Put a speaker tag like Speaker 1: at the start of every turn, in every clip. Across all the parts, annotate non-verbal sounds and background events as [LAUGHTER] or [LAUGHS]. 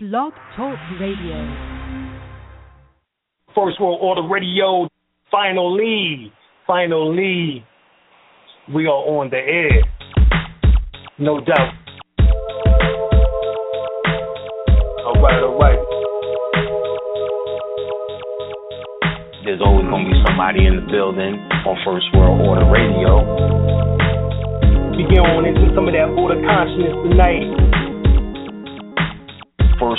Speaker 1: Blog Talk Radio.
Speaker 2: First World Order Radio. Finally, finally, we are on the air. No doubt. All right, all right.
Speaker 3: There's always going to be somebody in the building on First World Order Radio.
Speaker 2: We get on into some of that order consciousness tonight.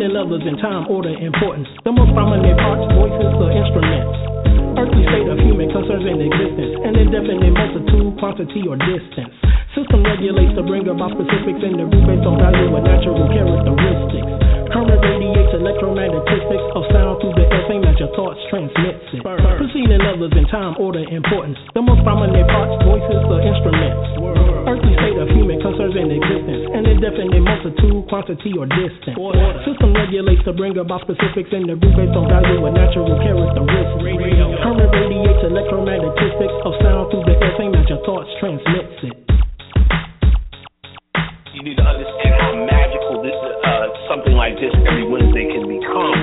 Speaker 4: preceding others in time, order, importance. The most prominent parts, voices, or instruments. Earthly state of human concerns in existence, an indefinite multitude, quantity, or distance. System regulates to bring about specifics in the group based on value and natural characteristics. Current radiates electromagnetistics of sound through the same as your thoughts transmits it. Preceding others in time, order, importance. The most prominent parts, voices, or instruments earthly state of human concerns in existence, an indefinite multitude, quantity, or distance. System regulates to bring about specifics in the group based on value and natural characteristics. Current radiates electromagnetistics of sound through the same as your thoughts transmits it.
Speaker 3: This every Wednesday can become.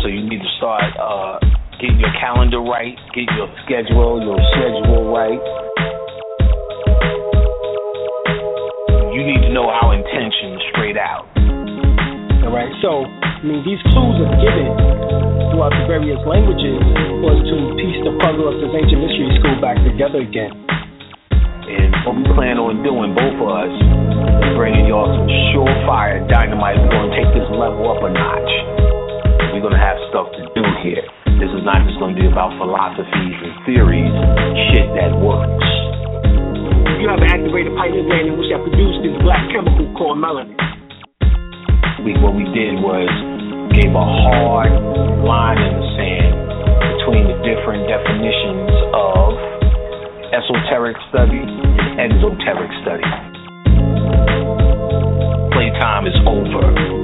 Speaker 3: So you need to start uh, getting your calendar right, get your schedule, your schedule right you need to know our intention straight out.
Speaker 2: All right. So, I mean, these clues are given throughout the various languages was to piece the puzzle of this ancient mystery school back together again.
Speaker 3: And what we plan on doing, both of us, bringing y'all some surefire dynamite. We're to take this level up a notch. We're to have stuff to do here. This is not just going to be about philosophies and theories, shit that works.
Speaker 2: You have an activated gland which that produced this black chemical called melanin.
Speaker 3: We, what we did was gave a hard line in the sand between the different definitions of esoteric study and exoteric study. Playtime is over.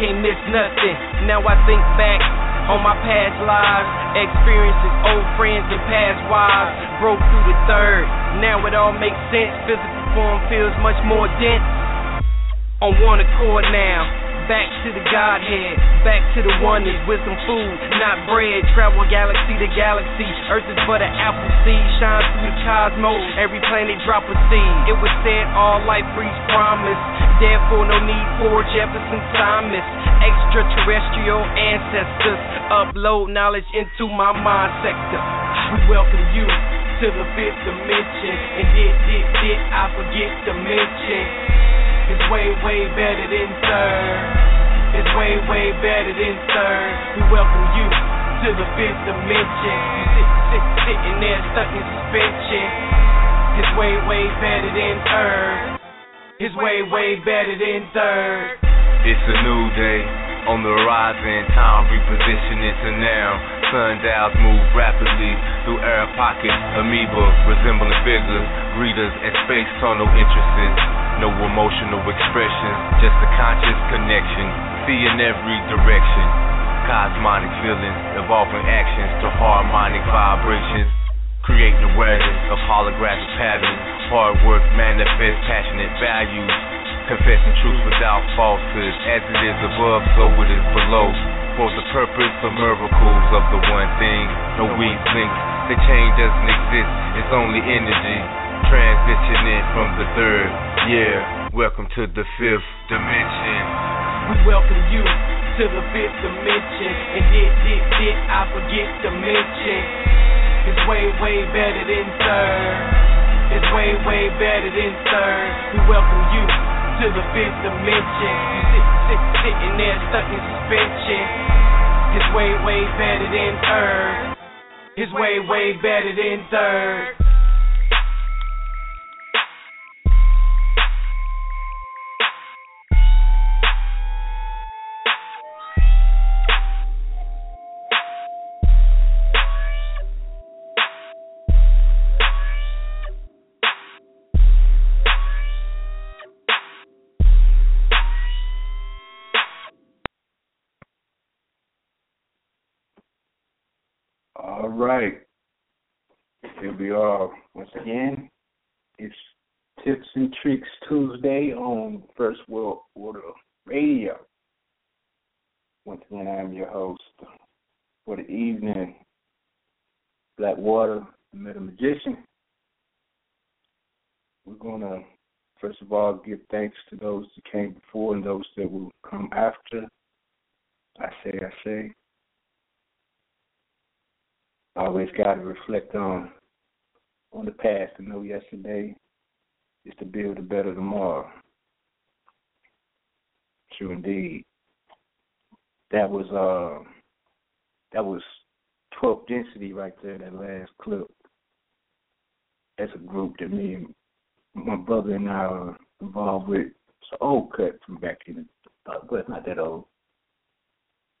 Speaker 5: Can't miss nothing. Now I think back on my past lives, experiences, old friends, and past wives. Broke through the third, now it all makes sense. Physical form feels much more dense. On one accord now. Back to the Godhead, back to the oneness, wisdom food, not bread. Travel galaxy to galaxy, Earth is but an apple seed, shines through the cosmos. Every planet drop a seed. It was said all life breeds promise, therefore no need for Jefferson Thomas. Extraterrestrial ancestors upload knowledge into my mind sector. We welcome you to the fifth dimension, and did did did I forget to mention? It's way, way better than third. It's way, way better than third. We welcome you to the fifth dimension. You sit, sit, sitting there stuck in suspension. It's way, way better than third. It's way, way better than third.
Speaker 6: It's a new day on the horizon. Time reposition into now. Sundials move rapidly through air pockets. Amoeba resembling figures. Greeters and space tunnel entrances. No emotional expression, just a conscious connection. See in every direction. Cosmonic feelings, evolving actions to harmonic vibrations. Creating awareness of holographic patterns. Hard work manifest passionate values. Confessing truth without falsehood. As it is above, so it is below. For the purpose of miracles of the one thing. No weak links. The chain doesn't exist, it's only energy. Transitioning from the third, yeah. Welcome to the fifth dimension.
Speaker 5: We welcome you to the fifth dimension. And did, did, did I forget to mention? It's way, way better than third. It's way, way better than third. We welcome you to the fifth dimension. You sit, sit, sitting there stuck in suspension. It's way, way better than third. It's way, way better than third.
Speaker 7: Right. Here we are once again. It's Tips and Tricks Tuesday on First World Order Radio. Once again, I'm your host for the evening, Blak Water, the Meta Magician. We're to, first of all, give thanks to those that came before and those that will come after. I say, I say always got to reflect on on the past to know yesterday is to build a better tomorrow. True indeed. That was uh that was 12th density right there, that last clip. That's a group that me and my brother and I are involved with. It's an old cut from back in the, uh, but it's not that old.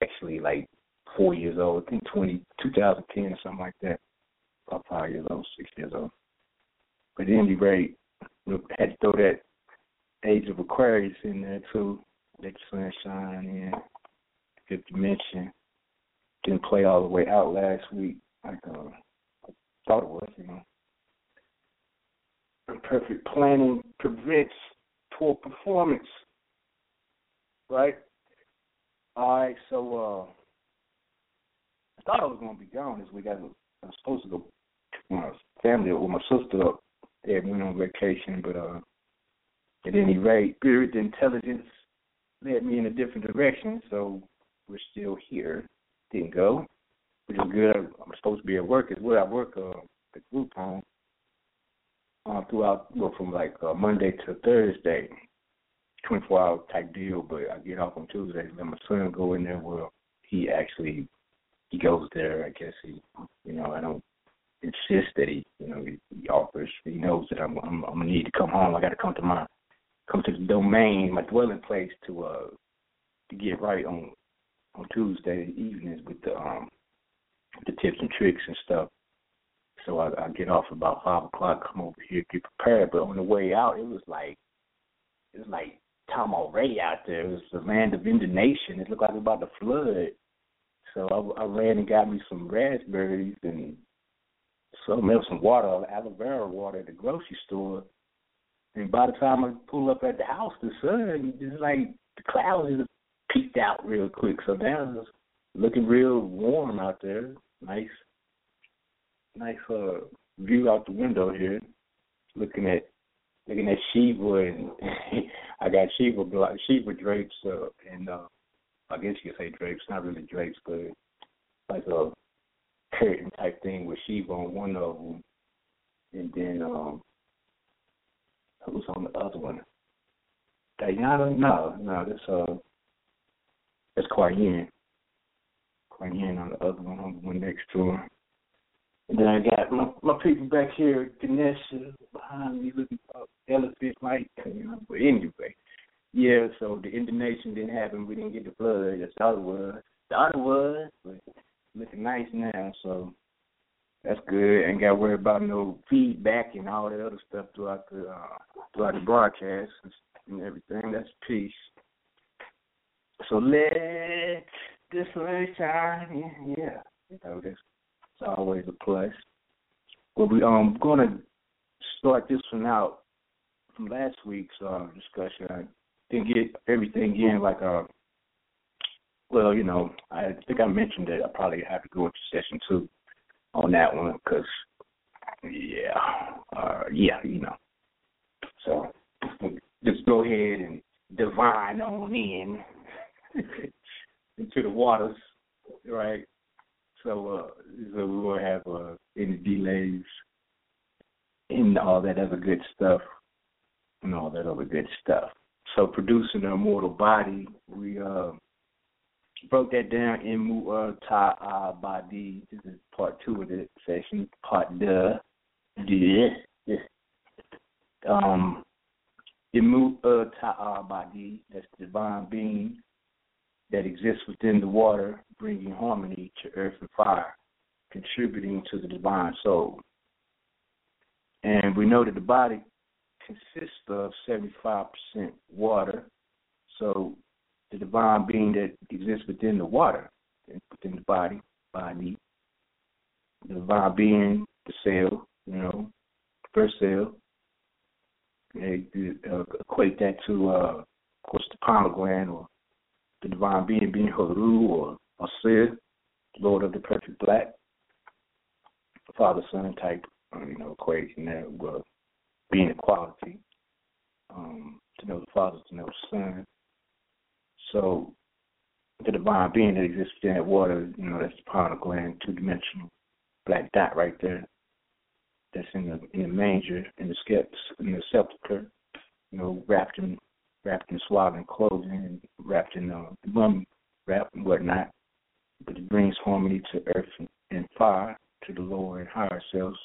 Speaker 7: Actually, like four years old. I think 20, 2010 or something like that. About five years old, six years old. But at any rate, we had to throw that Age of Aquarius in there too. Let sunshine in. Fifth dimension. Didn't play all the way out last week like uh, I thought it was, you know. Perfect planning prevents poor performance. Right? All right, so uh thought I was going to be gone this week. I I was supposed to go to my family or my sister up. They had went on vacation, but uh, at any rate, spirit intelligence led me in a different direction, so we're still here. Didn't go, which is good. I'm supposed to be at work as well. I work uh, at group home uh, throughout, well, from like uh, Monday to Thursday, 24 hour type deal. But I get off on Tuesdays. Let my son go in there. Well, he actually he goes there. I guess he, you know, I don't insist that he, you know, he, he offers. He knows that I'm, I'm I'm gonna need to come home. I got to come to my come to the domain, my dwelling place to uh to get right on on Tuesday evenings with the um the tips and tricks and stuff. So I, I get off about five o'clock, come over here, get prepared. But on the way out, it was like it was like Tom already out there. It was the land of indignation. It looked like it was about to flood. So I, I ran and got me some raspberries and some else, some water, aloe vera water at the grocery store. And by the time I pull up at the house, the sun just like the clouds just peeked out real quick. So now it's looking real warm out there. Nice, nice uh, view out the window here. Looking at looking at Shiva and [LAUGHS] I got Shiva Shiva drapes uh, and uh, I guess you could say drapes, not really drapes, but like a curtain type thing with Shiva on one of them, and then um, who's on the other one? Diana? No, no, that's uh, that's Yin. Kuan on the other one, on the one next to him. And then I got my, my people back here, Ganesha behind me looking up elephant like, you know. But anyway, yeah. So the Indonesian didn't happen. We didn't get the flood. That's all it was. Thought it was, but looking nice now. So that's good. Ain't got to worry about no feedback and all that other stuff throughout the uh, throughout the broadcast and everything. That's peace. So let the sun shine. Yeah, you know that's it's always a plus. Well, we um gonna start this one out from last week's uh, discussion. Didn't get everything in like uh well, you know, I think I mentioned that I probably have to go into session two on that one because, yeah, uh, yeah, you know. So just go ahead and divine on in [LAUGHS] into the waters, right? So, uh, so we won't have uh, any delays and all that other good stuff and all that other good stuff. So, producing the immortal body, we uh, broke that down in Mu'ta Badi. This is part two of the session. Part the this. Um, in Mu'ta Badi, that's the divine being that exists within the water, bringing harmony to earth and fire, contributing to the divine soul. And we know that the body consists of 75% water. So the divine being that exists within the water, within the body, body, the divine being, the cell, you know, first cell. They uh, equate that to, uh, of course, the pomegranate or the divine being being Haru or Asir, Lord of the Perfect Black, Father Son type, you know, equation there, well, being equality. Um, to know the Father, to know the Son, so the divine being that exists within that water, you know, that's the pineal gland, two dimensional black dot right there. That's in the in the manger, in the skeps, in the sepulcher, you know, wrapped in wrapped in swaddling clothing and wrapped in uh, mummy wrap and whatnot. But it brings harmony to earth and fire, to the lower and higher selves,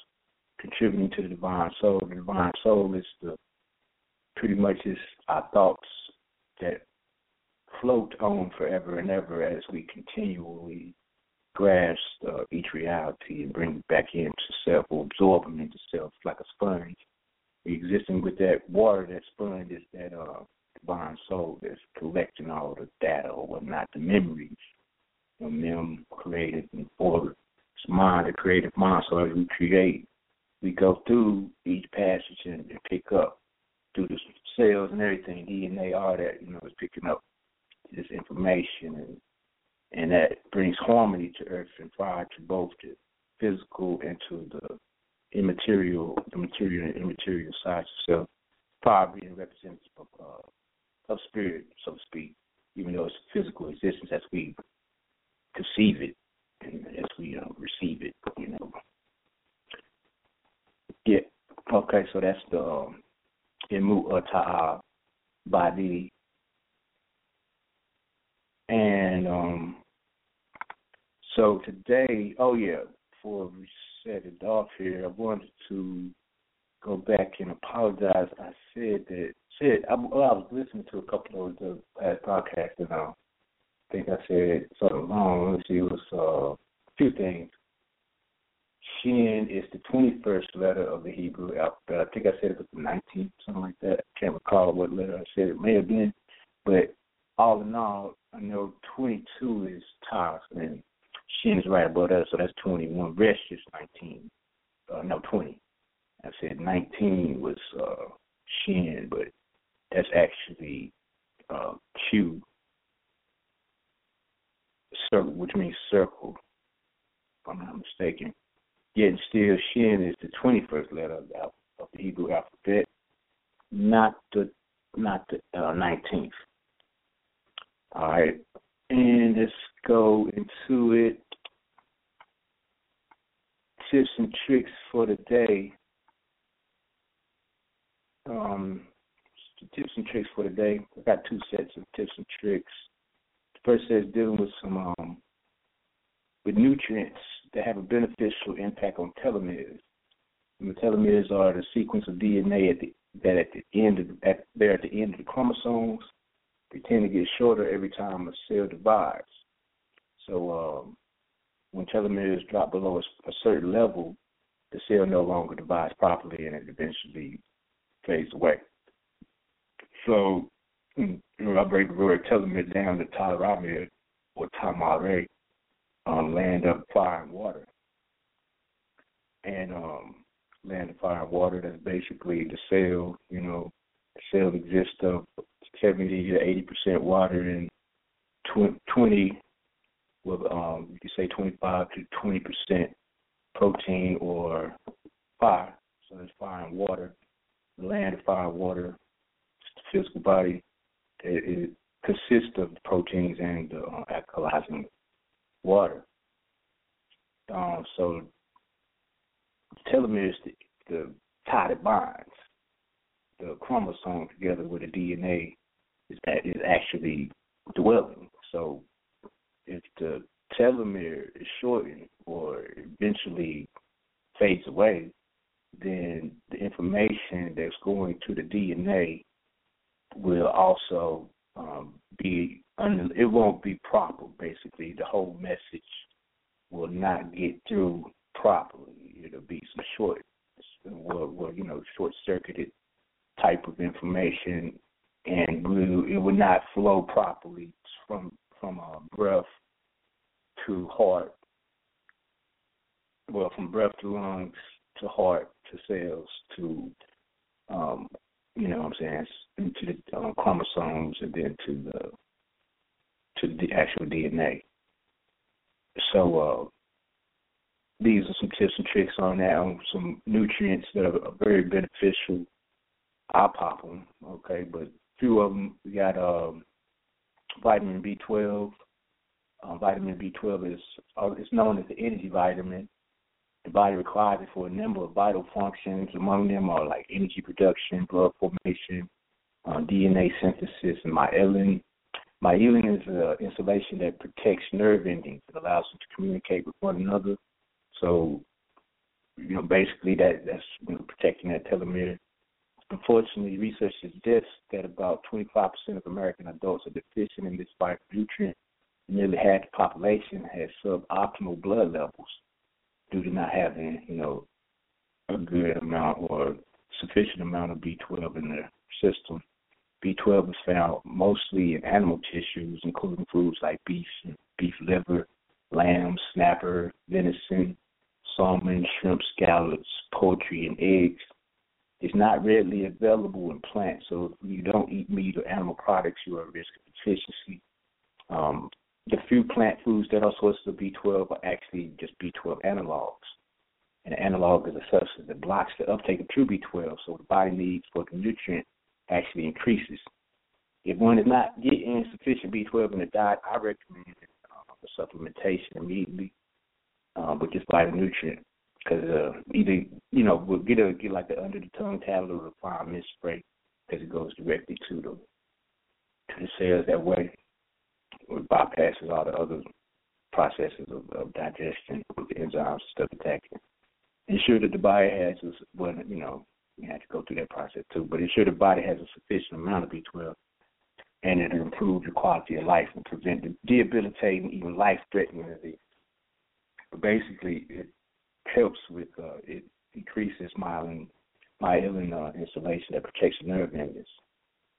Speaker 7: contributing to the divine soul. The divine soul is the pretty much is our thoughts that float on forever and ever as we continually grasp uh, each reality and bring it back into self or absorb them into self like a sponge. Existing with that water, that sponge is that uh, divine soul that's collecting all the data or whatnot, the memories from them created and for it's mind, the creative mind. So as we create, we go through each passage and, and pick up through the cells and everything, DNA, all that, you know, is picking up this information and and that brings harmony to earth and fire to both the physical into the immaterial, the material and immaterial sides of self, power being representative of, uh, of spirit, so to speak, even though it's physical existence as we conceive it and as we uh, receive it, you know. Okay, so that's the um, Imu Ata'a body. And um so today, oh yeah, before we set it off here, I wanted to go back and apologize. I said that said I, well, I was listening to a couple of the past podcasts and I think I said something wrong. Let's see, it was uh, a few things. Shin is the 21st letter of the Hebrew alphabet. I think I said it was the 19th, something like that. I can't recall what letter I said it may have been. But all in all, I know 22 is Tav, and Shin is right above that, so that's 21. Resh is 19. Uh, no, 20. I said 19 was uh, Shin, but that's actually uh, Q, circle, which means circle, if I'm not mistaken. Yet still, Shin is the 21st letter of the, of the Hebrew alphabet, not the not the uh, 19th. All right, and let's go into it. Tips and tricks for the day. Um, tips and tricks for the day. I got two sets of tips and tricks. The first set is dealing with some um, with nutrients that have a beneficial impact on telomeres. And the telomeres are the sequence of DNA at the, that at the end of at, they're at the end of the chromosomes. They tend to get shorter every time a cell divides. So um, when telomeres drop below a, a certain level, the cell no longer divides properly and it eventually fades away. So you know, I break the word telomere down to telomer or tamare, um, land of fire and water. And um, land of fire and water, that's basically the cell, you know, the cell exists of 70 to 80 percent water and 20 with um you could say 25 to 20 percent protein or fire. So there's fire and water. The land of fire and water, the physical body, it, it consists of proteins and uh, alkalizing water. Um, so telomeres the, the tie that binds the chromosome together with the DNA is is actually dwelling. So if the telomere is shortened or eventually fades away, then the information that's going to the DNA will also um, be it won't be proper. Basically, the whole message will not get through properly. It'll be some short, well, well you know, short circuited type of information, and it will not flow properly from from uh, breath to heart, well, from breath to lungs to heart to cells to, um, you know, what I'm saying, into the um, chromosomes and then to the to the actual DNA. So uh, these are some tips and tricks on that, on some nutrients that are very beneficial. I'll pop them, okay, but a few of them we got um, vitamin B12. Uh, vitamin B12 is uh, is known as the energy vitamin. The body requires it for a number of vital functions. Among them are like energy production, blood formation, uh, DNA synthesis, and myelin. Myelin is an insulation that protects nerve endings. It allows them to communicate with one another. So, you know, basically that that's you know, protecting that telomere. Unfortunately, research suggests that about 25% of American adults are deficient in this vital nutrient. Nearly half the population has suboptimal blood levels due to not having, you know, a good amount or sufficient amount of B12 in their system. B12 is found mostly in animal tissues, including foods like beef, beef liver, lamb, snapper, venison, salmon, shrimp, scallops, poultry, and eggs. It's not readily available in plants, so if you don't eat meat or animal products, you are at risk of deficiency. Um, the few plant foods that are sources of B12 are actually just B12 analogs. An analog is a substance that blocks the uptake of true B12, so the body needs for the nutrient actually increases. If one is not getting sufficient B12 in the diet, I recommend uh, a supplementation immediately uh, with this nutrient because uh, either you know we'll get a get like the under the tongue tablet or the fine mist spray because it goes directly to the to the cells that way. It bypasses all the other processes of, of digestion with the enzymes and stuff attacking. Ensure that the body has a well, you know, you have to go through that process too, but ensure the body has a sufficient amount of B12 and it'll improve your quality of life and prevent debilitating, even life threatening disease. But basically, it helps with uh, it decreases myelin myelin uh, insulation that protects the nerve endings,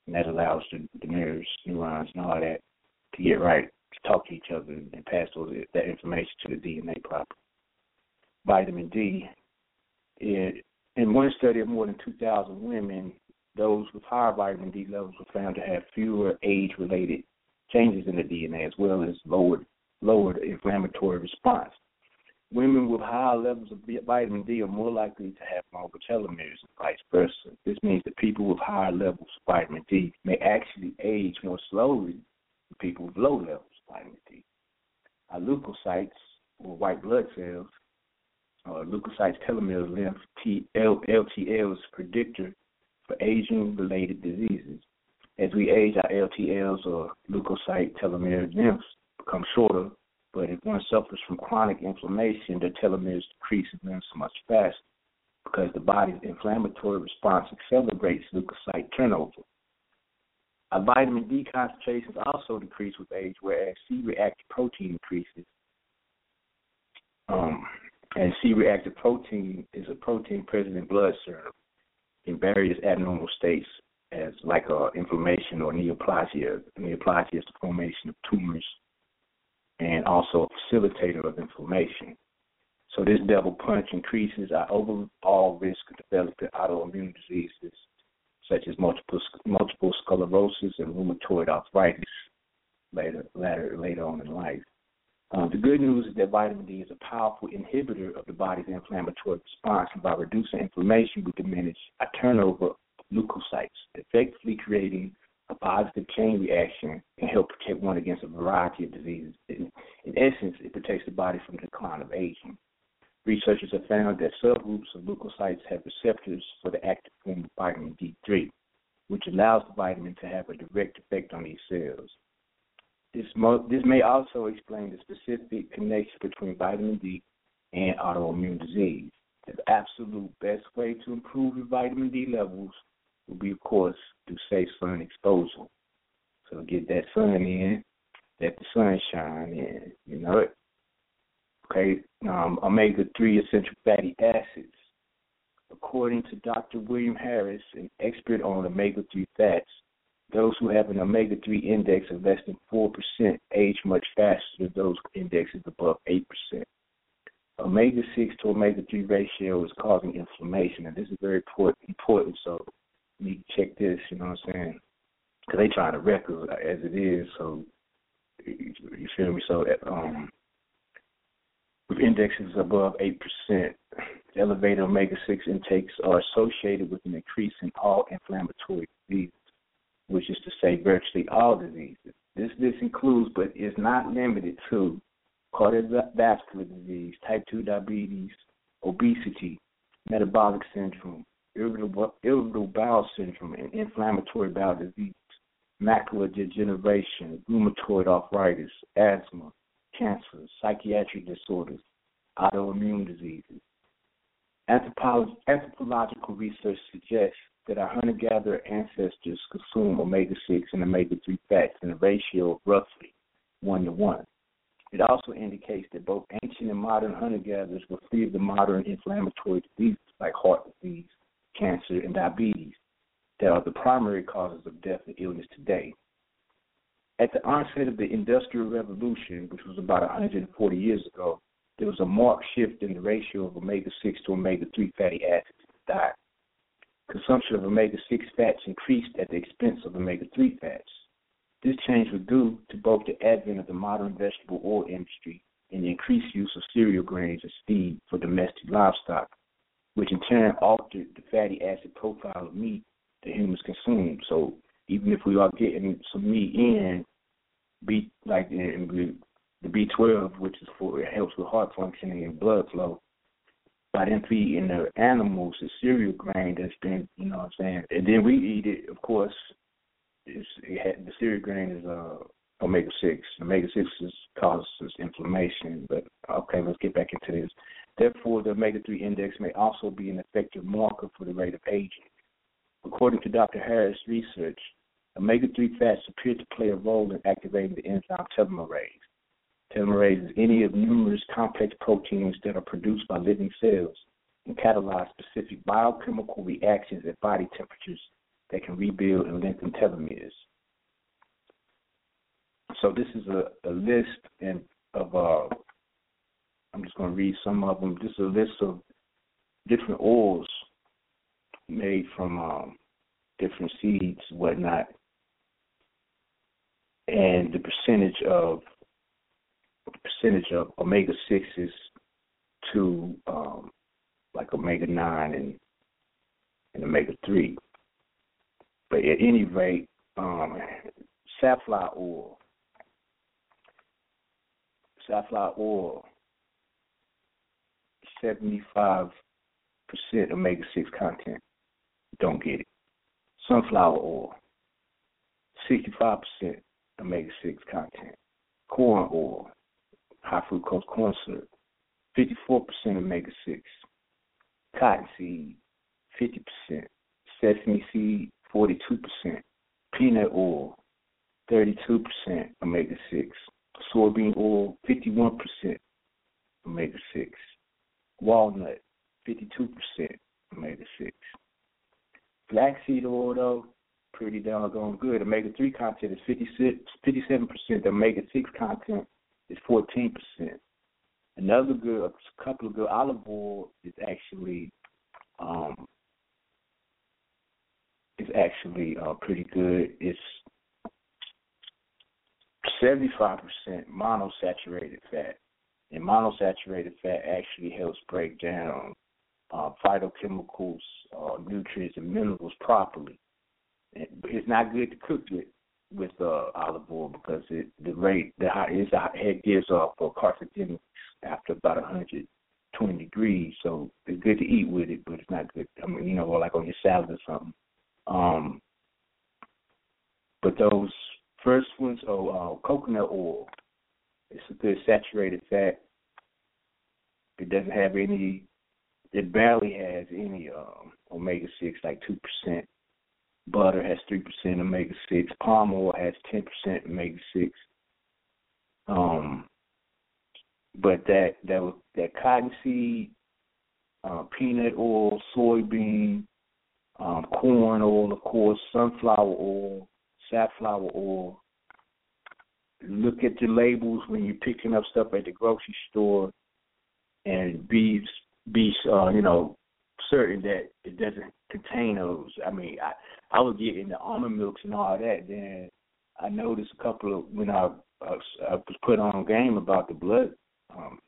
Speaker 7: and that allows the, the nerves, neurons, and all that to get right, to talk to each other, and pass those, that information to the DNA properly. Vitamin D, it, in one study of more than 2,000 women, those with higher vitamin D levels were found to have fewer age-related changes in the DNA, as well as lowered lowered inflammatory response. Women with higher levels of vitamin D are more likely to have longer telomeres and vice versa. This means that people with higher levels of vitamin D may actually age more slowly than people with low levels of vitamin D. Our leukocytes, or white blood cells, uh, telomere length, LTL is a predictor for aging-related diseases. As we age, our LTLs, or leukocyte telomere lengths, become shorter but if one suffers from chronic inflammation, the telomeres decrease and so much faster because the body's inflammatory response accelerates leukocyte turnover. Our vitamin D concentrations also decrease with age, whereas C-reactive protein increases. Um, and C-reactive protein is a protein present in blood serum in various abnormal states, as like uh, inflammation or neoplasia. Neoplasia is the formation of tumors and also a facilitator of inflammation. So this double punch increases our overall risk of developing autoimmune diseases such as multiple multiple sclerosis and rheumatoid arthritis later later later on in life. Um, the good news is that vitamin D is a powerful inhibitor of the body's inflammatory response, and by reducing inflammation, we diminish a turnover of leukocytes, effectively creating a positive chain reaction and help protect one against a variety of diseases. In, in essence, it protects the body from the decline of aging. Researchers have found that subgroups of leukocytes have receptors for the active form of vitamin D3, which allows the vitamin to have a direct effect on these cells. This, mo- this may also explain the specific connection between vitamin D and autoimmune disease. The absolute best way to improve your vitamin D levels will be, of course, through safe sun exposure. So get that sun in, let the sun shine in, you know it. Okay, um, omega 3 essential fatty acids. According to Dr. William Harris, an expert on omega 3 fats, those who have an omega 3 index of less than 4% age much faster than those indexes above 8%. Omega 6 to omega 3 ratio is causing inflammation, and this is very important. So need to check this, you know what I'm saying? Because they trying to record as it is, so you, you feel me? So um, with indexes above 8%, elevated omega 6 intakes are associated with an increase in all inflammatory diseases, which is to say, virtually all diseases. This, this includes, but is not limited to, cardiovascular disease, type 2 diabetes, obesity, metabolic syndrome, irritable, irritable bowel syndrome, and inflammatory bowel disease, macular degeneration, rheumatoid arthritis, asthma, cancer, psychiatric disorders, autoimmune diseases. Anthropological research suggests that our hunter gatherer ancestors consumed omega 6 and omega 3 fats in a ratio of roughly 1 to 1. It also indicates that both ancient and modern hunter gatherers were free of the modern inflammatory diseases like heart disease, cancer, and diabetes that are the primary causes of death and illness today. At the onset of the Industrial Revolution, which was about 140 years ago, there was a marked shift in the ratio of omega 6 to omega 3 fatty acids in the diet. Consumption of omega 6 fats increased at the expense of omega 3 fats. This change was due to both the advent of the modern vegetable oil industry and the increased use of cereal grains as feed for domestic livestock, which in turn altered the fatty acid profile of meat that humans consume. So even if we are getting some meat in, B like in the B12, which is for it helps with heart functioning and blood flow. By them feeding the animals the cereal grain that's been, you know what I'm saying, and then we eat it. Of course, it's, it had, the cereal grain is uh, omega six. Omega six causes inflammation. But okay, let's get back into this. Therefore, the omega three index may also be an effective marker for the rate of aging. According to Dr. Harris' research, omega three fats appear to play a role in activating the enzyme telomerase. Telomerase is any of numerous complex proteins that are produced by living cells and catalyze specific biochemical reactions at body temperatures that can rebuild and lengthen telomeres. So this is a, a list and of uh, I'm just going to read some of them. This is a list of different oils made from um, different seeds, whatnot, and the percentage of percentage of omega sixes to um, like omega nine and and omega three. But at any rate, um, safflower oil, safflower oil, seventy five percent omega six content. Don't get it. Sunflower oil, sixty five percent omega six content. Corn oil, high fructose corn syrup, 54% omega 6. Cottonseed, 50%. Sesame seed, 42%. Peanut oil, 32% omega 6. Soybean oil, 51% omega 6. Walnut, 52% omega 6. Flaxseed oil, though, pretty doggone good. Omega 3 content is 56, 57%. Omega 6 content is 14%. Another good, a couple of good olive oil is actually um, is actually uh, pretty good. It's 75% monosaturated fat, and monosaturated fat actually helps break down uh, phytochemicals, uh, nutrients, and minerals properly. It's not good to cook with with uh, olive oil because it the rate the high is it gives off a carcinogenic after about 120 degrees. So it's good to eat with it, but it's not good. I mean, you know, or like on your salad or something. Um, but those first ones, oh, uh, coconut oil. It's a good saturated fat. It doesn't have any. It barely has any um, omega six, like two percent. Butter has three percent omega six. Palm oil has ten percent omega six. Um, but that that that cottonseed, uh, peanut oil, soybean, um, corn oil, of course, sunflower oil, safflower oil. Look at the labels when you're picking up stuff at the grocery store, and be be uh, you know certain that it doesn't contain those. I mean, I I was getting the almond milks and all that. Then I noticed a couple of when I, I, I was put on game about the blood um,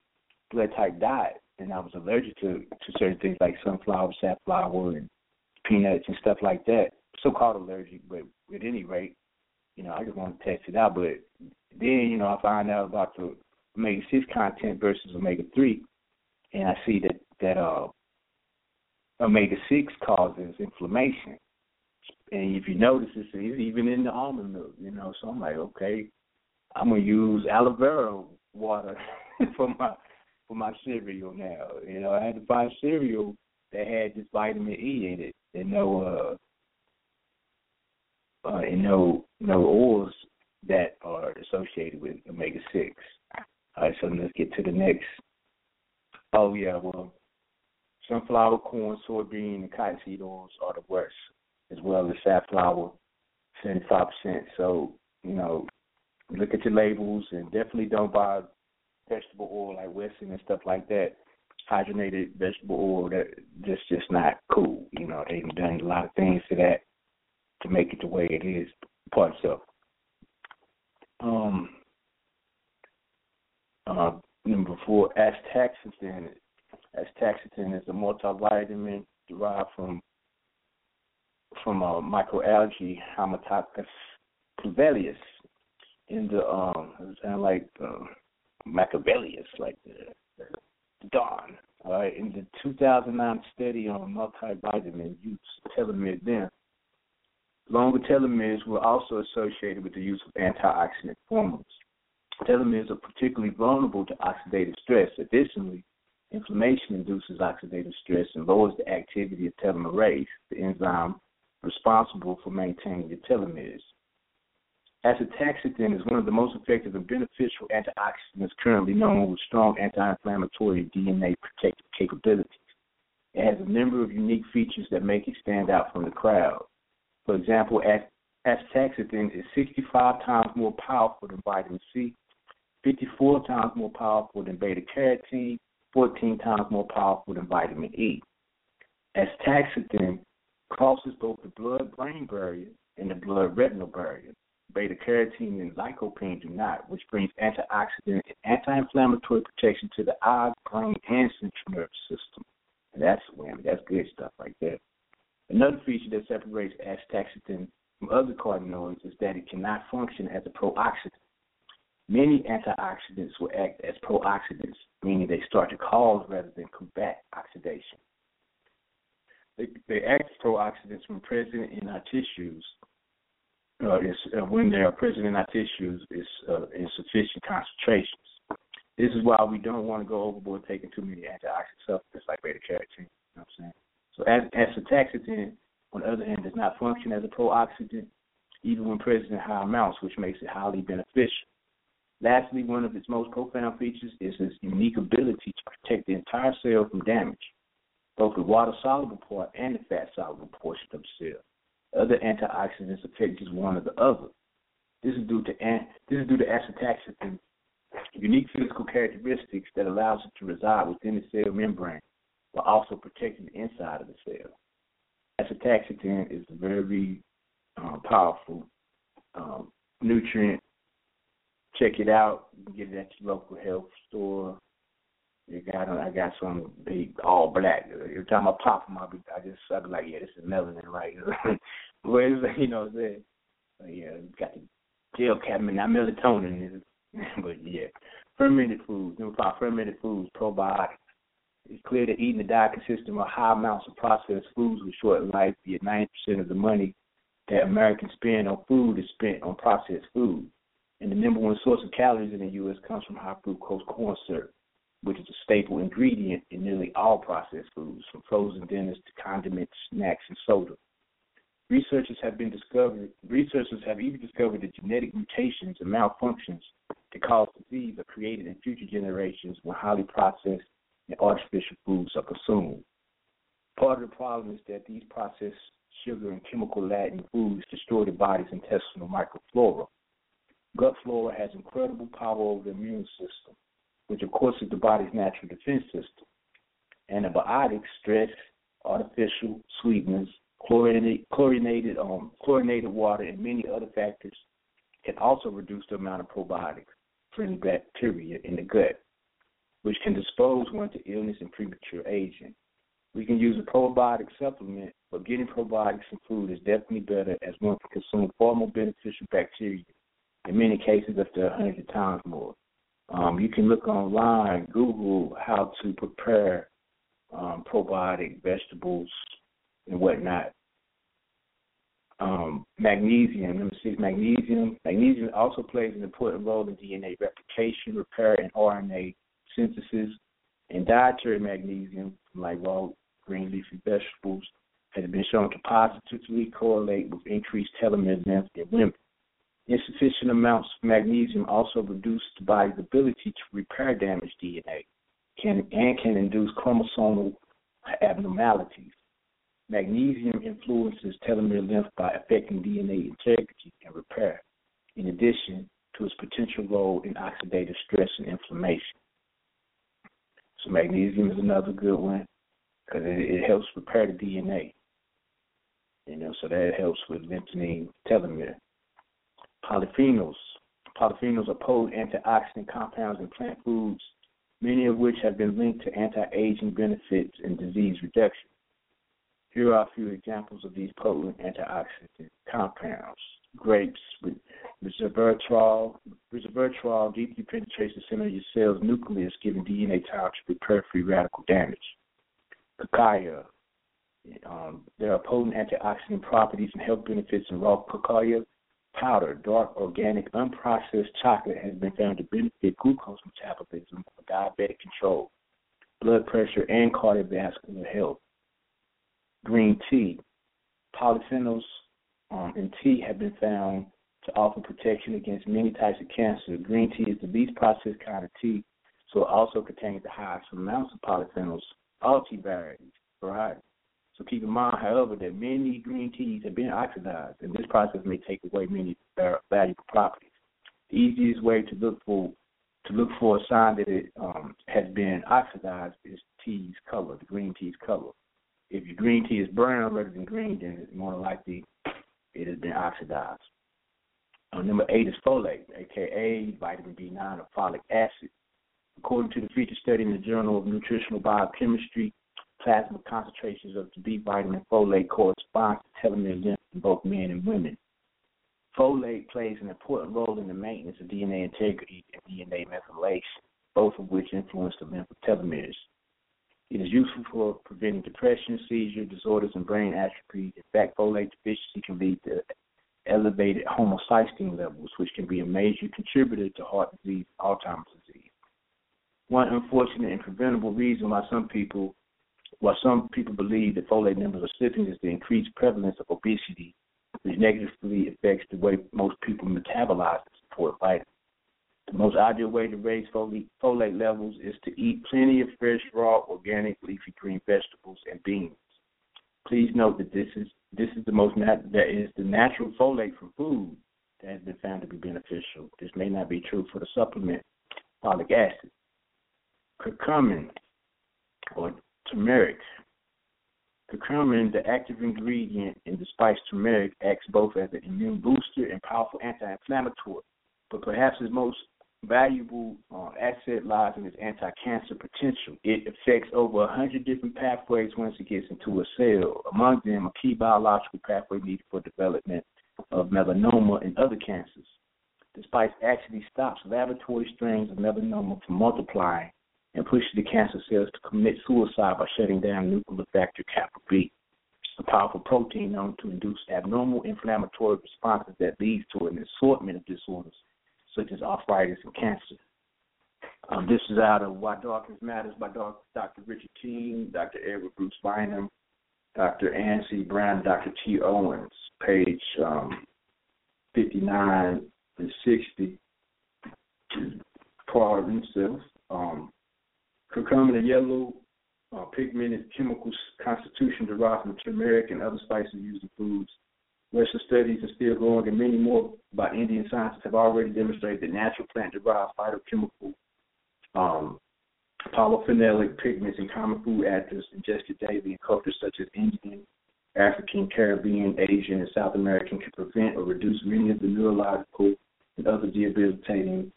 Speaker 7: blood type diet, and I was allergic to to certain things like sunflower, safflower, and peanuts and stuff like that. So called allergic, but at any rate, you know, I just want to test it out. But then, you know, I find out about the omega six content versus omega three, and I see that that uh omega six causes inflammation. And if you notice, it's even in the almond milk, you know. So I'm like, okay, I'm gonna use aloe vera water [LAUGHS] for my for my cereal now. You know, I had to buy cereal that had this vitamin E in it, and no uh, uh and no no oils that are associated with omega six. All right, so let's get to the next. Oh yeah, well, Sunflower, corn, soybean, and cottonseed oils are the worst, as well as safflower, 75%. So, you know, look at your labels and definitely don't buy vegetable oil like Wesson and stuff like that. Hydrogenated vegetable oil that just just not cool. You know, they've done a lot of things to that to make it the way it is. Part so. Um, uh, number four, astaxanthin. Astaxanthin is a multivitamin derived from from a uh, microalgae Haematococcus pluvialis in the um sound like uh, Machiavellius, like the, the dawn. All right, in the 2009 study on multivitamin use, telomere then, longer telomeres were also associated with the use of antioxidant hormones. Telomeres are particularly vulnerable to oxidative stress. Additionally, inflammation induces oxidative stress and lowers the activity of telomerase, the enzyme responsible for maintaining the telomeres. Acetaxanthin is one of the most effective and beneficial antioxidants currently known with strong anti-inflammatory DNA protective capabilities. It has a number of unique features that make it stand out from the crowd. For example, acetaxanthin is 65 times more powerful than vitamin C, 54 times more powerful than beta carotene, 14 times more powerful than vitamin E. Acetaxanthin crosses both the blood-brain barrier and the blood-retinal barrier beta carotene and lycopene do not, which brings antioxidant and anti-inflammatory protection to the eye, brain, and central nervous system. And that's whammy. That's good stuff right there. Another feature that separates astaxanthin from other carotenoids is that it cannot function as a prooxidant. Many antioxidants will act as prooxidants, meaning they start to cause rather than combat oxidation. They, they act as prooxidants when present in our tissues, uh, uh, when they are present in our tissues is uh, in sufficient concentrations. This is why we don't want to go overboard taking too many antioxidant supplements like beta carotene. You know what I'm saying? So as acetaxanthin, on the other hand, does not function as a pro-oxidant, even when present in high amounts, which makes it highly beneficial. Lastly, one of its most profound features is its unique ability to protect the entire cell from damage, both the water-soluble part and the fat-soluble portion of the cell other antioxidants affect just one or the other. This is due to this is due to acetaxanthin's unique physical characteristics that allows it to reside within the cell membrane while also protecting the inside of the cell. Acetaxanthin is a very um, powerful um, nutrient. Check it out. Get it at your local health store. You got I got some big all black. Every time I pop them, I just I be like, yeah, this is melanin, right? Whereas [LAUGHS] you know, the uh, yeah, got the gel cabinet, not melatonin. [LAUGHS] but yeah, fermented foods. Number five, fermented foods, probiotics. It's clear that eating a diet consisting of high amounts of processed foods will shorten life. Yet 90% of the money that Americans spend on food is spent on processed food. And the number one source of calories in the U.S. comes from high fructose corn syrup which is a staple ingredient in nearly all processed foods, from frozen dinners to condiments, snacks, and soda. Researchers have been discovered. Researchers have even discovered that genetic mutations and malfunctions that cause disease are created in future generations when highly processed and artificial foods are consumed. Part of the problem is that these processed sugar and chemical laden foods destroy the body's intestinal microflora. Gut flora has incredible power over the immune system which of course is the body's natural defense system. Antibiotics, stress, artificial sweeteners, chlorinated, chlorinated, um, chlorinated water, and many other factors can also reduce the amount of probiotics, friendly bacteria in the gut, which can dispose one to illness and premature aging. We can use a probiotic supplement, but getting probiotics in food is definitely better as one can consume far more beneficial bacteria, in many cases up to 100 times more. Um, you can look online, Google how to prepare um, probiotic vegetables and whatnot. Um, magnesium, me see, magnesium. Magnesium also plays an important role in DNA replication, repair, and RNA synthesis. And dietary magnesium, like raw green leafy vegetables, has been shown to positively correlate with increased telomere length in women. Insufficient amounts of magnesium also reduce the body's ability to repair damaged DNA can, and can induce chromosomal abnormalities. Magnesium influences telomere length by affecting DNA integrity and repair, in addition to its potential role in oxidative stress and inflammation. So, magnesium is another good one because it, it helps repair the DNA. You know, so that helps with lengthening telomere. Polyphenols. Polyphenols are potent antioxidant compounds in plant foods, many of which have been linked to anti-aging benefits and disease reduction. Here are a few examples of these potent antioxidant compounds. Grapes with resveratrol. Resveratrol deeply penetrates the center of your cell's nucleus, giving DNA time to repair free radical damage. Cacao. Um, there are potent antioxidant properties and health benefits in raw cacao powder. Dark, organic, unprocessed chocolate has been found to benefit glucose metabolism for diabetic control, blood pressure, and cardiovascular health green tea. Polyphenols um, in tea have been found to offer protection against many types of cancer. Green tea is the least processed kind of tea, so it also contains the highest amounts of polyphenols, all tea varieties, varieties. So keep in mind, however, that many green teas have been oxidized, and this process may take away many valuable properties. The easiest way to look for to look for a sign that it um, has been oxidized is tea's color, the green tea's color. If your green tea is brown rather than green, then it's more likely it has been oxidized. Uh, number eight is folate, aka vitamin B9 or folic acid. According to the feature study in the Journal of Nutritional Biochemistry, plasma concentrations of the B vitamin folate correspond to telomere length in both men and women. Folate plays an important role in the maintenance of DNA integrity and DNA methylation, both of which influence the length of telomeres. It is useful for preventing depression, seizure disorders, and brain atrophy. In fact, folate deficiency can lead to elevated homocysteine levels, which can be a major contributor to heart disease, Alzheimer's disease. One unfortunate and preventable reason why some people why some people believe that folate numbers are slipping is the increased prevalence of obesity, which negatively affects the way most people metabolize and support vitamins. The most ideal way to raise folate, folate levels is to eat plenty of fresh, raw, organic, leafy green vegetables and beans. Please note that this is this is the most nat- that is the natural folate from food that has been found to be beneficial. This may not be true for the supplement folic acid. Curcumin or turmeric. Curcumin, the active ingredient in the spice turmeric, acts both as an immune booster and powerful anti-inflammatory. But perhaps its most valuable uh, asset lies in its anti-cancer potential. It affects over 100 different pathways once it gets into a cell. Among them, a key biological pathway needed for development of melanoma and other cancers. The spice actually stops laboratory strains of melanoma from multiplying and pushes the cancer cells to commit suicide by shutting down nuclear factor kappa B, a powerful protein known to induce abnormal inflammatory responses that leads to an assortment of disorders such as arthritis and cancer. Um, this is out of Why Darkness Matters by Dr. Richard King, Dr. Edward Bruce Bynum, Dr. Ann C. Brown, Dr. T. Owens, page um, 59 and 60. Part himself. Um, curcumin, and yellow uh, pigmented chemical constitution derived from turmeric and other spices used in foods. Western studies are still going, and many more by Indian scientists have already demonstrated that natural plant-derived phytochemical um, polyphenolic pigments and common food additives ingested daily in cultures such as Indian, African, Caribbean, Asian, and South American can prevent or reduce many of the neurological and other debilitating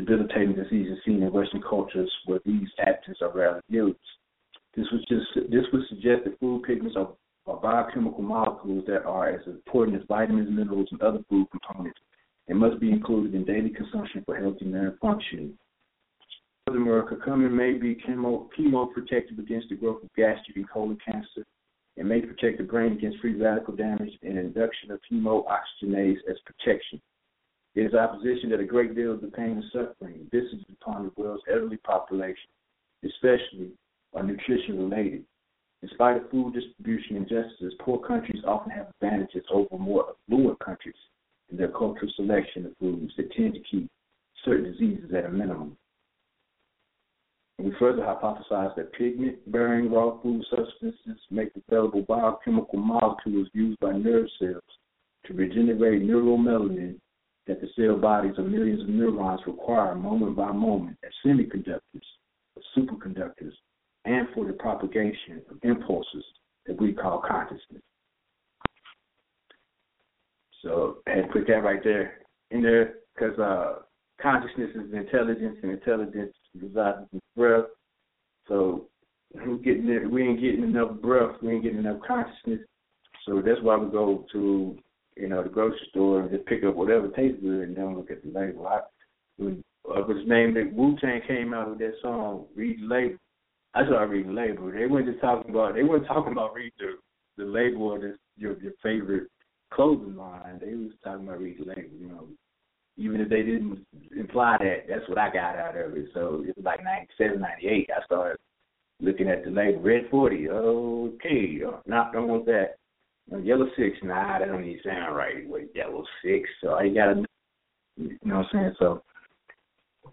Speaker 7: debilitating diseases seen in Western cultures where these additives are rarely used. This would just this would suggest that food pigments are are biochemical molecules that are as important as vitamins, minerals, and other food components and must be included in daily consumption for healthy nerve function. Furthermore, curcumin may be chemo, chemoprotective against the growth of gastric and colon cancer and may protect the brain against free radical damage and induction of hemooxygenase as protection. It is our position that a great deal of the pain and suffering visits upon the world's elderly population, especially, are nutrition related. In spite of food distribution injustices, poor countries often have advantages over more affluent countries in their cultural selection of foods that tend to keep certain diseases at a minimum. We further hypothesize that pigment-bearing raw food substances make available biochemical molecules used by nerve cells to regenerate neuromelanin that the cell bodies of millions of neurons require moment by moment as semiconductors, superconductors, and for the propagation of impulses that we call consciousness. So I had to put that right there in there because uh, consciousness is intelligence, and intelligence resides in breath. So we getting we ain't getting enough breath, we ain't getting enough consciousness. So that's why we go to you know the grocery store and just pick up whatever tastes good and don't look at the label. I, when, uh, was named that Wu Tang came out with that song, read the label. I started reading the label. They weren't just talking about they weren't talking about read the the label of this, your your favorite clothing line. They was talking about read the label. You know, even if they didn't imply that, that's what I got out of it. So it was like ninety seven, ninety eight. I started looking at the label, red forty. Okay, not don't want that. Yellow six, nah, that don't even sound right. Wait, yellow six. So I gotta, you know what I'm saying? So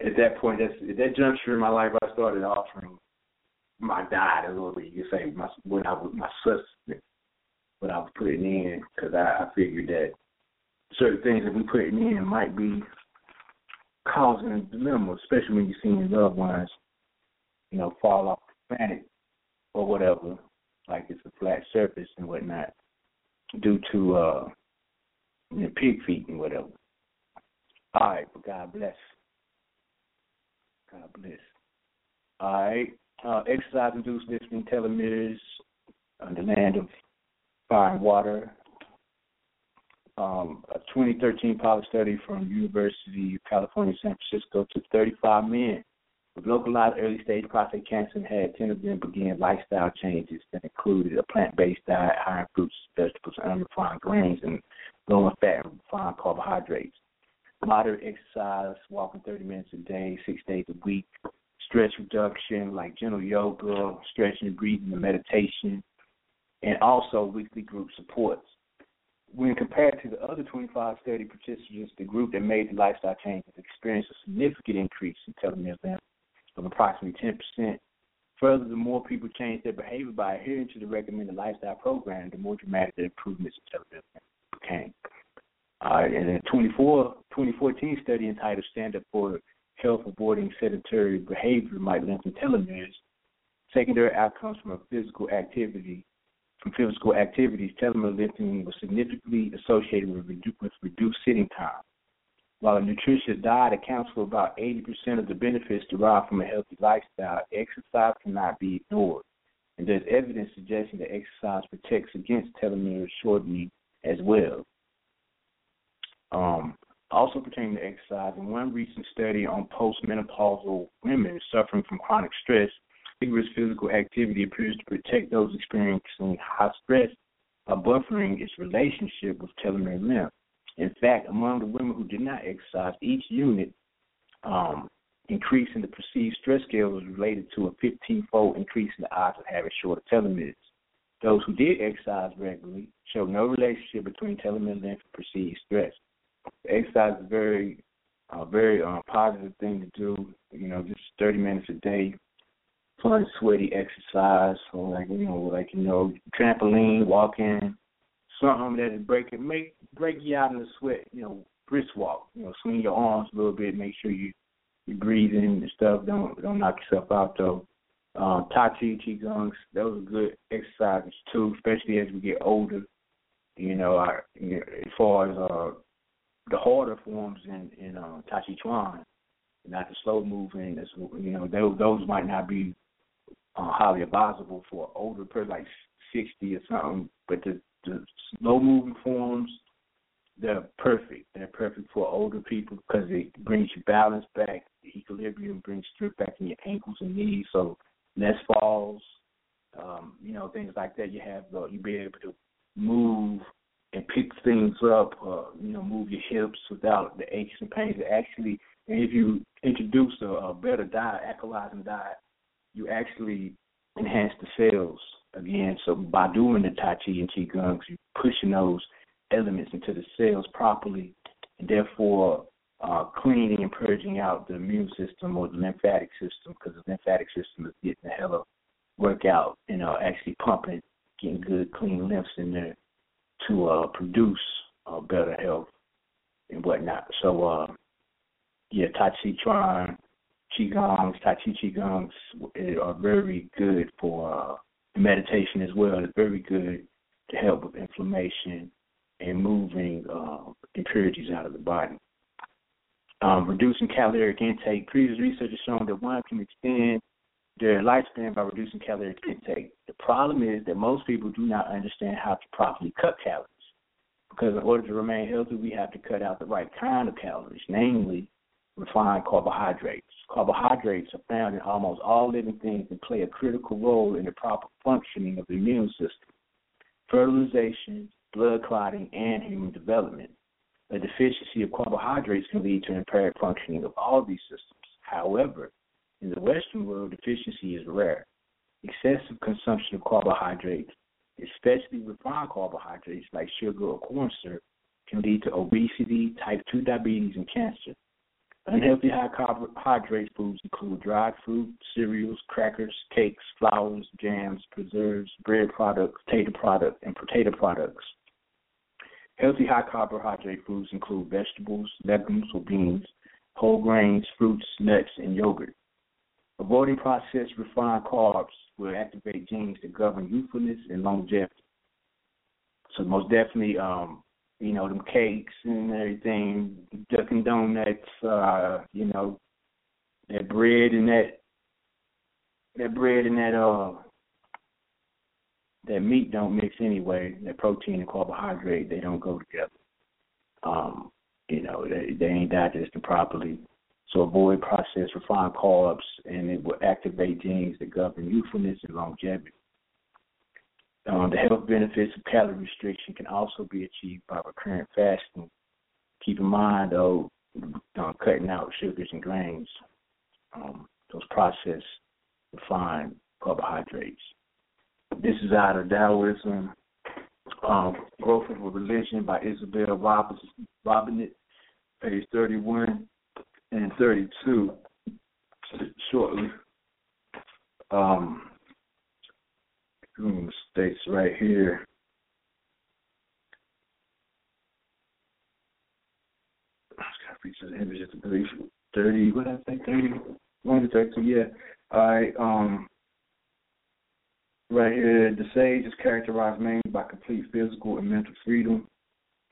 Speaker 7: at that point, that's at that juncture in my life, I started offering my diet a little bit. You could say my when I was my sustenance, what I was putting in, because I, I figured that certain things that we putting in might be causing a dilemma, especially when you're seeing loved ones, you know, fall off the planet or whatever, like it's a flat surface and whatnot, due to uh pig feet and whatever. All right, but God bless. God bless. All right. Uh, exercise induced lifting telomeres on the land of fire and water. Um, a 2013 pilot study from University of California, San Francisco took 35 men with localized early stage prostate cancer had 10 of them begin lifestyle changes that included a plant based diet, high fruits, vegetables, and unrefined grains, and low in fat and refined carbohydrates. Moderate exercise, walking 30 minutes a day, six days a week, stress reduction like gentle yoga, stretching, breathing, and meditation, and also weekly group supports. When compared to the other 25 study participants, the group that made the lifestyle changes experienced a significant increase in telomere of approximately 10%. Further, the more people change their behavior by adhering to the recommended lifestyle program, the more dramatic the improvements in length became. Uh, and a 24, 2014 study entitled Stand Up for Health Avoiding Sedentary Behavior Might Lengthen Telomeres, secondary outcomes from a physical activity from physical activities, telomere lengthening was significantly associated with, with reduced sitting time. While a nutritious diet accounts for about 80% of the benefits derived from a healthy lifestyle, exercise cannot be ignored. And there's evidence suggesting that exercise protects against telomere shortening as well. Um, also pertaining to exercise, in one recent study on postmenopausal women suffering from chronic stress, vigorous physical activity appears to protect those experiencing high stress by buffering its relationship with telomere length. In fact, among the women who did not exercise, each unit um, increase in the perceived stress scale was related to a 15-fold increase in the odds of having shorter telomeres. Those who did exercise regularly showed no relationship between telomere length and perceived stress. Exercise is very, uh, very uh, positive thing to do. You know, just 30 minutes a day fun, sweaty exercise, or like you know, like you know, trampoline, walking, something that is breaking, make break you out in the sweat. You know, brisk walk. You know, swing your arms a little bit. Make sure you you breathing and stuff. Don't don't knock yourself out though. Um, tai Chi, Qigong, those are good exercises too, especially as we get older. You know, our, you know as far as uh, the harder forms in in uh, Tai Chi Chuan, not the slow moving. As you know, those those might not be uh, highly advisable for an older person, like 60 or something. But the, the slow moving forms, they're perfect. They're perfect for older people because it brings you balance back, the equilibrium, brings strength back in your ankles and knees, so less falls. Um, you know, things like that. You have uh, you be able to move and pick things up. Uh, you know, move your hips without the aches and pains. Actually, and if you introduce a, a better diet, alkalizing diet, you actually enhance the cells again. So by doing the Tai Chi and Qigong, you're pushing those elements into the cells properly, and therefore uh, cleaning and purging out the immune system or the lymphatic system, because the lymphatic system is getting a hell of workout, you know, actually pumping, getting good clean lymphs in there to uh, produce uh, better health and whatnot. So, uh, yeah, Tai Chi Chuan Qigongs, Tai Chi Qigongs are very good for uh, meditation as well. is very good to help with inflammation and moving uh, impurities out of the body. Um, reducing caloric intake. Previous research has shown that one can extend their lifespan by reducing caloric intake. The problem is that most people do not understand how to properly cut calories. Because in order to remain healthy, we have to cut out the right kind of calories, namely refined carbohydrates. Carbohydrates are found in almost all living things and play a critical role in the proper functioning of the immune system, fertilization, blood clotting, and human development. A deficiency of carbohydrates can lead to impaired functioning of all these systems. However, in the Western world, deficiency is rare. Excessive consumption of carbohydrates, especially refined carbohydrates like sugar or corn syrup, can lead to obesity, type 2 diabetes, and cancer. Unhealthy high carbohydrate foods include dried fruit, cereals, crackers, cakes, flours, jams, preserves, bread products, potato products, and potato products. Healthy high carbohydrate foods include vegetables, legumes or beans, whole grains, fruits, nuts, and yogurt. Avoiding processed refined carbs will activate genes that govern youthfulness and longevity. So most definitely, um, you know, them cakes and everything, Dunkin' Donuts, uh, you know, that bread and that that bread and that uh that meat don't mix anyway. That protein and carbohydrate they don't go together. Um, you know, they they ain't digested properly. So avoid processed refined carbs and it will activate genes that govern youthfulness and longevity. Um, the health benefits of calorie restriction can also be achieved by recurrent fasting. Keep in mind, though, uh, cutting out sugars and grains, um, those processed, refined carbohydrates. This is out of Taoism, um, Growth of a Religion by Isabelle Robinet, page 31 and 32, shortly. Um, states right here. Features images of belief thirty. What did I say? Thirty one to thirty. Yeah. All right. Um. Right here, the sage is characterized mainly by complete physical and mental freedom.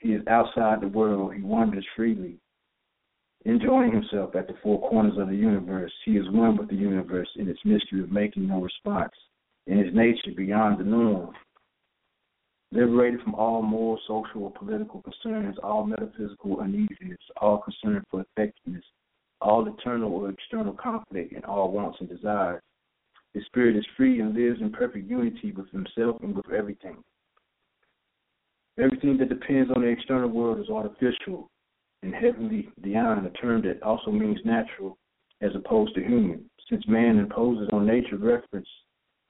Speaker 7: He is outside the world. He wanders freely, enjoying himself at the four corners of the universe. He is one with the universe in its mystery of making no response in his nature beyond the norm. Liberated from all moral, social, or political concerns, all metaphysical uneasiness, all concern for effectiveness, all internal or external conflict, and all wants and desires. His spirit is free and lives in perfect unity with himself and with everything. Everything that depends on the external world is artificial and heavenly beyond a term that also means natural as opposed to human. Since man imposes on nature reference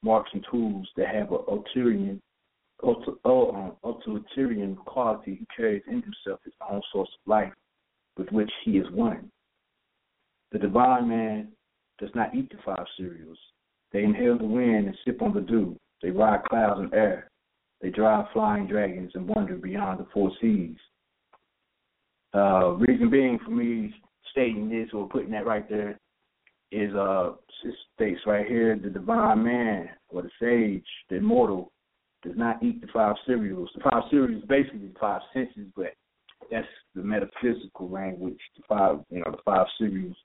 Speaker 7: marks and tools that have an ulterior, um, utilitarian quality he carries in himself his own source of life with which he is one. The divine man does not eat the five cereals. They inhale the wind and sip on the dew. They ride clouds and air. They drive flying dragons and wander beyond the four seas. Uh, reason being for me stating this or putting that right there is uh states right here the divine man or the sage, the immortal, does not eat the five cereals. The five cereals basically the five senses, but that's the metaphysical language. The five you know, the five cereals.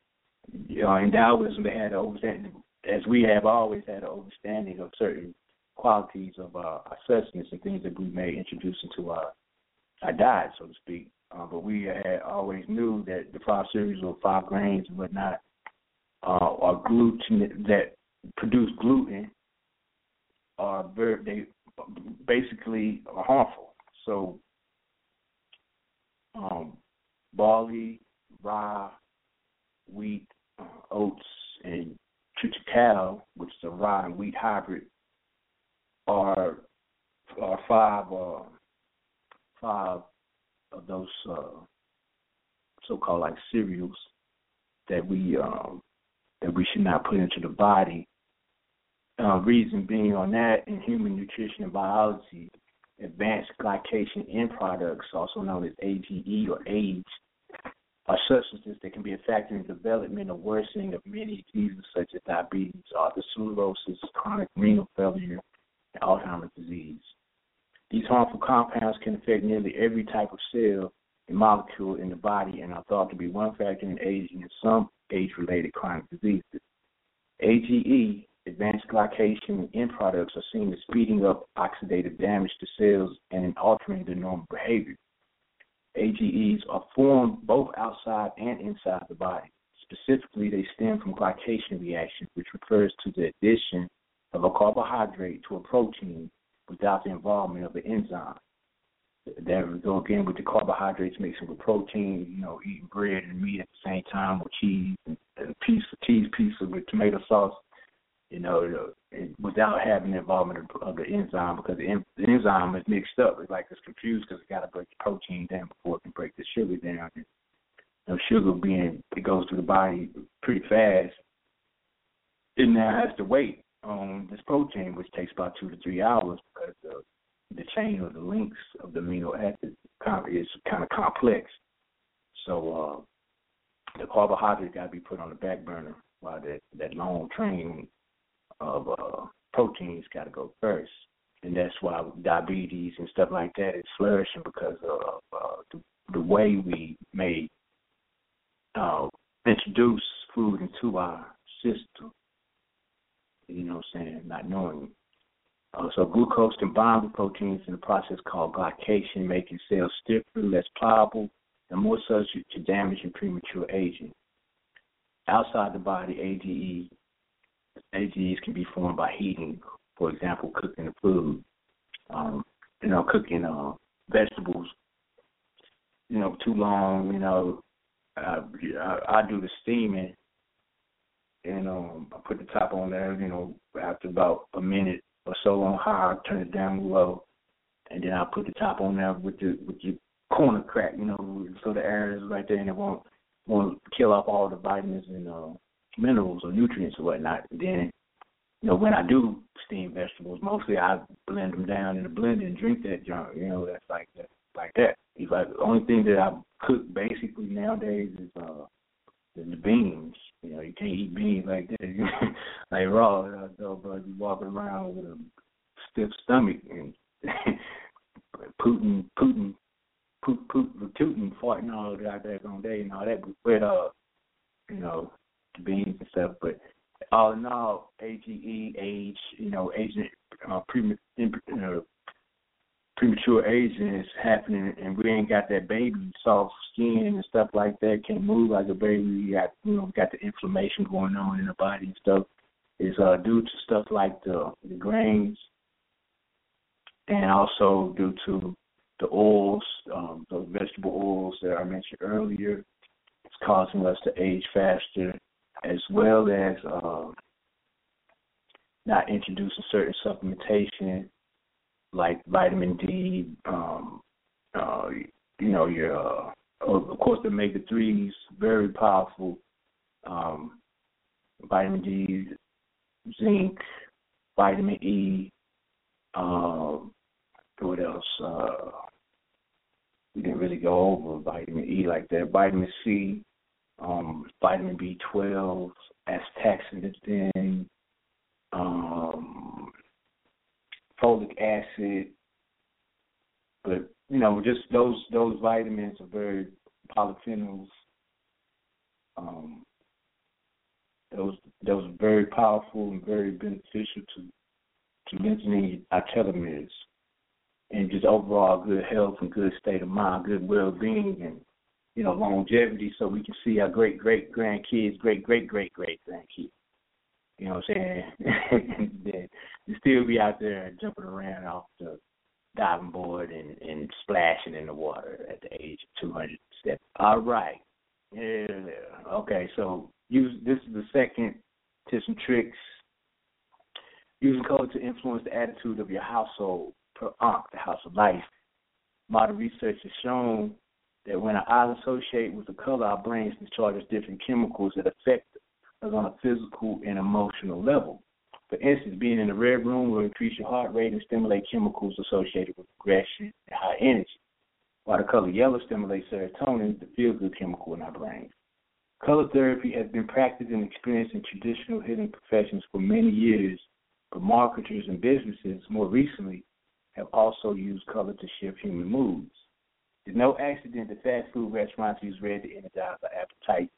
Speaker 7: You know, in Taoism they had an understanding as we have always had an understanding of certain qualities of uh, our sustenance and things that we may introduce into our our diet, so to speak. Uh, but we had always knew that the five cereals or five grains and whatnot uh, gluten that produce gluten are very they basically are harmful. So um, barley, rye, wheat, uh, oats, and triticale, which is a rye and wheat hybrid, are are five uh, five of those uh, so-called like cereals that we um, that we should not put into the body. Uh, reason being on that in human nutrition and biology, advanced glycation end products, also known as AGE or AIDS, are substances that can be a factor in development or worsening of many diseases such as diabetes, arthritis, chronic renal failure, and Alzheimer's disease. These harmful compounds can affect nearly every type of cell and molecule in the body and are thought to be one factor in aging in some age-related chronic diseases. AGE, advanced glycation end products, are seen as speeding up oxidative damage to cells and altering their normal behavior. AGEs are formed both outside and inside the body. Specifically, they stem from glycation reaction, which refers to the addition of a carbohydrate to a protein without the involvement of the enzyme. We go again with the carbohydrates mixing with protein, you know, eating bread and meat at the same time with cheese and a piece of cheese pizza with tomato sauce, you know, without having the involvement of, the enzyme because the, en- the enzyme is mixed up. It's like it's confused because it's got to break the protein down before it can break the sugar down. And, you know, sugar being it goes through the body pretty fast, it now has to wait on this protein, which takes about two to three hours because the the chain or the links of the amino acids is kind of complex. So uh, the carbohydrate got to be put on the back burner while that that long train of uh, proteins got to go first. And that's why diabetes and stuff like that is flourishing because of uh, the, the way we may uh, introduce food into our system. You know what I'm saying? Not knowing. Uh, so glucose can bond with proteins in a process called glycation, making cells stiffer, less pliable, and more subject to damage and premature aging. Outside the body, AGE, AGEs can be formed by heating, for example, cooking the food, um, you know, cooking uh, vegetables, you know, too long, you know, uh, I, I do the steaming, and um, I put the top on there. You know, after about a minute or so on high, turn it down low, and then I put the top on there with the with the corner crack. You know, so the air is right there, and it won't won't kill off all the vitamins and uh, minerals or nutrients or whatnot. And then, you know, when I do steam vegetables, mostly I blend them down in a blender and drink that junk. You know, that's like that, like that. If I, the only thing that I cook basically nowadays is uh the, beans. You know, you can't eat beans like that, [LAUGHS] like raw. Uh, so, but you walking around with a stiff stomach and [LAUGHS] Putin, Putin, Putin, Putin, Putin farting all that there all day and all that. But uh, you know, beans and stuff. But all in all, AGE, age, you know, agent, uh, pre, uh, premature aging is happening, and we ain't got that baby soft skin and stuff like that. Can't move like a baby. We got you know got the inflammation going on in the body and stuff. Is uh, due to stuff like the the grains, and also due to the oils, um, those vegetable oils that I mentioned earlier. It's causing us to age faster, as well as uh, not introducing certain supplementation like vitamin D, um, uh, you know, your uh, of course the omega threes, very powerful. Um, vitamin D, zinc, vitamin E. Um, what else? Uh, we didn't really go over vitamin E like that. Vitamin C, um, vitamin B12, astaxanthin, um, folic acid, but you know, just those those vitamins are very polyphenols. Um, those those are very powerful and very beneficial to to lengthening our telomeres and just overall good health and good state of mind, good well being and you know, longevity so we can see our great great grandkids, great great great great grandkids. You know what I'm saying? [LAUGHS] then you still be out there jumping around off the diving board and, and splashing in the water at the age of 200 steps. All right. Yeah. Okay. So use this is the second tips and tricks. Using color to influence the attitude of your household per Ankh, the house of life. Modern research has shown that when our eyes associate with the color, our brains discharge different chemicals that affect on a physical and emotional level. For instance, being in a red room will increase your heart rate and stimulate chemicals associated with aggression and high energy, while the color yellow stimulates serotonin, the feel good chemical in our brains. Color therapy has been practiced and experienced in traditional healing professions for many years, but marketers and businesses more recently have also used color to shift human moods. It's no accident that fast food restaurants use red to energize our appetite,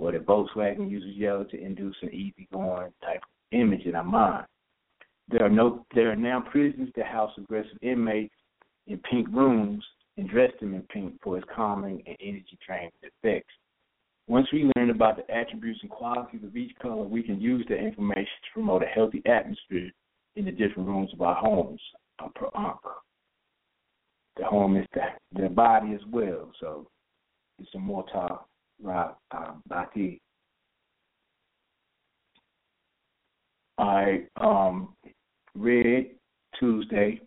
Speaker 7: or that Volkswagen mm-hmm. uses yellow to induce an easygoing type of image in our mind. There are no there are now prisons that house aggressive inmates in pink rooms and dress them in pink for its calming and energy draining effects. Once we learn about the attributes and qualities of each color, we can use that information to promote a healthy atmosphere in the different rooms of our homes. The home is the, the body as well, so it's a mortar bati. All right, um, red Tuesday,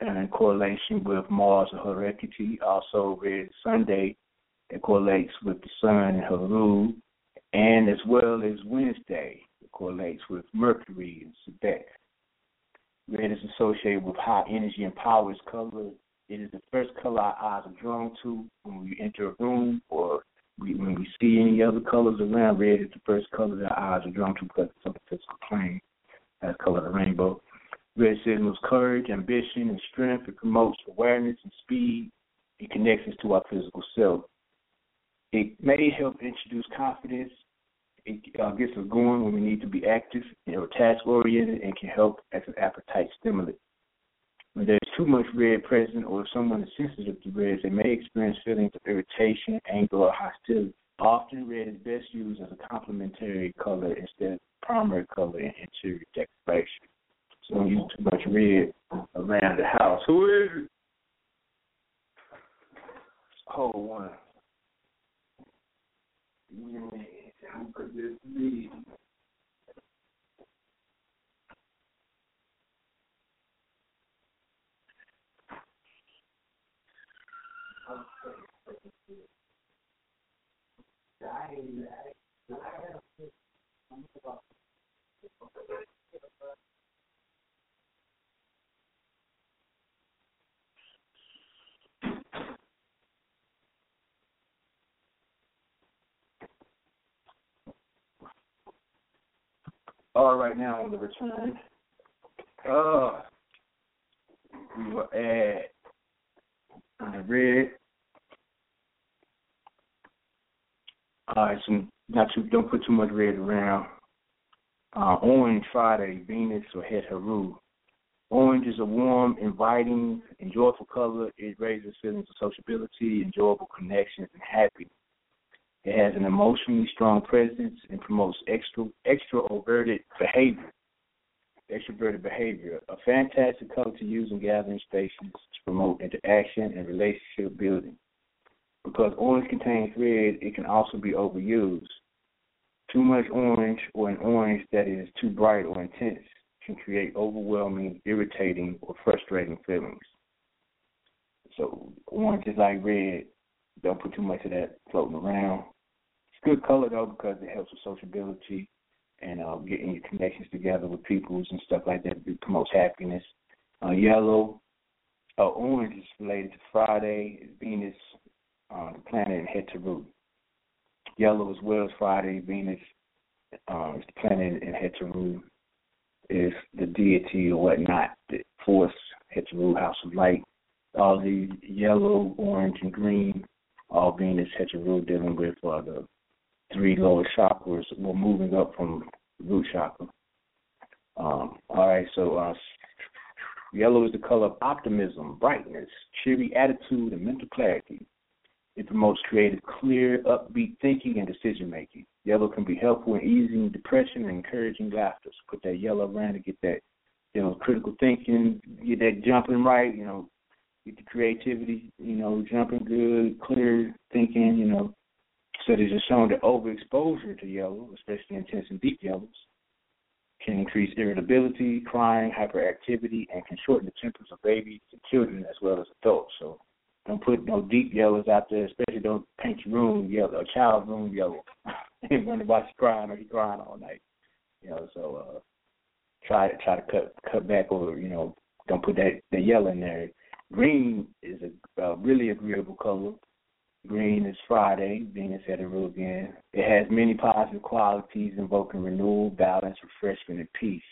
Speaker 7: in correlation with Mars and Heredity. Also, red Sunday it correlates with the sun and Haru, and as well as Wednesday, it correlates with Mercury and Sebek. Red is associated with high energy and power as color. It is the first color our eyes are drawn to when we enter a room or we, when we see any other colors around. Red is the first color that our eyes are drawn to because it's on the physical plane as color of the rainbow. Red signals courage, ambition, and strength. It promotes awareness and speed. It connects us to our physical self. It may help introduce confidence. It uh, gets us going when we need to be active or task oriented and can help as an appetite stimulant. When there's too much red present or if someone is sensitive to red, they may experience feelings of irritation, anger, or hostility. Often, red is best used as a complementary color instead of primary color in interior decoration. So don't use too much red around the house. Who is it? Hold on. All right, now on the return, uh, we add on the right, some not too don't put too much red around. Uh, orange Friday, Venus or Het Heru. Orange is a warm, inviting, and joyful color. It raises feelings of sociability, enjoyable connections, and happiness. It has an emotionally strong presence and promotes extra extroverted behavior. Extroverted behavior, a fantastic color to use in gathering spaces to promote interaction and relationship building. Because orange contains red, it can also be overused. Too much orange or an orange that is too bright or intense can create overwhelming, irritating, or frustrating feelings. So orange is like red. Don't put too much of that floating around It's a good color though because it helps with sociability and uh, getting your connections together with peoples and stuff like that. It promotes happiness. Uh, yellow, uh, orange is related to Friday, Venus, uh, the planet, and Heteru. Yellow as well as Friday, Venus uh, is the planet, and Heteru is the deity or whatnot, the force, Heteru, house of light. All the yellow, orange, and green, all Venus, Heteru dealing with uh, the three lower chakras. We're moving up from root chakra. Um, all right, so uh, yellow is the color of optimism, brightness, cheery attitude, and mental clarity. It promotes creative, clear, upbeat thinking and decision making. Yellow can be helpful in easing depression and encouraging laughter. So put that yellow around to get that, you know, critical thinking, get that jumping right, you know, get the creativity, you know, jumping good, clear thinking, you know, Studies have shown that overexposure to yellow, especially intense and deep yellows, can increase irritability, crying, hyperactivity, and can shorten the tempers of babies and children as well as adults. So don't put no deep yellows out there, especially don't paint your room yellow, a child's room yellow. [LAUGHS] why crying or he's crying all night. You know, so uh try to try to cut cut back or, you know, don't put that the yellow in there. Green is a, a really agreeable color. Green is Friday, Venus Heteru again. It has many positive qualities invoking renewal, balance, refreshment, and peace.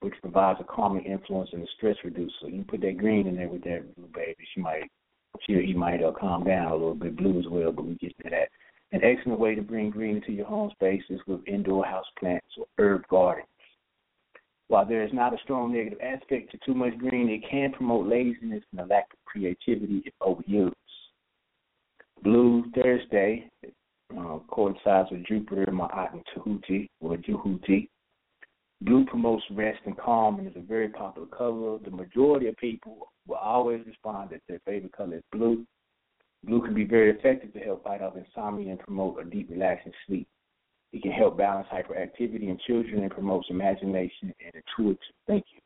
Speaker 7: which provides a calming influence and a stress reducer. You put that green in there with that blue baby, she might or he might uh, calm down a little bit. Blue as well, but we get to that. An excellent way to bring green into your home space is with indoor house plants or herb gardens. While there is not a strong negative aspect to too much green, it can promote laziness and a lack of creativity if overused. Blue Thursday uh, coincides with Jupiter Ma'at Tahuti or Juhuti. Blue promotes rest and calm and is a very popular color. The majority of people will always respond that their favorite color is blue. Blue can be very effective to help fight off insomnia and promote a deep, relaxing sleep. It can help balance hyperactivity in children and promotes imagination and intuitive thinking.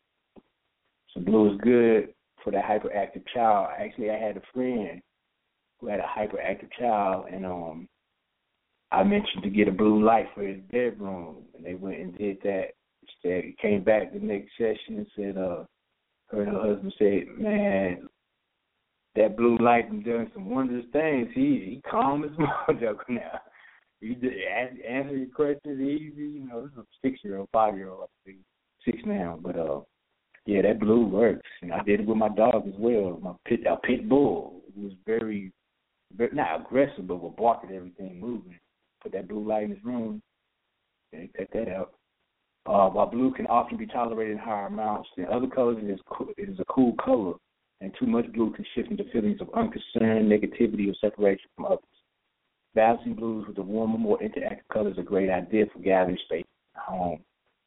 Speaker 7: So blue is good for the hyperactive child. Actually, I had a friend who had a hyperactive child, and um, I mentioned to get a blue light for his bedroom, and they went and did that. Said he came back the next session and said, uh, her and her husband said, man, that blue light been doing some wondrous things. He he calm as [LAUGHS] motherfucker now you just answer your questions easy. You know, this is a six year old, five year old, I think, six now. But uh, yeah, that blue works, and I did it with my dog as well. My pit, our pit bull was very, very not aggressive, but would bark at everything moving. Put that blue light in his room, and cut that out. Uh, while blue can often be tolerated in higher amounts than other colors, it is, cool, it is a cool color, and too much blue can shift into feelings of unconcern, negativity, or separation from others. Balancing blues with the warmer, more interactive colors is a great idea for gathering space at home.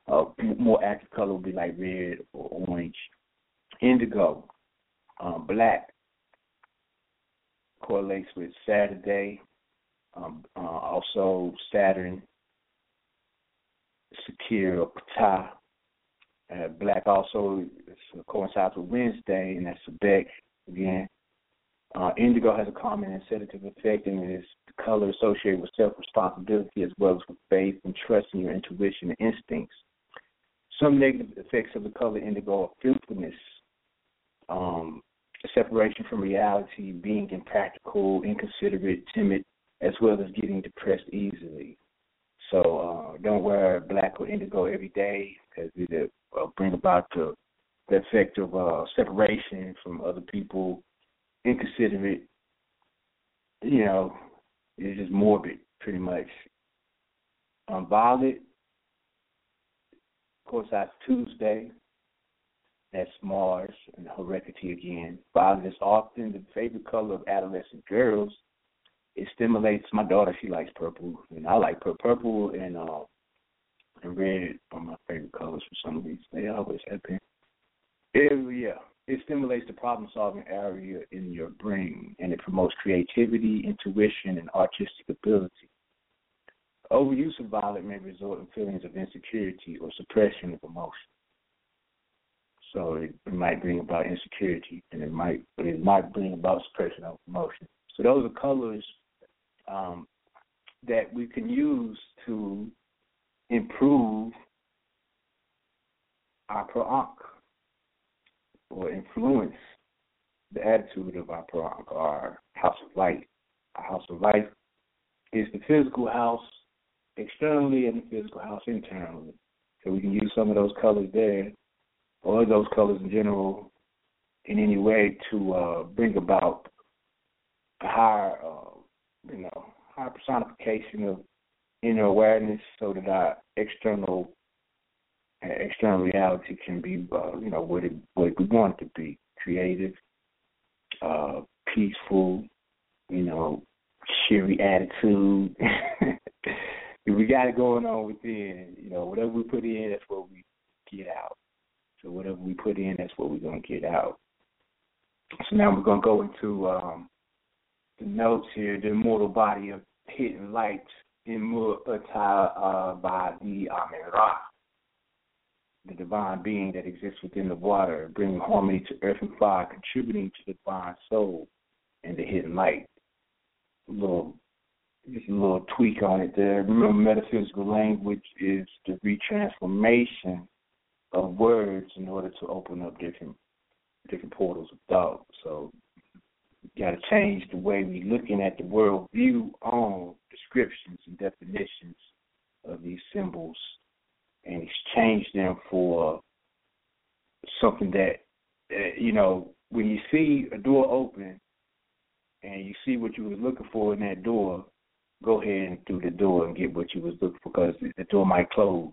Speaker 7: Uh, [CLEARS THROAT] more active color would be like red or orange. Indigo, um, black correlates with Saturday, um, uh, also Saturn, Sakir or Ptah. Uh, black also coincides with Wednesday, and that's Sebek again. Uh, indigo has a calming and sedative effect, and it is the color associated with self responsibility as well as with faith and trust in your intuition and instincts. Some negative effects of the color indigo are filthiness, um, separation from reality, being impractical, inconsiderate, timid, as well as getting depressed easily. So uh, don't wear black or indigo every day because it will bring about the, the effect of uh, separation from other people inconsiderate, you know, it's just morbid, pretty much. On Violet, of course, that's Tuesday. That's Mars and heredity again. Violet is often the favorite color of adolescent girls. It stimulates my daughter. She likes purple, and I like purple. And uh, and red are my favorite colors for some reason. They always have been. Yeah, it stimulates the problem solving area in your brain and it promotes creativity, intuition, and artistic ability. Overuse of violet may result in feelings of insecurity or suppression of emotion. So it, it might bring about insecurity and it might it might bring about suppression of emotion. So those are colors um, that we can use to improve our Pra'ak or influence the attitude of our our house of light. Our house of life is the physical house externally and the physical house internally. So we can use some of those colors there, or those colors in general, in any way to uh, bring about a higher, uh, you know, higher personification of inner awareness, so that our external external reality can be, uh, you know, what it what we want it to be: creative, uh, peaceful, you know, cheery attitude. [LAUGHS] we got it going on within. You know, whatever we put in, that's what we get out. So whatever we put in, that's what we're gonna get out. So now we're gonna go into um, notes here. The immortal body of hidden light, in Mu'ata uh, by the Amen Ra the divine being that exists within the water, bringing harmony to earth and fire, contributing to the divine soul and the hidden light. A little, just a little tweak on it there. Remember, metaphysical language is the retransformation of words in order to open up different different portals of thought. So got to change the way we're looking at the world view on descriptions and definitions of these symbols and exchange them for something that you know when you see a door open and you see what you was looking for in that door, go ahead and through the door and get what you was looking for because the door might close.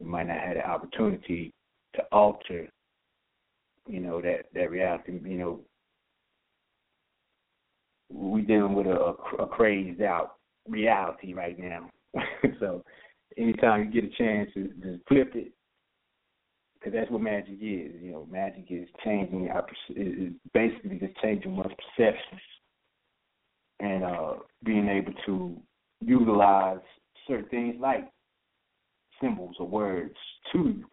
Speaker 7: You might not have the opportunity to alter, you know, that that reality. You know, we dealing with a, a crazed out reality right now. [LAUGHS] so anytime you get a chance to just flip it, because that's what magic is. You know, magic is changing our is basically just changing one's perception and uh, being able to utilize certain things like symbols or words to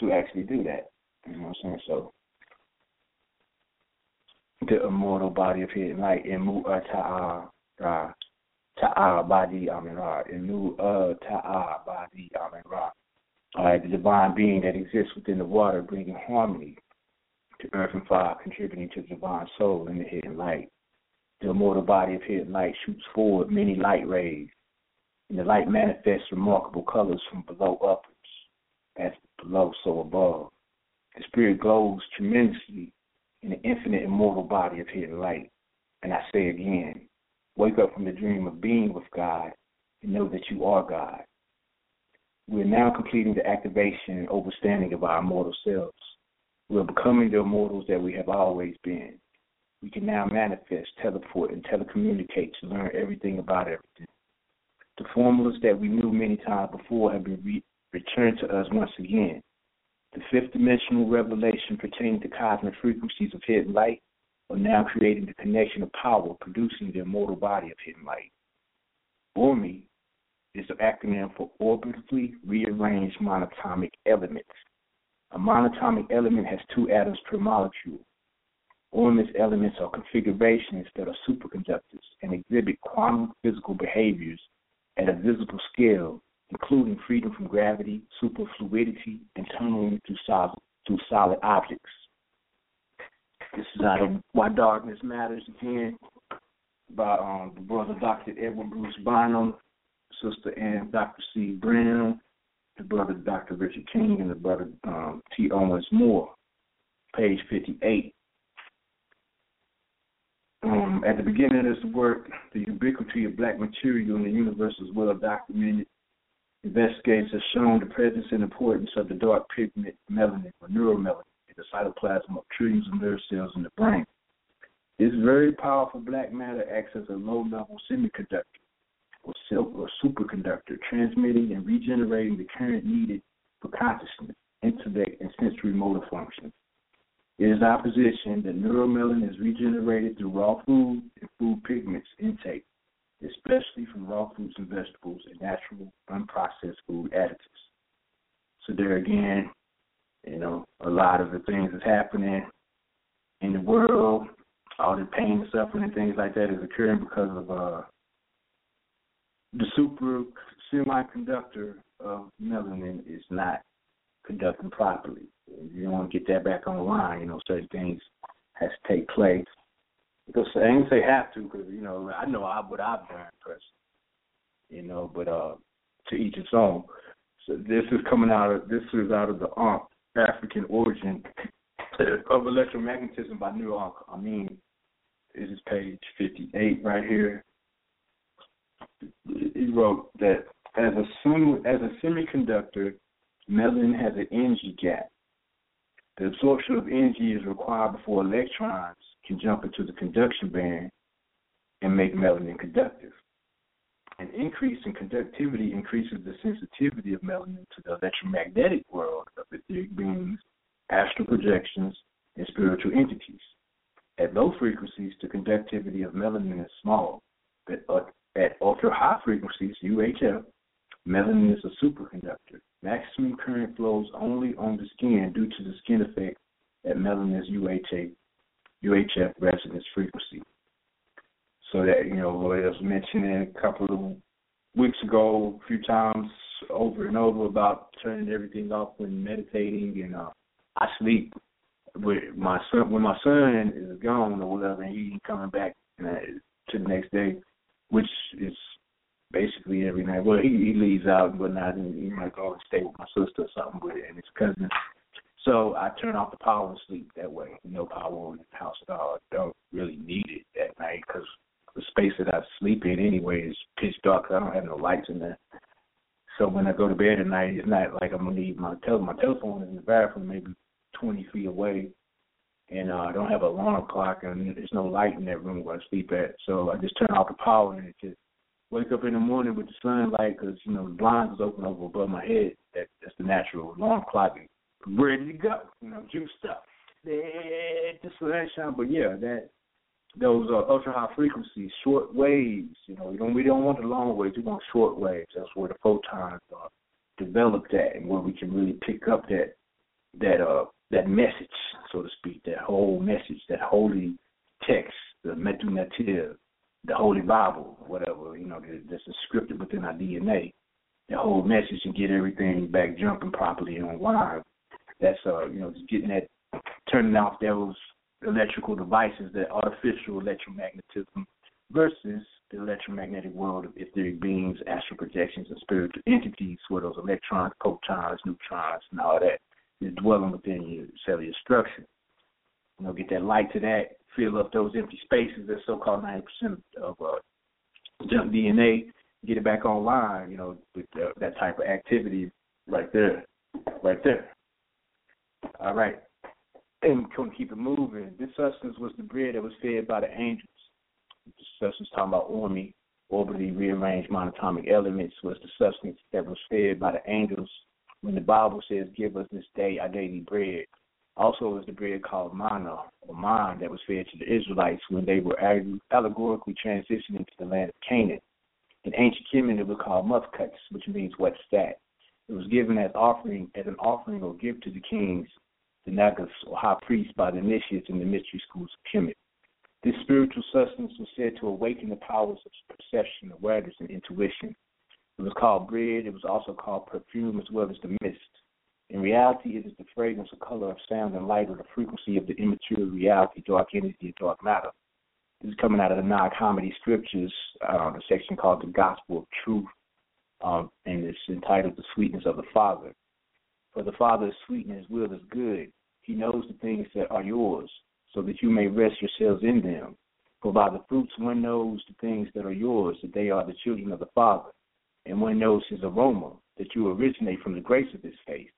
Speaker 7: to actually do that. You know what I'm saying? So the immortal body of hidden light in mu'ata'a ra ta'a body amin ra in mu'ata'a body amin ra. Right, the divine being that exists within the water, bringing harmony to earth and fire, contributing to the divine soul in the hidden light. The immortal body of hidden light shoots forward many light rays, and the light manifests remarkable colors from below upwards, as below, so above. The spirit glows tremendously in the infinite immortal body of hidden light. And I say again, wake up from the dream of being with God and know that you are God. We are now completing the activation and overstanding of our immortal selves. We are becoming the immortals that we have always been. We can now manifest, teleport, and telecommunicate to learn everything about everything. The formulas that we knew many times before have been re- returned to us once again. The fifth dimensional revelation pertaining to cosmic frequencies of hidden light are now creating the connection of power, producing the immortal body of hidden light. ORME is the acronym for orbitally rearranged monatomic elements. A monatomic element has two atoms per molecule. ORME's elements are configurations that are superconductors and exhibit quantum physical behaviors at a visible scale, including freedom from gravity, superfluidity, and tunneling through solid, through solid objects. This is out of Why Darkness Matters again by um, the brother Dr. Edward Bruce Bynum Sister Ann Dr. C. Brown, the brother Dr. Richard King, and the brother um, T. Owens Moore, page 58. Um, at the beginning of this work, the ubiquity of black material in the universe is well documented. Investigators have shown the presence and importance of the dark pigment melanin or neuromelanin in the cytoplasm of trillions of nerve cells in the brain. This very powerful black matter acts as a low level semiconductor or, or superconductor, transmitting and regenerating the current needed for consciousness, intellect, and sensory motor functions. It is our position that neuromelanin is regenerated through raw food and food pigments intake, especially from raw fruits and vegetables and natural, unprocessed food additives. So there again, you know, a lot of the things that's happening in the world, all the pain and suffering and things like that is occurring because of uh, the super semiconductor of melanin is not conducting properly. You don't want to get that back online. You know, certain things has to take place. Because I ain't say have to, because you know I know I, what I've done personally. You know, but uh, to each its own. So this is coming out of this is out of the African origin [LAUGHS] of electromagnetism by New. I mean, this is page 58 right here he wrote that as a as a semiconductor, melanin has an energy gap. The absorption of energy is required before electrons can jump into the conduction band and make melanin conductive. An increase in conductivity increases the sensitivity of melanin to the electromagnetic world of etheric beings, astral projections, and spiritual entities. At low frequencies, the conductivity of melanin is small, but uh, at ultra high frequencies, UHF, melanin is a superconductor. Maximum current flows only on the skin due to the skin effect at melanin's UHF, UHF resonance frequency. So that, you know, I was mentioning a couple of weeks ago, a few times over and over about turning everything off when meditating and uh I sleep with my son when my son is gone or whatever and he ain't coming back uh, to the next day which is basically every night. Well, he, he leaves out and whatnot, and he might go and stay with my sister or something, but and his cousin. So I turn off the power and sleep that way. No power in the house at all. Don't really need it at night because the space that I sleep in anyway is pitch dark. I don't have no lights in there. So when I go to bed at night, it's not like I'm gonna need my tel- my telephone is in the bathroom, maybe 20 feet away, and uh, I don't have an alarm clock, and there's no light in that room where I sleep at. So I just turn off the power and it just wake up in the morning with the sunlight because you know the blinds is open over above my head. That that's the natural alarm clock. Ready to go, you know, juiced up. Let the sunshine. But yeah, that those uh, ultra high frequencies, short waves. You know, we don't we don't want the long waves. We want short waves. That's where the photons are developed at, and where we can really pick up that that uh that message, so to speak, that whole message, that holy text, the Medu Neter, the Holy Bible, whatever you know that's scripted within our DNA. The whole message and get everything back jumping properly and online. That's uh you know just getting that turning off those electrical devices, that artificial electromagnetism versus the electromagnetic world of etheric beings, astral projections, and spiritual entities, where those electrons, protons, neutrons, and all that is dwelling within your cellular structure. You know, get that light to that, fill up those empty spaces, that so-called 90% of uh, junk DNA, get it back online, you know, with uh, that type of activity right there, right there. All right and couldn't keep it moving. This substance was the bread that was fed by the angels. The substance talking about ORME, orbitally rearranged monatomic elements, was the substance that was fed by the angels when the Bible says, Give us this day our daily bread. Also was the bread called manna, or man, that was fed to the Israelites when they were allegorically transitioning to the land of Canaan. In ancient Kemet, it was called mufkats, which means what's stat. It was given as offering as an offering or gift to the kings the Nagas or high priests by the initiates in the mystery schools of Kemet. This spiritual substance was said to awaken the powers of perception, awareness, and intuition. It was called bread. It was also called perfume as well as the mist. In reality, it is the fragrance or color of sound and light or the frequency of the immaterial reality, dark energy, and dark matter. This is coming out of the Hammadi scriptures, uh, a section called the Gospel of Truth, um, and it's entitled The Sweetness of the Father. For the Father is sweet and his will is good. He knows the things that are yours, so that you may rest yourselves in them. For by the fruits one knows the things that are yours, that they are the children of the Father. And one knows his aroma, that you originate from the grace of his face.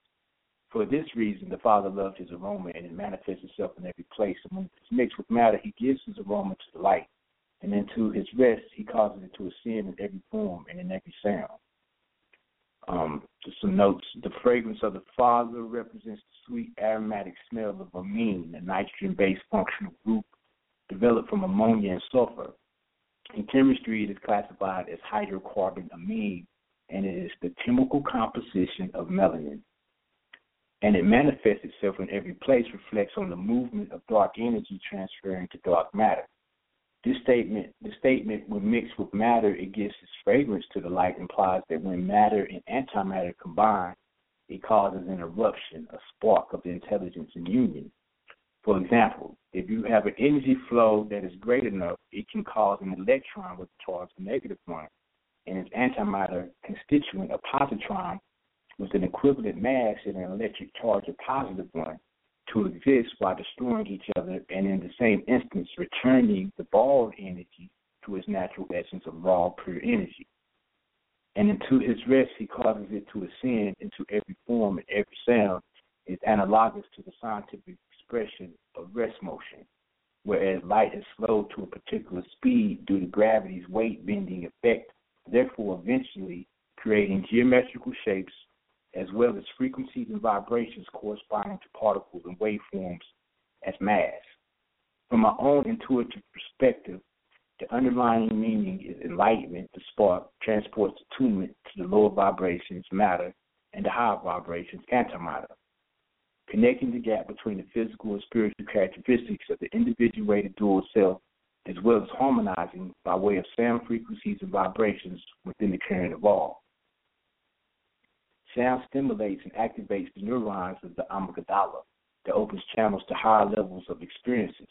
Speaker 7: For this reason, the Father loved his aroma, and it manifests itself in every place. And when it's mixed with matter, he gives his aroma to the light. And into his rest, he causes it to ascend in every form and in every sound. Um, just some notes. The fragrance of the Father represents the sweet aromatic smell of amine, a nitrogen-based functional group developed from ammonia and sulfur. In chemistry, it is classified as hydrocarbon amine, and it is the chemical composition of melanin. And it manifests itself in every place, reflects on the movement of dark energy transferring to dark matter. This statement, the statement, when mixed with matter, it gives its fragrance to the light, implies that when matter and antimatter combine, it causes an eruption, a spark of the intelligence and union. For example, if you have an energy flow that is great enough, it can cause an electron with a charge negative one, and its antimatter constituent, a positron, with an equivalent mass and an electric charge of positive one, to exist while destroying each other, and in the same instance, returning the borrowed energy to its natural essence of raw, pure energy. And into his rest, he causes it to ascend into every form and every sound, is analogous to the scientific expression of rest motion, whereas light is slowed to a particular speed due to gravity's weight bending effect, therefore, eventually creating geometrical shapes as well as frequencies and vibrations corresponding to particles and waveforms as mass. From my own intuitive perspective, the underlying meaning is enlightenment, the spark transports attunement to the lower vibrations, matter, and the higher vibrations, antimatter, connecting the gap between the physical and spiritual characteristics of the individuated dual self, as well as harmonizing by way of sound frequencies and vibrations within the current of all. Sound stimulates and activates the neurons of the amygdala that opens channels to higher levels of experiences.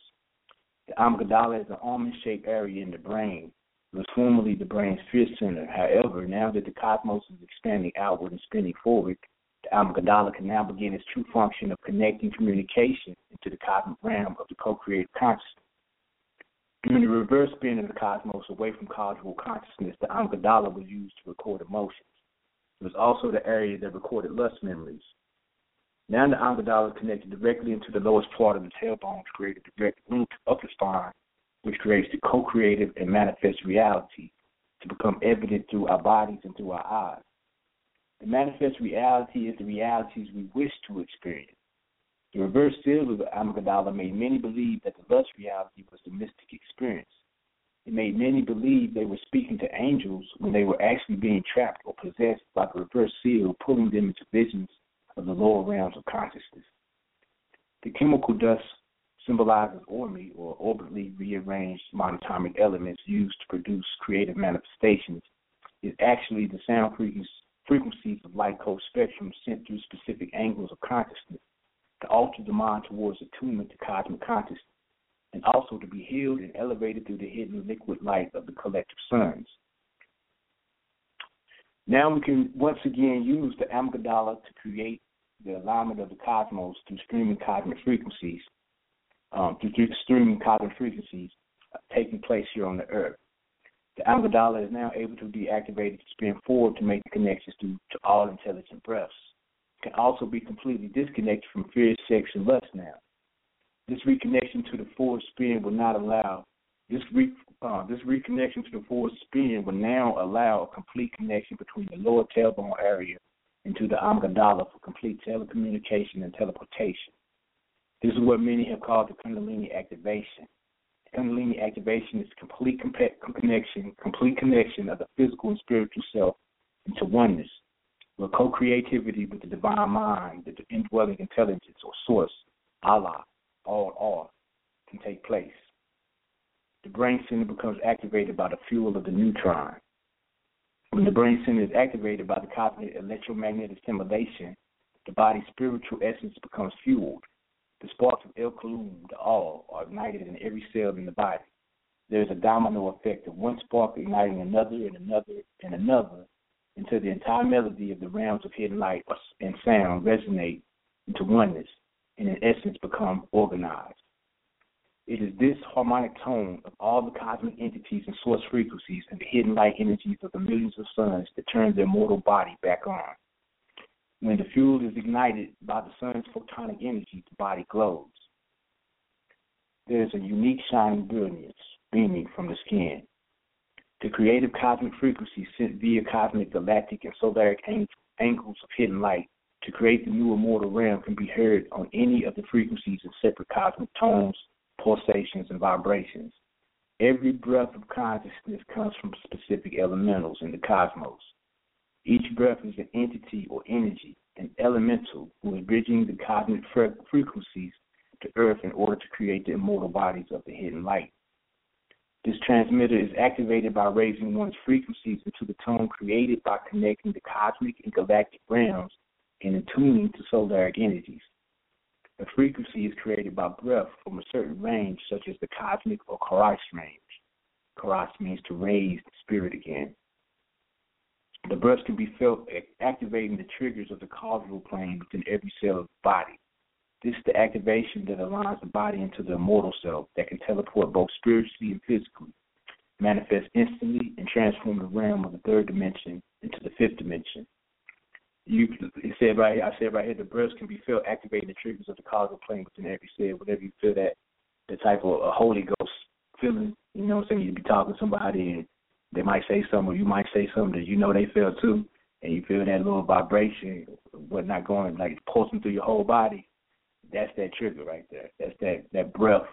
Speaker 7: The amygdala is an almond-shaped area in the brain. It was formerly the brain's fear center. However, now that the cosmos is expanding outward and spinning forward, the Amygdala can now begin its true function of connecting communication into the cosmic realm of the co-created consciousness. During the reverse spin of the cosmos away from causal consciousness, the amygdala was used to record emotions. It was also the area that recorded lust memories. Now the amygdala connected directly into the lowest part of the tailbone to create a direct link up the spine, which creates the co-creative and manifest reality to become evident through our bodies and through our eyes. The manifest reality is the realities we wish to experience. The reverse seal of the amygdala made many believe that the lust reality was the mystic experience. It made many believe they were speaking to angels when they were actually being trapped or possessed by the reverse seal, pulling them into visions of the lower realms of consciousness. The chemical dust symbolizes ORME or orbitally rearranged monatomic elements used to produce creative manifestations is actually the sound frequencies of light code spectrum sent through specific angles of consciousness to alter the mind towards attunement to cosmic consciousness, and also to be healed and elevated through the hidden liquid light of the collective suns. Now we can once again use the amygdala to create the alignment of the cosmos through streaming cosmic frequencies, um, through streaming cosmic frequencies uh, taking place here on the earth. The amygdala is now able to be activated to spin forward to make connections to, to all intelligent breaths can also be completely disconnected from fear, sex, and lust now. This reconnection to the forward spin will not allow this re, uh, this reconnection to the forward spin will now allow a complete connection between the lower tailbone area and to the amygdala for complete telecommunication and teleportation. This is what many have called the Kundalini activation. The Kundalini activation is complete connection, complete connection of the physical and spiritual self into oneness where co-creativity with the divine mind, the indwelling intelligence or source, Allah, all all, can take place. The brain center becomes activated by the fuel of the neutron. When the brain center is activated by the cosmic electromagnetic stimulation, the body's spiritual essence becomes fueled. The sparks of El Kulum, the all, are ignited in every cell in the body. There is a domino effect of one spark igniting another and another and another until the entire melody of the realms of hidden light and sound resonate into oneness and in essence become organized. It is this harmonic tone of all the cosmic entities and source frequencies and the hidden light energies of the millions of suns that turns their mortal body back on. When the fuel is ignited by the sun's photonic energy, the body glows. There is a unique shining brilliance beaming from the skin. The creative cosmic frequencies sent via cosmic, galactic, and solaric angles of hidden light to create the new immortal realm can be heard on any of the frequencies of separate cosmic tones, pulsations, and vibrations. Every breath of consciousness comes from specific elementals in the cosmos. Each breath is an entity or energy, an elemental who is bridging the cosmic frequencies to Earth in order to create the immortal bodies of the hidden light. This transmitter is activated by raising one's frequencies into the tone created by connecting the cosmic and galactic realms and attuning to solaric energies. The frequency is created by breath from a certain range, such as the cosmic or Karash range. Karash means to raise the spirit again. The breath can be felt activating the triggers of the causal plane within every cell of the body. This is the activation that aligns the body into the immortal self that can teleport both spiritually and physically, manifest instantly, and transform the realm of the third dimension into the fifth dimension. You it said right here, I said right here, the breaths can be felt activating the triggers of the causal plane within every cell. Whenever you feel that, the type of a Holy Ghost feeling, you know what I'm saying? You'd be talking to somebody and they might say something, or you might say something that you know they feel too, and you feel that little vibration, whatnot going like pulsing through your whole body that's that trigger right there. That's that that breath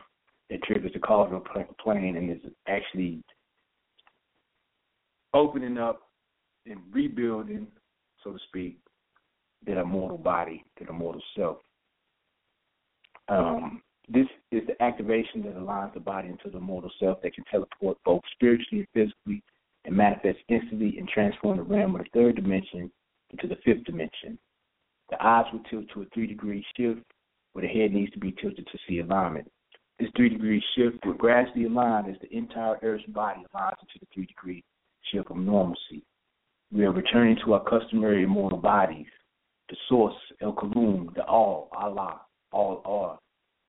Speaker 7: that triggers the causal plane and is actually opening up and rebuilding, so to speak, that mortal body, that mortal self. Um, this is the activation that aligns the body into the mortal self that can teleport both spiritually and physically and manifest instantly and transform the realm of the third dimension into the fifth dimension. The eyes will tilt to a three degree shift where the head needs to be tilted to see alignment. This three degree shift will gradually align as the entire Earth's body aligns into the three degree shift of normalcy. We are returning to our customary immortal bodies. the source, El Kalum, the All, Allah, all are,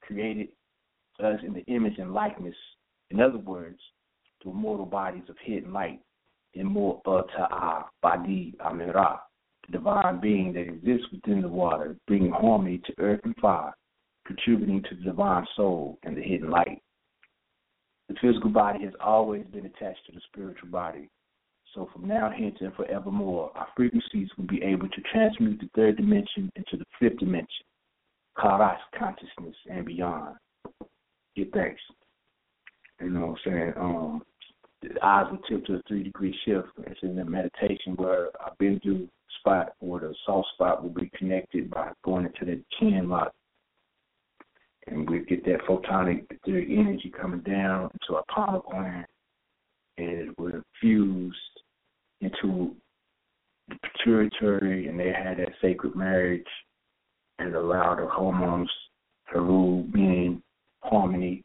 Speaker 7: created us in the image and likeness. In other words, the immortal bodies of hidden light, Imur Ta'a Badi Amira, the divine being that exists within the water, bringing harmony to earth and fire, contributing to the divine soul and the hidden light. The physical body has always been attached to the spiritual body. So from now hence and forevermore, our frequencies will be able to transmute the third dimension into the fifth dimension, Karas consciousness and beyond. Get thanks. You know what I'm saying? Um, the eyes will tip to a three degree shift. It's in the meditation where I've been through spot where the soft spot will be connected by going into the chin lock. And we get that photonic energy coming down into our pineal gland and it will infuse into the pituitary and they had that sacred marriage and allowed the hormones to rule meaning harmony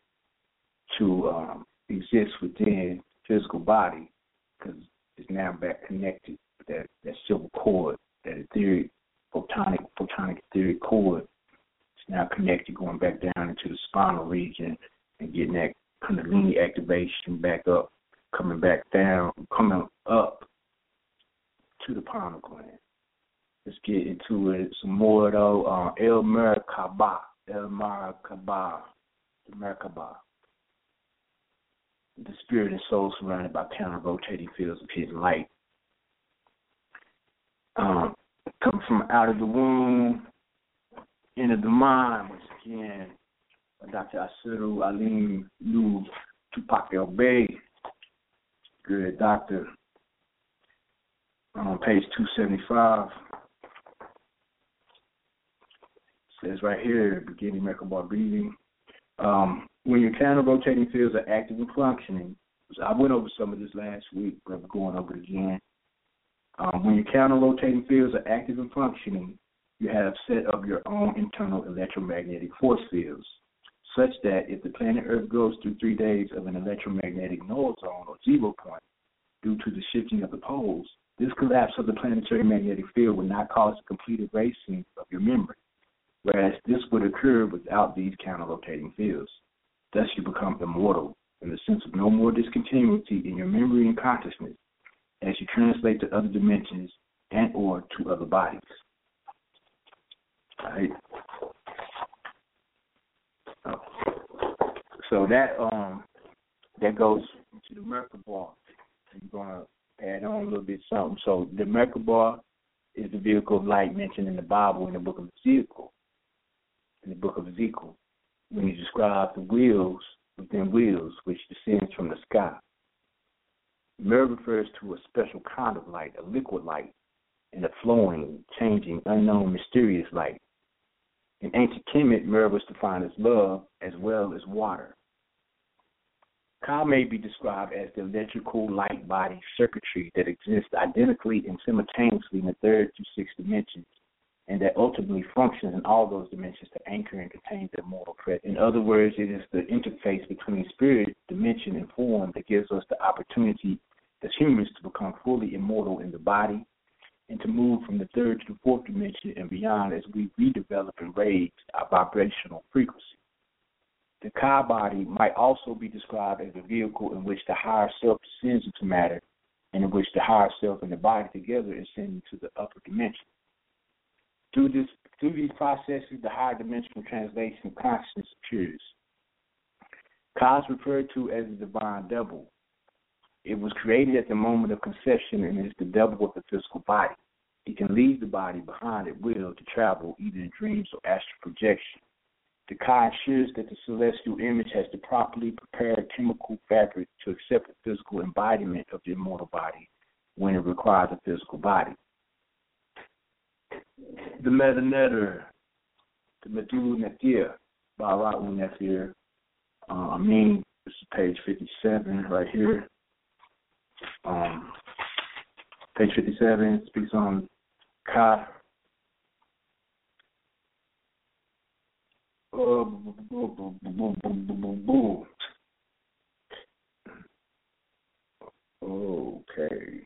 Speaker 7: to um, exist within physical body because it's now back connected with that that silver cord, that etheric photonic photonic etheric cord. Is now connected going back down into the spinal region and getting that kundalini activation back up, coming back down, coming up to the gland. Let's get into it some more though. Uh, El Merkaba, El Merkaba, the Merkaba. The spirit and soul surrounded by counter rotating fields of hidden light um, come from out of the womb into the mind, once again, Dr. Asiru Alim Lu Tupac El Bay, good doctor, on page 275. says right here, beginning Merkaba breathing. Um, when your counter rotating fields are active and functioning, I went over some of this last week, but I'm going over it again. Um, when your counter-rotating fields are active and functioning, you have set up your own internal electromagnetic force fields, such that if the planet Earth goes through three days of an electromagnetic null zone or zero point due to the shifting of the poles, this collapse of the planetary magnetic field would not cause a complete erasing of your memory, whereas this would occur without these counter-rotating fields. Thus, you become immortal in the sense of no more discontinuity in your memory and consciousness as you translate to other dimensions and or to other bodies. Right. So that um that goes to the Merkaba. I'm gonna add on a little bit something. So the Merkaba is the vehicle of light mentioned in the Bible in the book of Ezekiel. In the book of Ezekiel, when he describes the wheels within wheels which descends from the sky. Mer refers to a special kind of light, a liquid light, and a flowing, changing, unknown, mysterious light. In ancient Kemet, Mer was defined as love as well as water. Ka may be described as the electrical light body circuitry that exists identically and simultaneously in the third to sixth dimensions, and that ultimately functions in all those dimensions to anchor and contain the immortal presence. In other words, it is the interface between spirit, dimension, and form that gives us the opportunity as humans to become fully immortal in the body and to move from the third to the fourth dimension and beyond as we redevelop and raise our vibrational frequency. The Ka body might also be described as a vehicle in which the higher self descends into matter and in which the higher self and the body together ascend into the upper dimension. Through this through these processes, the higher dimensional translation consciousness appears. Ka is referred to as the divine double, it was created at the moment of conception and is the double of the physical body. It can leave the body behind at will to travel either in dreams or astral projection. The Ka ensures that the celestial image has the properly prepared chemical fabric to accept the physical embodiment of the immortal body when it requires a physical body. The Metanetter, the Medu Netir, by Ra'u Netir, uh, I mean, this is page 57 right here. Um, page 57 speaks on Ka. Okay.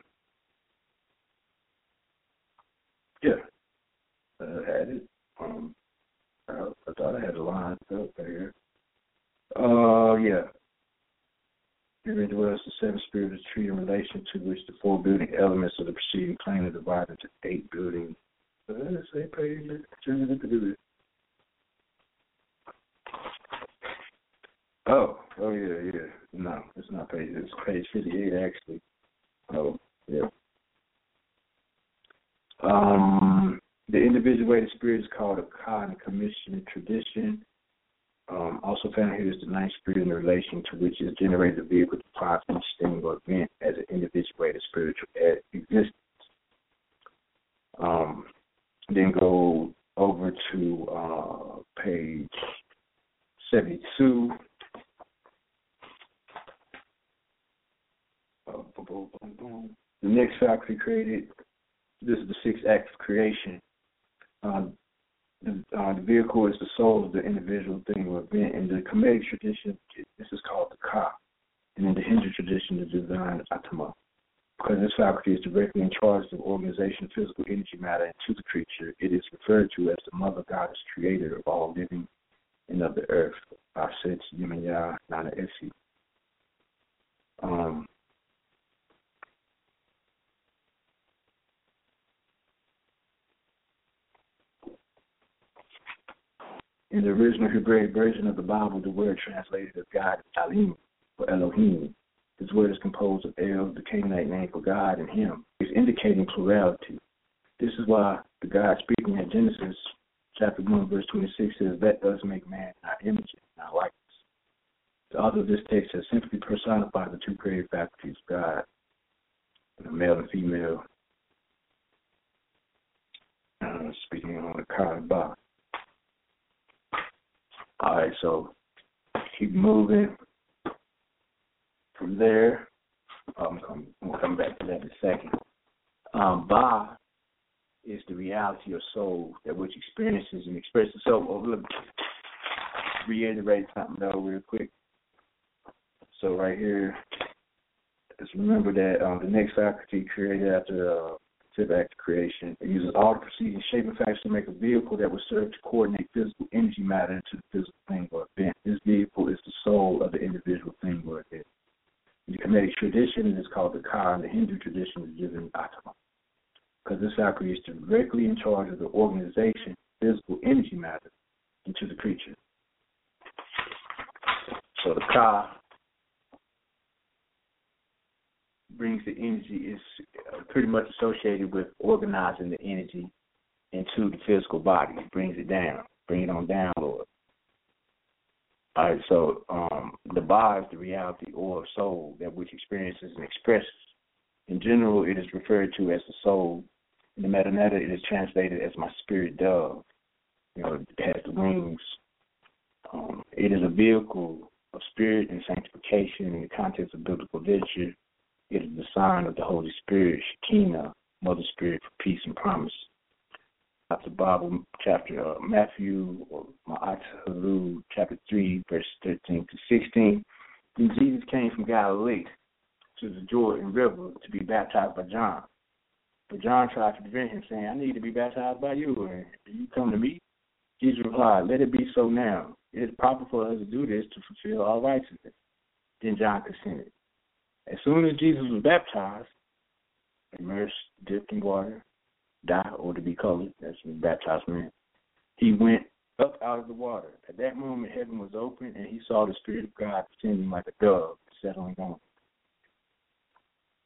Speaker 7: Yeah. I had it. Um, I, I thought I had a line up here. Uh, yeah. Herein dwells the seven spirits of tree in relation to which the four building elements of the preceding plane are divided into eight building. Uh, say page. Oh, oh yeah, yeah. No, it's not page. It's page fifty-eight actually. Oh, yeah. Um, the individuated spirit is called a ka in commission tradition. Um, also found here is the ninth spirit in relation to which is generated the vehicle to each thing or event as an individuated spiritual existence. Um, then go over to uh, page 72. The next faculty created, this is the sixth act of creation. Um, the, uh, the vehicle is the soul of the individual thing or event. In the Kemetic tradition, this is called the Ka. And in the Hindu tradition, the divine Atma. Because this faculty is directly in charge of organization physical energy matter into the creature, it is referred to as the mother goddess creator of all living and of the earth. Aset Yemaya Nana Esi. Um, In the original Hebraic version of the word translated as God is Elohim or Elohim. This word is composed of El, the Canaanite name for God, and Him. It's indicating plurality. This is why the God speaking in Genesis chapter 1, verse 26 says, Let us make man in our image and our likeness. The author of this text has simply personified the two creative faculties of God, the male and female, uh, speaking on the Kaaba. All right, so keep moving from there. I'm coming, I'm back to that in a second. Um, ba is the reality of soul that which experiences and expresses. So, oh, look, reiterate something though, real quick. So, right here, just remember that um, the next faculty created after uh, the act creation. It uses all the preceding shape and factors to make a vehicle that will serve to coordinate physical energy matter into the physical thing or event. This vehicle is the soul of the individual thing or event. Kemetic tradition, it is called the Ka. In the Hindu tradition, is given Atma. Because this faculty is directly in charge of the organization physical energy matter into the creature. So the Ka brings the energy is uh, pretty much associated with organizing the energy into the physical body. Brings it down. Bring it on down, Lord. All right, so um, the is the reality or soul that which experiences and expresses. In general, it is referred to as the soul. In the Metu Neter, it is translated as my spirit dove. You know, it has the wings. Um, it is a vehicle of spirit and sanctification in the context of biblical literature it is the sign of the Holy Spirit, Shekinah, Mother Spirit for peace and promise. After Bible chapter uh, Matthew or Ma'atahalu chapter three, verse thirteen to sixteen. Then Jesus Galilee to the Jordan River to be baptized by John. But John tried to prevent him, saying, I need to be baptized by you, and you come to me? Jesus replied, Let it be so now. It is proper for us to do this to fulfill all righteousness. Then John consented. As soon as Jesus was baptized, immersed, dipped in water, die or to be colored, that's what baptized meant, he went up out of the water. At that moment, heaven was open, and he saw the Spirit of God descending like a dove, settling on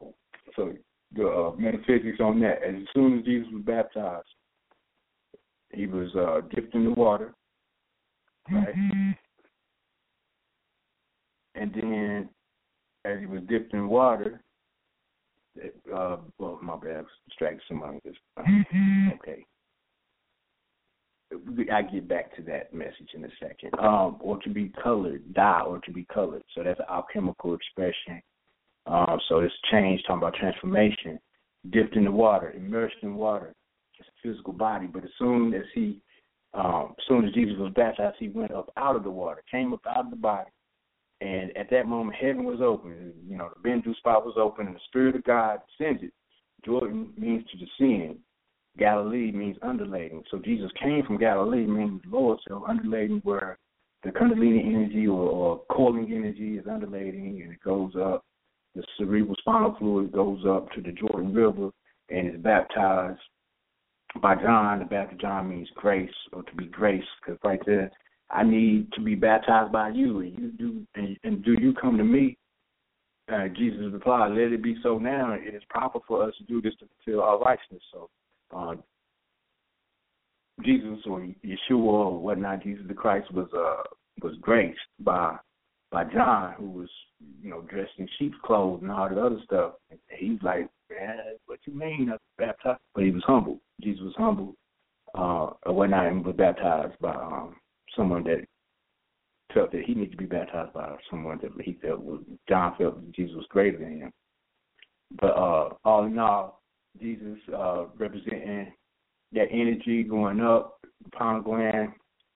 Speaker 7: him. So the uh, on that. As soon as Jesus was baptized, he was uh, dipped in the water, right? Mm-hmm. And then as he was dipped in water, uh, well, my bad, I was distracted somebody. Mm-hmm. Okay. I get back to that message in a second. Um, or to be colored, dye, or to be colored. So that's an alchemical expression. Um, so it's change, talking about transformation, dipped in the water, immersed in water. his physical body. But as soon as he, um, as soon as Jesus was baptized, he went up out of the water, came up out of the body, and at that moment, heaven was open. You know, the Bindu spot was open, and the Spirit of God descended. Jordan means to descend. Galilee means undulating. So Jesus came from Galilee, meaning Lord. So undulating where the Kundalini energy or, or energy is undulating and it goes up. Cerebral spinal fluid goes up to the Jordan River and is baptized by John. The baptism John means grace or to be grace, because right there, I need to be baptized by you, and you do, and, and do you come to me? Uh, Jesus replied, "Let it be so now. It is proper for us to do this to fulfill our righteousness." So, uh, Jesus or Yeshua or whatnot, Jesus the Christ was uh was graced by by John, who was dressed in sheep's clothes and all the other stuff. And he's like, man, what you mean? I baptized, but he was humble. Jesus was humble, uh, or whatnot, and was baptized by um someone that felt that he needed to be baptized by someone that he felt was John felt that Jesus was greater than him. But uh all in all, Jesus uh representing that energy going up, the pineal gland,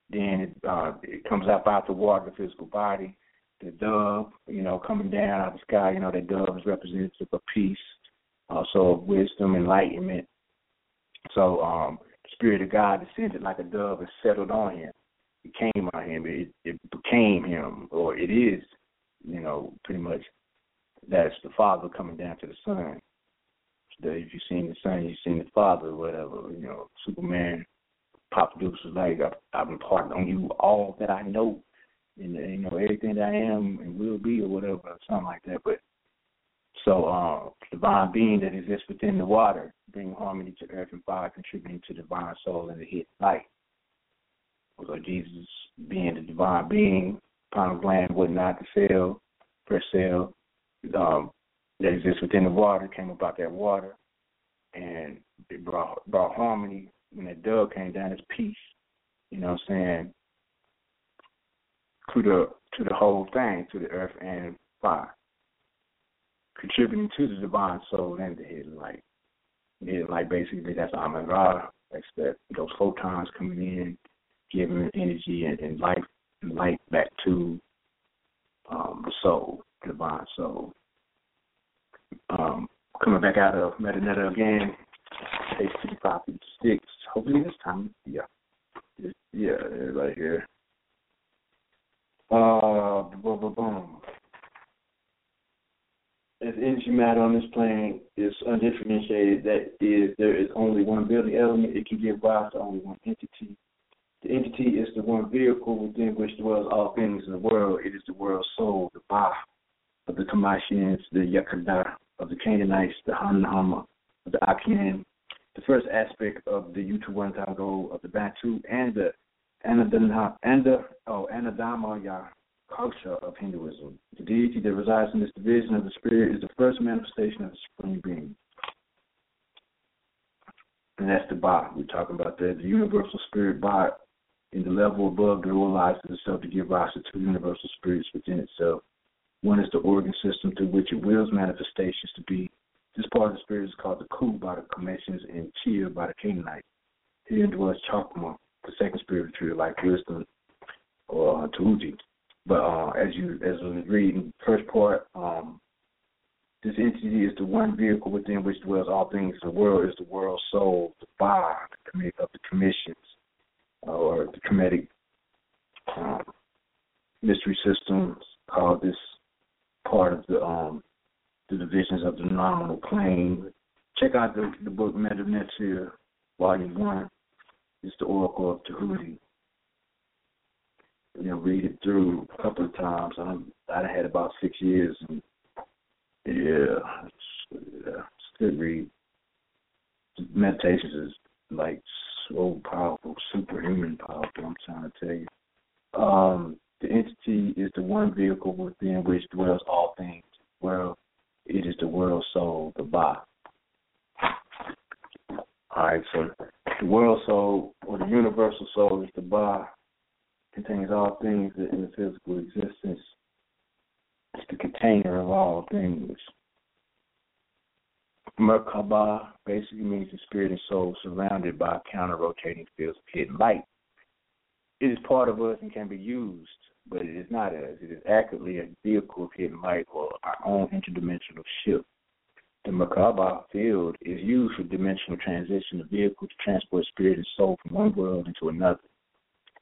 Speaker 7: then it, uh, it comes up out the water, the physical body. The dove, you know, coming down out of the sky, you know, that dove is representative of peace, also of wisdom, enlightenment. So um, the Spirit of God descended like a dove and settled on him. It came on him. It, it became him, or it is, you know, pretty much. That's the Father coming down to the Son that if you've seen the son, you've seen the father, whatever. You know, Superman, Papa Dukes was like, I've, I've imparted on you all that I know, and you know everything that I am and will be, or whatever, or something like that. But so, uh, divine being that exists within the water, bring harmony to earth and fire, contributing to divine soul and the hit light. So Jesus being the divine being, pineal gland, whatnot, the cell, first cell, um, that exists within the water came about that water, and it brought brought harmony. When that dove came down, it's peace. You know what I'm saying? To the to the whole thing, to the earth and fire, contributing to the divine soul and the hidden light. Hidden light, basically, that's Amen Ra. That's that those photons coming in, giving energy and, and life and light back to um, the soul, divine soul um, coming back out of Metu Neter again. Page 55, 56. Hopefully this time, yeah. Yeah, right here. Uh, boom, boom, boom. As energy matter on this plane is undifferentiated, that is, there is only one building element. It can give rise to only one entity. The entity is the one vehicle within which dwells all things in the world. It is the world soul, the Ba of the Tamashians, the Yakada of the Canaanites, the Hanahama of the Akin, the first aspect of the Utuwantago of the Bantu, and the Anadana, and the oh, culture of Hinduism. The deity that resides in this division of the spirit is the first manifestation of the supreme being. And that's the Ba. We're talking about that. The universal spirit Ba in the level above that realizes itself to give rise to two universal spirits within itself. One is the organ system through which it wills manifestations to be. This part of the spirit is called the Ku by the Kamitians and Chia by the Canaanites. Here dwells Chokmah, the second spirit tree, like wisdom or uh. But uh, as you as we read in the first part, um, this entity is the one vehicle within which dwells all things. The world is the world soul, the bar of the Kamitians, uh, or the Kemetic um, mystery systems called this part of the um the divisions of the nominal plane. Check out the the book Metu Neter, Volume One. It's the Oracle of Tahuti. You know, read it through a couple of times. I I had about six years, and yeah, it's, yeah, it's good read. Meditations is like so powerful, superhuman powerful. I'm trying to tell you. Um, the entity is the one vehicle within which dwells all things. Well, it is the world soul, the Ba. All right, so the world soul or the universal soul is the Ba, contains all things that in the physical existence. It's the container of all things. Merkaba basically means the spirit and soul surrounded by counter rotating fields of hidden light. It is part of us and can be used but it is not as. It is accurately a vehicle of hidden light or our own interdimensional ship. The Merkaba field is used for dimensional transition, a vehicle to transport spirit and soul from one world into another.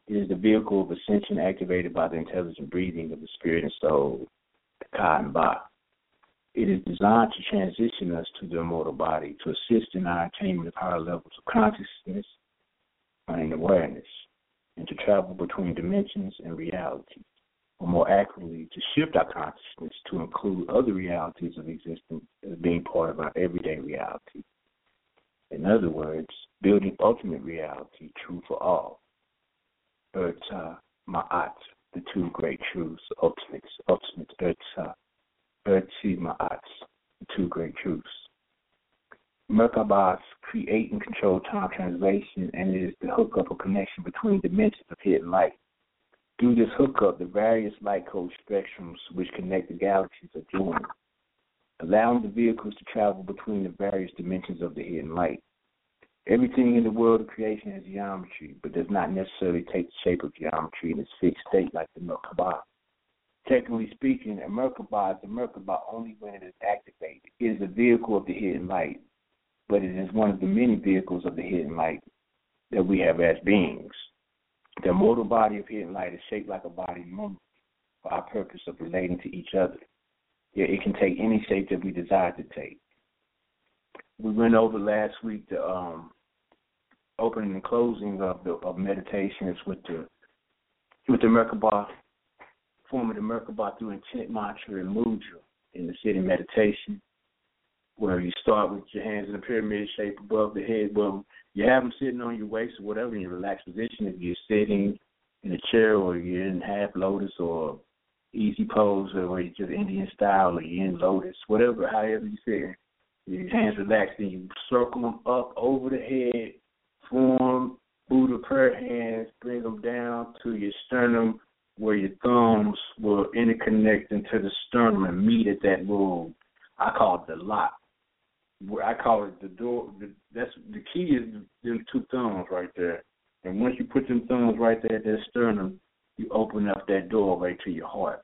Speaker 7: It is the vehicle of ascension activated by the intelligent breathing of the spirit and soul, the Ka and Ba. It is designed to transition us to the immortal body, to assist in our attainment of higher levels of consciousness and awareness, and to travel between dimensions and reality or more accurately, to shift our consciousness to include other realities of existence as being part of our everyday reality. In other words, building ultimate reality true for all. Erta Ma'at, the two great truths, ultimate, ultimate Erta, Erti Ma'at, the two great truths. Merkabahs create and control time translation, and it is the hookup or connection between dimensions of hidden light through this hookup, the various light code spectrums which connect the galaxies are joined, allowing the vehicles to travel between the various dimensions of the hidden light. Everything in the world of creation has geometry, but does not necessarily take the shape of geometry in its fixed state like the Merkaba. Technically speaking, a Merkaba is a Merkaba only when it is activated. It is a vehicle of the hidden light, but it is one of the many vehicles of the hidden light that we have as beings. The mortal body of hidden light is shaped like a body for our purpose of relating to each other. Yet it can take any shape that we desire to take. We went over last week the um, opening and closing of the of meditations with the with the Merkaba, form of the Merkaba through intent mantra and mudra in the sitting meditation, where you start with your hands in a pyramid shape above the head, well, you have them sitting on your waist or whatever in your relaxed position. If you're sitting in a chair or you're in half lotus or easy pose or you're just Indian style or you're in lotus, whatever, however you sit, your hands relaxed and you circle them up over the head, form Buddha prayer hands, bring them down to your sternum where your thumbs will interconnect into the sternum and meet at that little, I call it the lock I call it the door. The, that's the key is them two thumbs right there. And once you put them thumbs right there at that sternum, you open up that door right to your heart.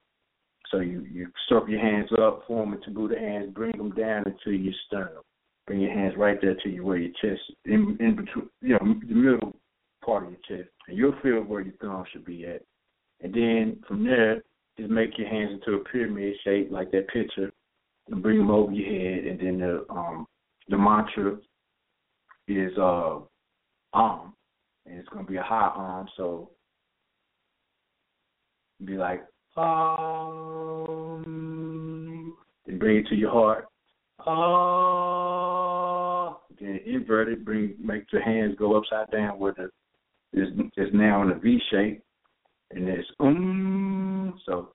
Speaker 7: So you you circle your hands up, form a Buddha hands, bring them down into your sternum. Bring your hands right there to you where your chest, in in between, you know, the middle part of your chest, and you'll feel where your thumb should be at. And then from there, just make your hands into a pyramid shape like that picture, and bring them over your head, and then the um the mantra is uh um, and it's gonna be a high um, so be like um, then bring it to your heart. Ah, then invert it, bring make your hands go upside down where the is is now in a V shape, and it's um, so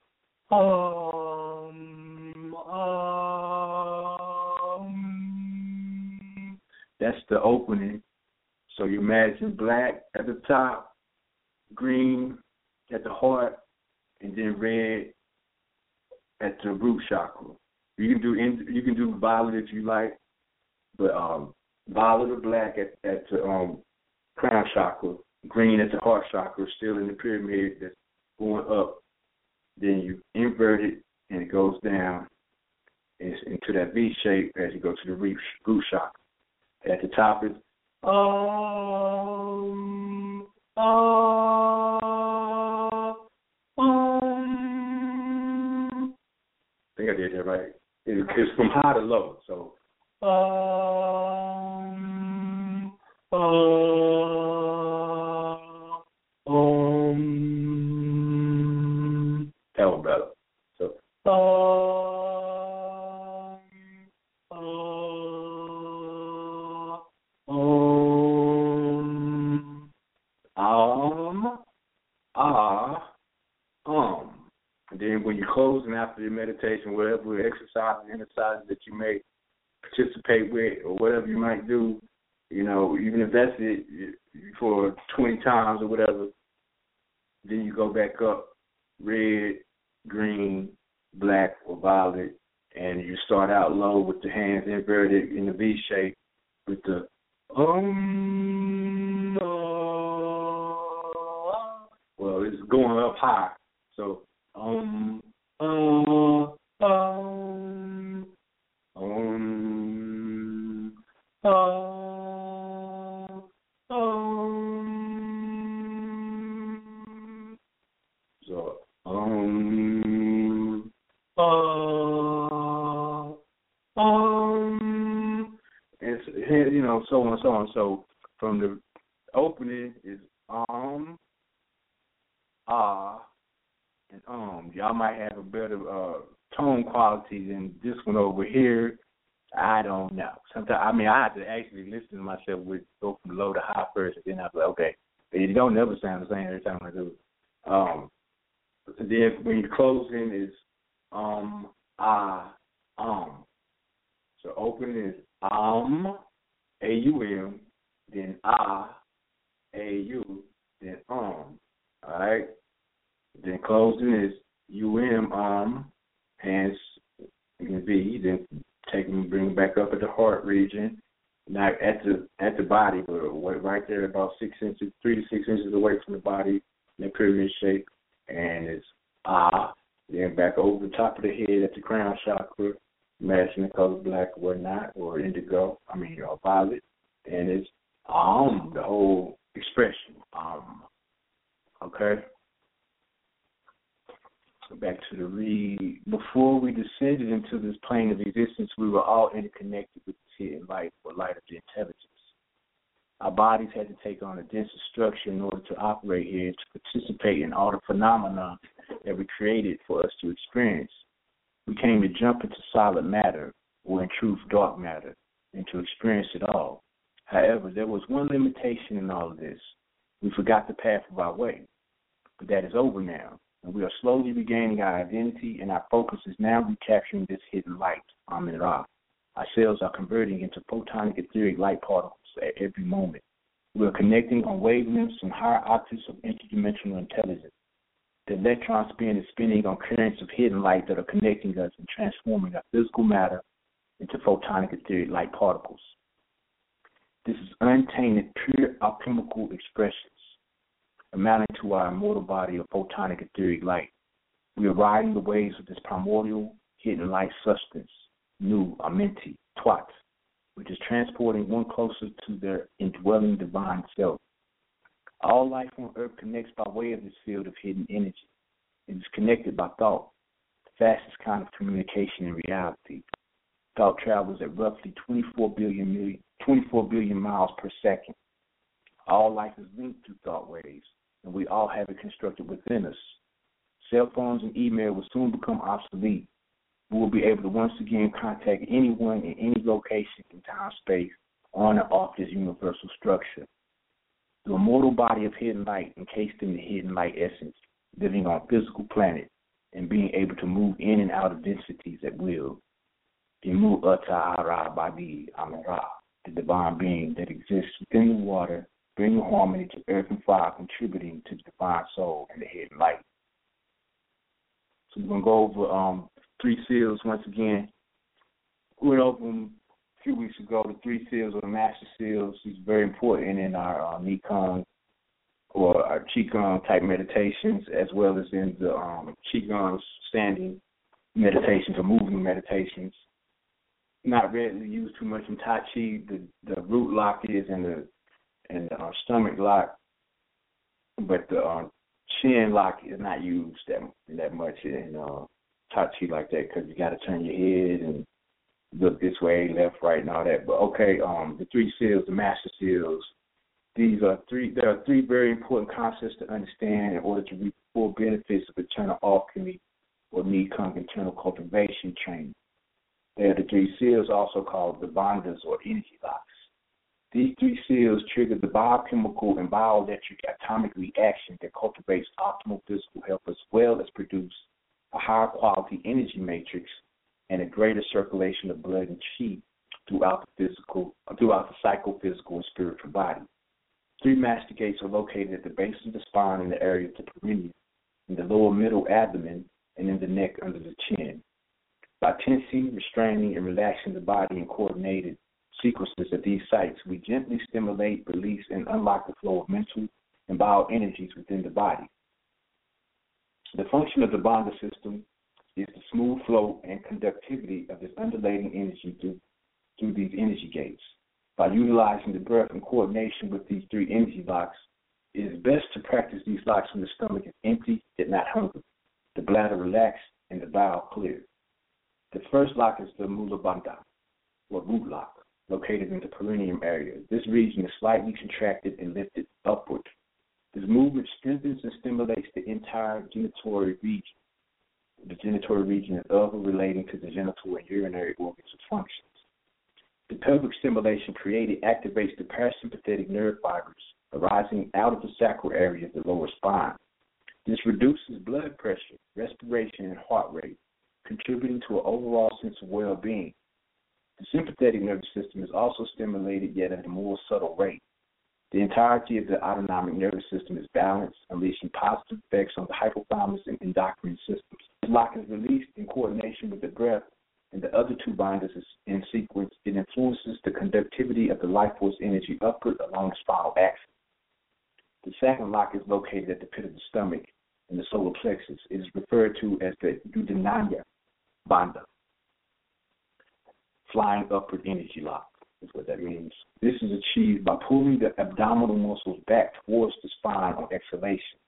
Speaker 7: um, um. That's the opening. So you imagine black at the top, green at the heart, and then red at the root chakra. You can do you can do violet if you like, but um, violet or black at at the um, crown chakra, green at the heart chakra, still in the pyramid that's going up. Then you invert it and it goes down into that V shape as you go to the root, root chakra. At the top is um uh, um. I think I did that right. It, it's from high to low, so um uh, um. That one better. So um your meditation, whatever exercise and exercises that you may participate with or whatever you might do, you know, even if that's it for 20 times or whatever, then you go back up red, green, black, or violet, and you start out low with the hands inverted in the V shape with the um. Well, it's going up high, so um so on and so on. So from the opening is um, ah, and um. Y'all might have a better uh tone quality than this one over here. I don't know. Sometimes I mean I have to actually listen to myself with go from low to high first, and then I'm like, okay, it don't never sound the same every time I do it. Um, and then when you close in is um ah um. So open is um a u m then ah a u then um. All right. Then closing is u m um hands can be then take them bring them back up at the heart region not at the at the body, but right there about six inches, three to six inches away from the body in the pyramid shape, and it's ah, then back over the top of the head at the crown chakra, matching the color black or not, or indigo, I mean or violet, and it's um the whole expression um. Okay back to the read. Before we descended into this plane of existence, we were all interconnected with the hidden light or light of the intelligence. Our bodies had to take on a denser structure in order to operate here, to participate in all the phenomena that were created for us to experience. We came to jump into solid matter, or in truth, dark matter, and to experience it all. However, there was one limitation in all of this. We forgot the path of our way. But that is over now and we are slowly regaining our identity, and our focus is now recapturing this hidden light, Amen Ra. Our cells are converting into photonic etheric light particles at every moment. We are connecting on wavelengths and higher octaves of interdimensional intelligence. The electron spin is spinning on currents of hidden light that are connecting us and transforming our physical matter into photonic etheric light particles. This is untainted, pure alchemical expressions amounting to our immortal body of photonic etheric light. We are riding the waves of this primordial hidden light substance, Nu, Amenti, Tuat, which is transporting one closer to their indwelling divine self. All life on earth connects by way of this field of hidden energy. It is connected by thought, the fastest kind of communication in reality. Thought travels at roughly 24 billion, million, 24 billion miles per second. All life is linked through thought waves and we all have it constructed within us. Cell phones and email will soon become obsolete. We will be able to once again contact anyone in any location in time space on and off this universal structure. The immortal body of hidden light encased in the hidden light essence, living on physical planet and being able to move in and out of densities at will. Imu Ata Badi Amara, the divine being that exists within the water bringing harmony to earth and fire, contributing to the divine soul and the hidden light. So we're gonna go over um, three seals once again. We went over them a few weeks ago. The three seals or the master seals is very important in our uh, Neigong or our Qigong type meditations, as well as in the um, Qigong standing meditations or moving meditations. Not readily used too much in Tai Chi. The the root lock is and the and the uh, stomach lock, but the uh, chin lock is not used that that much in uh, Tai Chi like that because you got to turn your head and look this way, left, right, and all that. But okay, um, the three seals, the master seals. These are three. There are three very important concepts to understand in order to reap full benefits of eternal alchemy or Neigong internal cultivation training. They are the three seals, also called the bandhas or energy locks. These three seals trigger the biochemical and bioelectric atomic reaction that cultivates optimal physical health as well as produce a higher quality energy matrix and a greater circulation of blood and chi throughout the physical throughout the psychophysical and spiritual body. Three master gates are located at the base of the spine in the area of the perineum, in the lower middle abdomen, and in the neck under the chin. By tensing, restraining, and relaxing the body in coordinated sequences at these sites, we gently stimulate, release, and unlock the flow of mental and bioenergies within the body. The function of the bandha system is the smooth flow and conductivity of this undulating energy through, through these energy gates. By utilizing the breath in coordination with these three energy locks, it is best to practice these locks when the stomach is empty yet not hungry, the bladder relaxed, and the bowel clear. The first lock is the Mula Bandha, or root lock located in the perineum area. This region is slightly contracted and lifted upward. This movement strengthens and stimulates the entire genitory region. The genitory region is other relating to the genital and urinary organs and functions. The pelvic stimulation created activates the parasympathetic nerve fibers arising out of the sacral area of the lower spine. This reduces blood pressure, respiration, and heart rate, contributing to an overall sense of well being. The sympathetic nervous system is also stimulated yet at a more subtle rate. The entirety of the autonomic nervous system is balanced, unleashing positive effects on the hypothalamus and endocrine systems. Lock is released in coordination with the breath and the other two bandhas in sequence. It influences the conductivity of the life force energy upward along the spinal axis. The second lock is located at the pit of the stomach in the solar plexus. It is referred to as the Uddiyana Bandha flying upward energy lock is what that means. This is achieved by pulling the abdominal muscles back towards the spine on exhalation.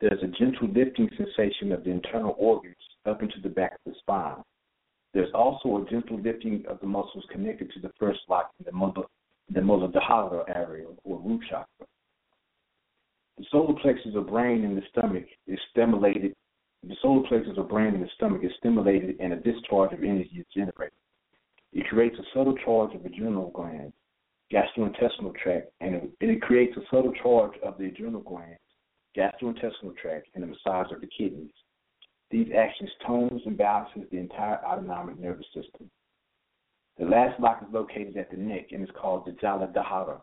Speaker 7: There's a gentle lifting sensation of the internal organs up into the back of the spine. There's also a gentle lifting of the muscles connected to the first lock in the mother, the area or root chakra. The solar plexus of brain in the stomach is stimulated. The solar plexus of brain in the stomach is stimulated, and a discharge of energy is generated. It creates a subtle charge of the adrenal glands, gastrointestinal tract, and it creates a subtle charge of the adrenal glands, gastrointestinal tract, and the massage of the kidneys. These actions tones and balances the entire autonomic nervous system. The last lock is located at the neck and is called the Jala Jalandhara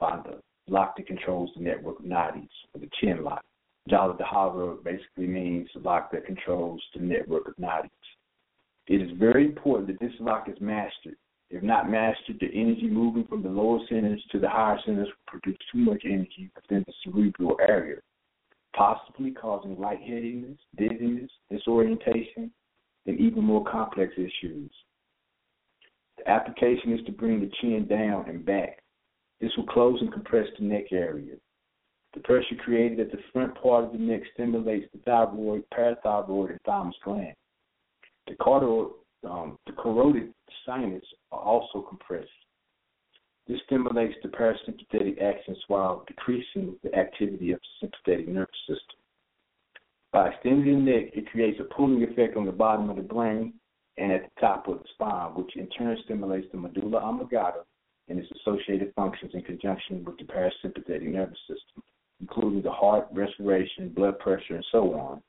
Speaker 7: Bandha, lock that controls the network of nadis, or the chin lock. Jalandhara basically means the lock that controls the network of nadis. It is very important that this lock is mastered. If not mastered, the energy moving from the lower centers to the higher centers will produce too much energy within the cerebral area, possibly causing lightheadedness, dizziness, disorientation, and even more complex issues. The application is to bring the chin down and back. This will close and compress the neck area. The pressure created at the front part of the neck stimulates the thyroid, parathyroid, and thymus glands. The, carotid, um, the carotid sinus are also compressed. This stimulates the parasympathetic actions while decreasing the activity of the sympathetic nervous system. By extending the neck, it creates a pulling effect on the bottom of the brain and at the top of the spine, which in turn stimulates the medulla oblongata and its associated functions in conjunction with the parasympathetic nervous system, including the heart, respiration, blood pressure, and so on.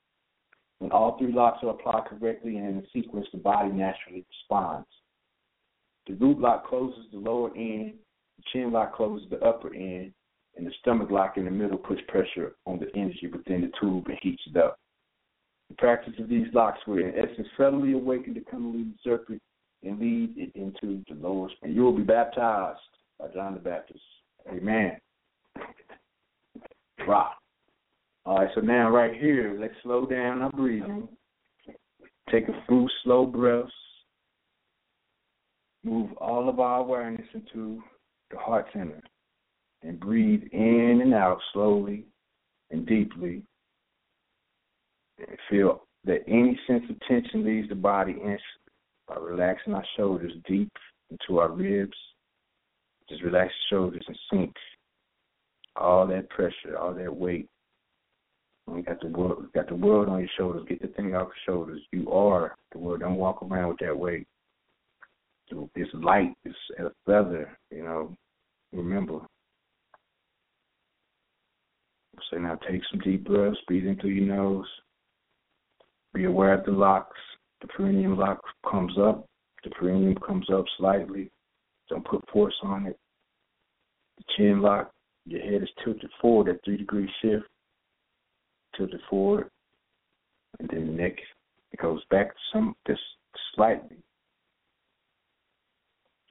Speaker 7: When all three locks are applied correctly and in sequence, the body naturally responds. The root lock closes the lower end, the chin lock closes the upper end, and the stomach lock in the middle puts pressure on the energy within the tube and heats it up. The practice of these locks will, in essence, subtly awaken the Kundalini circuit and lead it into the lowest. And you will be baptized by John the Baptist. Amen. [LAUGHS] Rock. All right, so now right here, let's slow down our breathing. Take a few slow breaths. Move all of our awareness into the heart center and breathe in and out slowly and deeply. And feel that any sense of tension leaves the body instantly by relaxing our shoulders deep into our ribs. Just relax the shoulders and sink all that pressure, all that weight you got the world, got the world on your shoulders. Get the thing off your shoulders. You are the world. Don't walk around with that weight. It's light. It's a feather. You know. Remember. So now take some deep breaths. Breathe in through your nose. Be aware of the locks. The perineum lock comes up. The perineum comes up slightly. Don't put force on it. The chin lock. Your head is tilted forward at three degree shift tilted forward, and then the neck it goes back some just slightly.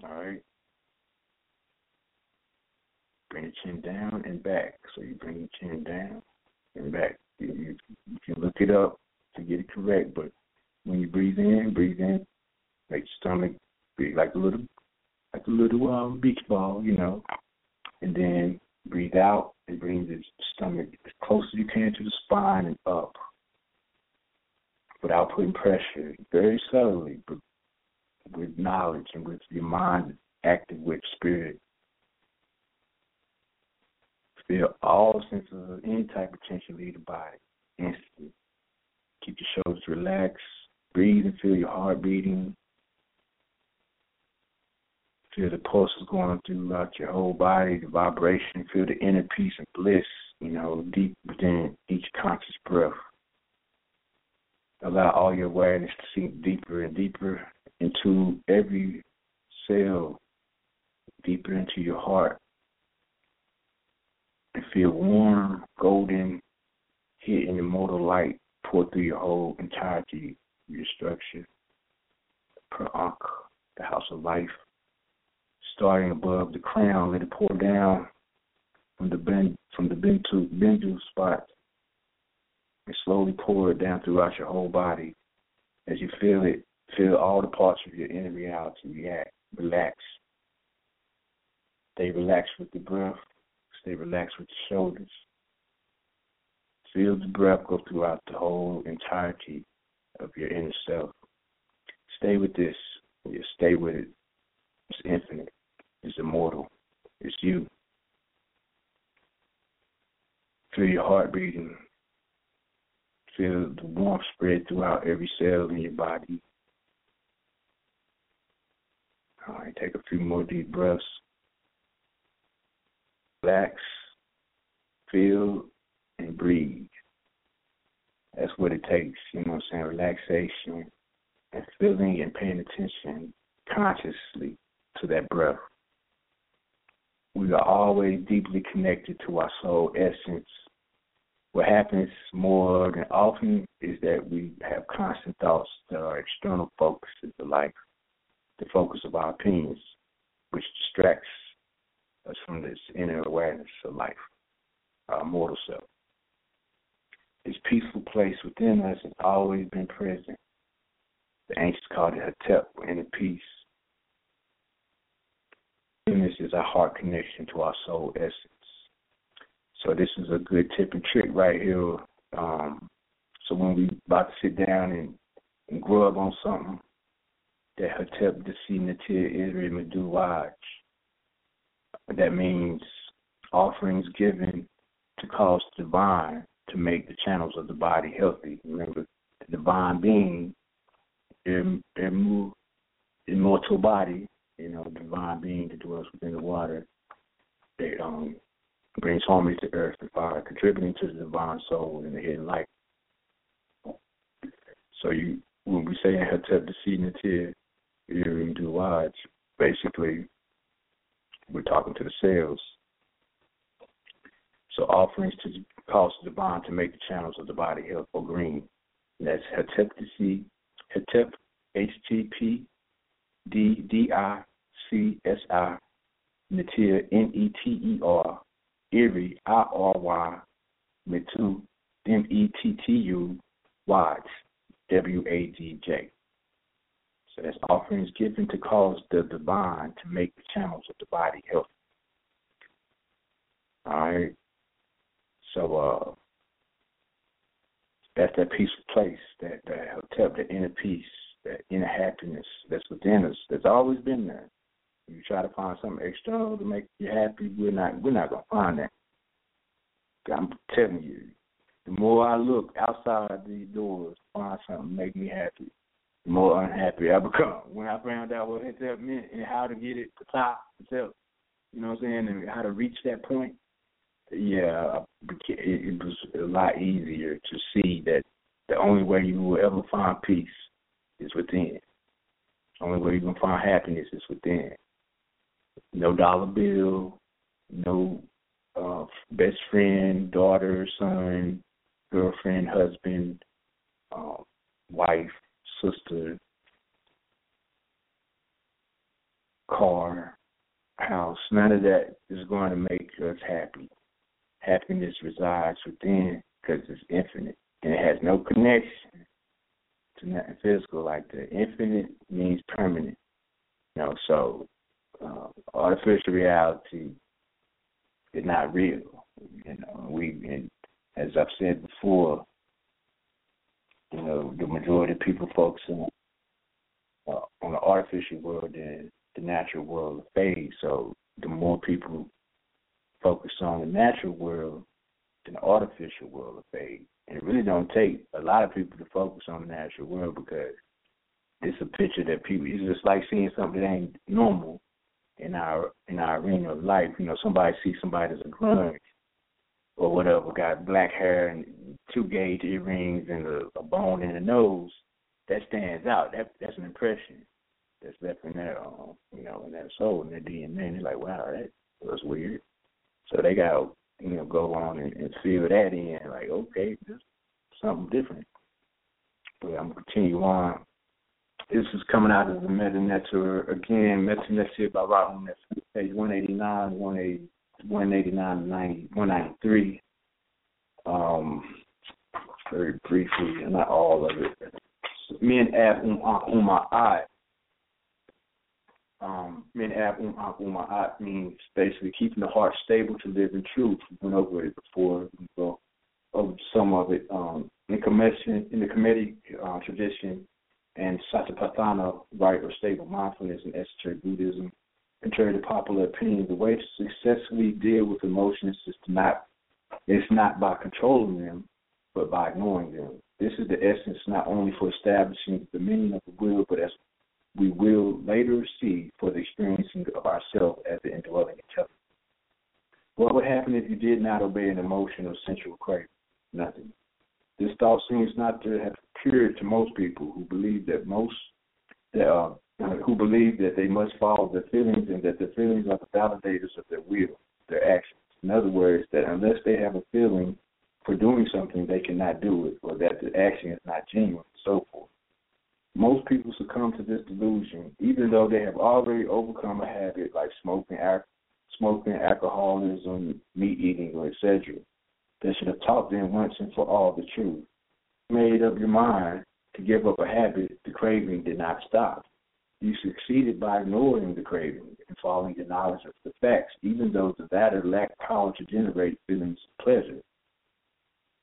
Speaker 7: All right. Bring the chin down and back. So you bring the chin down and back. You, you, you can look it up to get it correct, but when you breathe in, breathe in, make your stomach be like a little, like a little um, beach ball, you know, and then breathe out and bring the stomach as close as you can to the spine and up without putting pressure, very subtly, but with knowledge and with your mind active with spirit. Feel all senses of any type of tension leave the body instantly. Keep your shoulders relaxed. Breathe and feel your heart beating. Feel the pulses going throughout your whole body, the vibration. Feel the inner peace and bliss, you know, deep within each conscious breath. Allow all your awareness to sink deeper and deeper into every cell, deeper into your heart. And feel warm, golden, hit in immortal light pour through your whole entirety, your structure. Per the house of life. Starting above the crown, let it pour down from the bend from the Bindu Bindu spot and slowly pour it down throughout your whole body. As you feel it, feel all the parts of your inner reality react, relax. Stay relaxed with the breath. Stay relaxed with the shoulders. Feel the breath go throughout the whole entirety of your inner self. Stay with this. You stay with it. It's infinite. It's immortal. It's you. Feel your heart beating. Feel the warmth spread throughout every cell in your body. All right, take a few more deep breaths. Relax, feel, and breathe. That's what it takes, you know what I'm saying? Relaxation and feeling and paying attention consciously to that breath. We are always deeply connected to our soul essence what happens more than often is that we have constant thoughts that are external focuses of life, the focus of our opinions, which distracts us from this inner awareness of life, our mortal self. This peaceful place within us has always been present. The ancients called it Hetep, inner peace. This is a heart connection to our soul essence. So this is a good tip and trick right here. Um, so when we about to sit down and, and grub on something, that Hetep Desi Neter Israel Medu Wadj. That means offerings given to cause the divine to make the channels of the body healthy. Remember, the divine being, immortal body, you know, divine being that dwells within the water, they um brings harmony to earth and fire, contributing to the divine soul and the hidden light. So you, when we say Hetep the seed and tear, you do watch, basically, we're talking to the cells. So offerings to cause the divine to make the channels of the body healthful green. And that's Hetep the seed, Hetep, H-T-P, D-D-I-C-S-I, Neter, N-E-T-E-R, Iri, I R Y, Metu, M E T T U, Wadj, W A D J. So that's offerings given to cause the divine to make the channels of the body healthy. All right. So uh, that's that peaceful place, that that hotel, the inner peace, that inner happiness that's within us. That's always been there you try to find something external to make you happy, we're not we're not gonna find that. I'm telling you, the more I look outside these doors to find something to make me happy, the more unhappy I become. [LAUGHS] When I found out what it meant and how to get it to top itself, you know what I'm saying, and how to reach that point, yeah, it was a lot easier to see that the only way you will ever find peace is within. Only way you can find happiness is within no dollar bill, no uh, best friend, daughter, son, girlfriend, husband, uh, wife, sister, car, house. None of that is going to make us happy. Happiness resides within because it's infinite and it has no connection to nothing physical like that. Infinite means permanent. You know, so uh, artificial reality is not real. You know, we, and as I've said before, you know, the majority of people focus on uh, on the artificial world, and the natural world will fade. So the more people focus on the natural world, then the artificial world fade. And it really don't take a lot of people to focus on the natural world because it's a picture that people it's just like seeing something that ain't normal in our in our arena of life. You know, somebody sees somebody that's a grunge or whatever, got black hair and two gauge earrings and a, a bone in the nose, that stands out. That that's an impression that's left in their um, you know, in their soul and their DNA. And they're like, wow, that was weird. So they got you know go on and, and feel that in, like, okay, this something different. But I'm gonna continue on. This is coming out of the Meta again, Meta by Robin page 189, 180. 189 90, 193. Um, very briefly, and not all of it. Men ab uma'at. Um, men ab uma'at means basically keeping the heart stable to live in truth. We went over it before. Go over some of it. Um, in, commission, in the Kemetic uh, tradition and Satipatthana, right or stable mindfulness in esoteric Buddhism, contrary to popular opinion, the way to successfully deal with emotions is to not it's not by controlling them, but by ignoring them. This is the essence not only for establishing the meaning of the will, but as we will later see for the experiencing of ourselves as the indwelling intelligence. What would happen if you did not obey an emotion or sensual craving? Nothing. This thought seems not to have occurred to most people who believe that most that uh, who believe that they must follow their feelings and that their feelings are the validators of their will, their actions. In other words, that unless they have a feeling for doing something, they cannot do it, or that the action is not genuine, and so forth. Most people succumb to this delusion, even though they have already overcome a habit like smoking, smoking, alcoholism, meat eating, or etc. That should have taught them once and for all the truth. Made up your mind to give up a habit, the craving did not stop. You succeeded by ignoring the craving and following the knowledge of the facts, even though the latter lacked power to generate feelings of pleasure.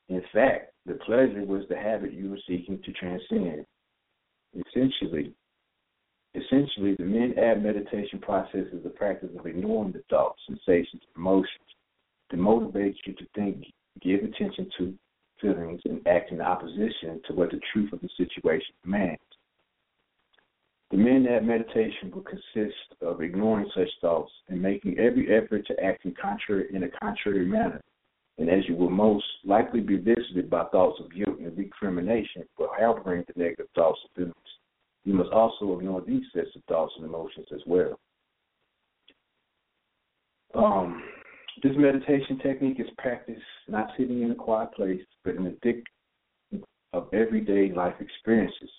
Speaker 7: In fact, the pleasure was the habit you were seeking to transcend. Essentially, essentially, the men-ab meditation process is the practice of ignoring the thoughts, sensations, emotions that motivate you to think, give attention to feelings, and act in opposition to what the truth of the situation demands. The men-ab meditation will consist of ignoring such thoughts and making every effort to act in contrary in a contrary manner. And as you will most likely be visited by thoughts of guilt and recrimination will help bring the negative thoughts and feelings, you must also ignore these sets of thoughts and emotions as well. Um, this meditation technique is practiced not sitting in a quiet place, but in the thick of everyday life experiences.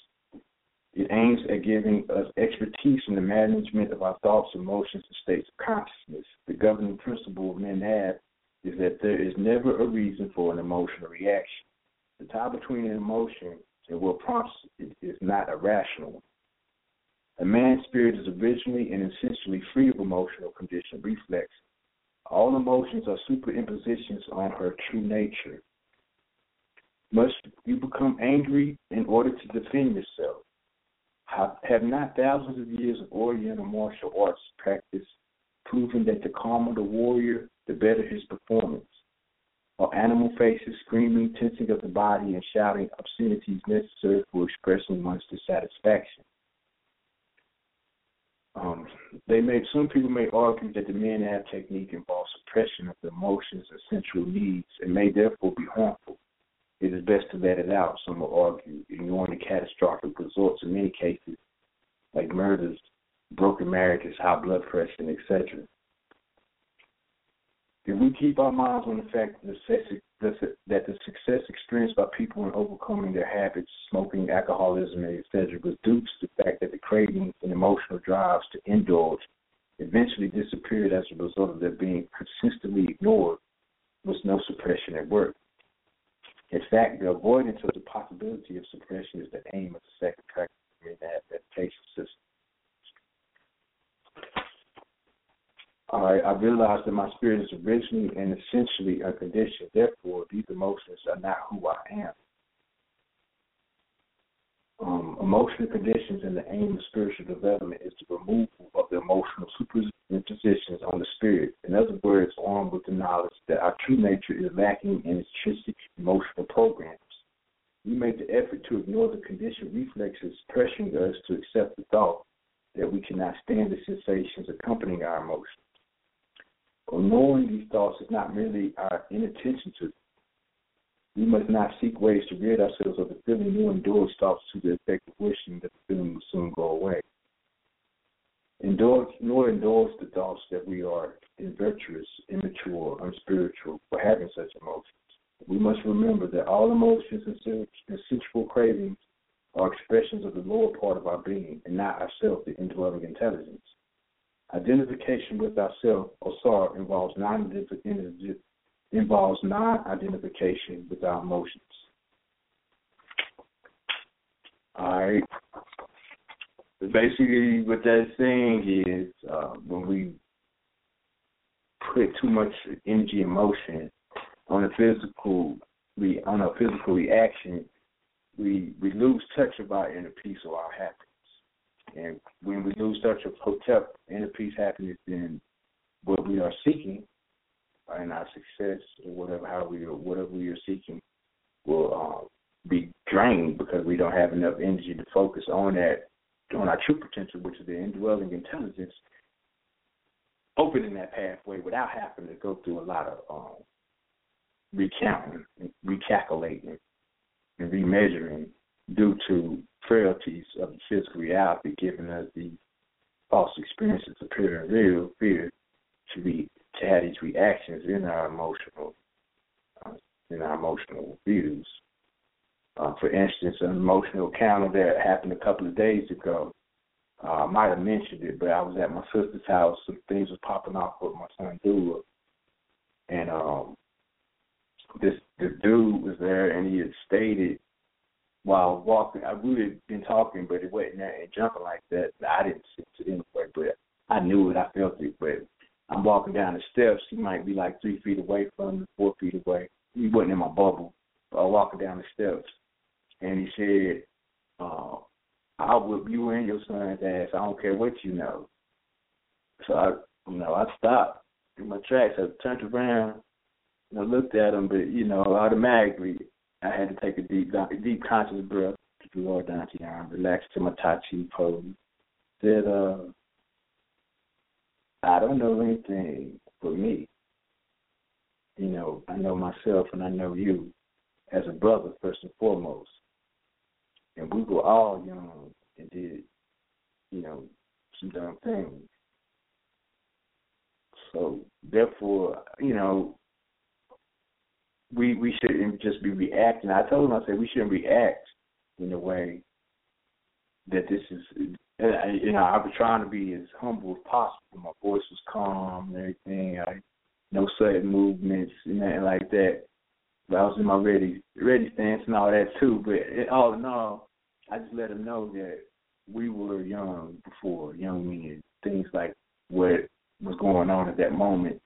Speaker 7: It aims at giving us expertise in the management of our thoughts, emotions, and states of consciousness. The governing principle of men-ab is that there is never a reason for an emotional reaction. The tie between an emotion and what prompts it is not a rational one. A man's spirit is originally and essentially free of emotional condition reflex. All emotions are superimpositions on her true nature. Must you become angry in order to defend yourself? Have not thousands of years of Oriental martial arts practice proven that the calmer the warrior, the better his performance? Are animal faces screaming, tensing of the body, and shouting obscenities necessary for expressing one's dissatisfaction? Um, they may some people may argue that the men-ab technique involves suppression of the emotions and sensual needs and may therefore be harmful it is best to let it out, some will argue, ignoring the catastrophic results in many cases, like murders, broken marriages, high blood pressure, etc. If we keep our minds on the fact that the, success experienced by people in overcoming their habits, smoking, alcoholism, etc., was due to the fact that the cravings and emotional drives to indulge eventually disappeared as a result of their being consistently ignored, was no suppression at work. In fact, the avoidance of the possibility of suppression is the aim of the second practice in that meditation system. All right, I realize that my spirit is originally and essentially unconditioned. Therefore, these emotions are not who I am. um, emotional conditions and the aim of spiritual development is the removal of the emotional superimpositions on the spirit. In other words, armed with the knowledge that our true nature is lacking in its intrinsic emotional programs. We make the effort to ignore the conditioned reflexes pressuring us to accept the thought that we cannot stand the sensations accompanying our emotions. Ignoring these thoughts is not merely our inattention to them we must not seek ways to rid ourselves of the feeling nor endure thoughts to the effect of wishing that the feeling will soon go away. Endorse, nor endorse the thoughts that we are invirtuous, immature, unspiritual for having such emotions. We must remember that all emotions and sensual cravings are expressions of the lower part of our being and not ourself, the indwelling intelligence. Identification with ourself involves non involves non-identification with our emotions. All right. Basically, what that's saying is uh, when we put too much energy and motion on a physical we on a physical reaction, we we lose touch of our inner peace or our happiness. And when we lose touch of inner peace, happiness, then what we are seeking and our success or whatever how we are, whatever we are seeking will um, be drained because we don't have enough energy to focus on that on our true potential, which is the indwelling intelligence, opening that pathway without having to go through a lot of um, recounting, recalculating, and remeasuring due to frailties of the physical reality, giving us the false experiences appearing real fear to be to have these reactions in our emotional uh, in our emotional views. Uh, for instance, an emotional encounter that happened a couple of days ago. Uh, I might have mentioned it, but I was at my sister's house. Some things was popping off with my son Dula, and um, this the dude was there, and he had stated while walking. I we had been talking, but it wasn't there and jumping like that. I didn't see it anyway, but I knew it. I felt it, but I'm walking down the steps. He might be like three feet away from me, four feet away. He wasn't in my bubble. But I walking down the steps, and he said, uh, "I'll whip you and your son's ass. I don't care what you know." So I, you know, I stopped in my tracks. I turned around and I looked at him, but you know, automatically I had to take a deep, deep conscious breath to draw down to relax to my Tai Chi pose. Said, uh, I don't know anything for me. You know, I know myself and I know you as a brother first and foremost. And we were all young and did, you know, some dumb things. So therefore, you know, we we shouldn't just be reacting. I told him I said we shouldn't react in a way that this is and I, you know, I was trying to be as humble as possible. My voice was calm and everything. I no sudden movements and nothing like that. But I was in my ready ready stance and all that too. But it, all in all, I just let them know that we were young before, young men. Things like what was going on at that moment,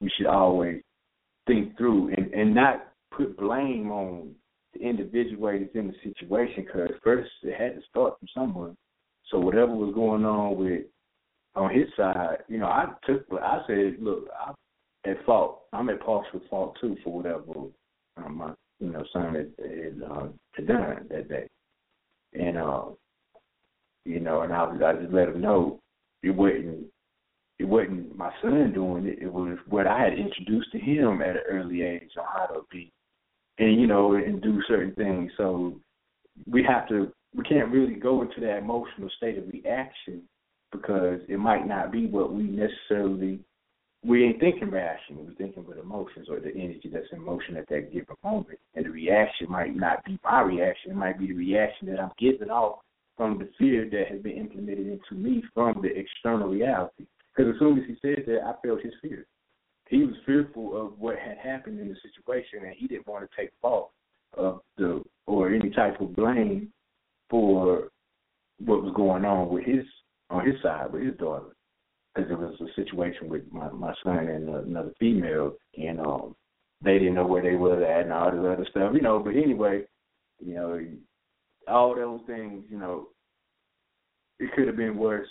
Speaker 7: we should always think through and and not put blame on the individual that's in the situation. Because first, it had to start from somewhere so whatever was going on with on his side, you know, I took. I said, look, I'm at fault. I'm at partial fault too for whatever um, my you know son had, had, uh, had done that day, and uh, you know, and I, I just let him know it wasn't it wasn't my son doing it. It was what I had introduced to him at an early age on how to be, and you know, and do certain things. So we have to we can't really go into that emotional state of reaction because it might not be what we necessarily we ain't thinking rationally, we're thinking with emotions or the energy that's in motion at that given moment. And the reaction might not be my reaction, it might be the reaction that I'm giving off from the fear that has been implemented into me from the external reality. Because as soon as he said that, I felt his fear. He was fearful of what had happened in the situation, and he didn't want to take fault of the or any type of blame for what was going on with his on his side with his daughter, because it was a situation with my my son and another female, and um, they didn't know where they were at and all this other stuff, you know. But anyway, you know, all those things, you know, it could have been worse.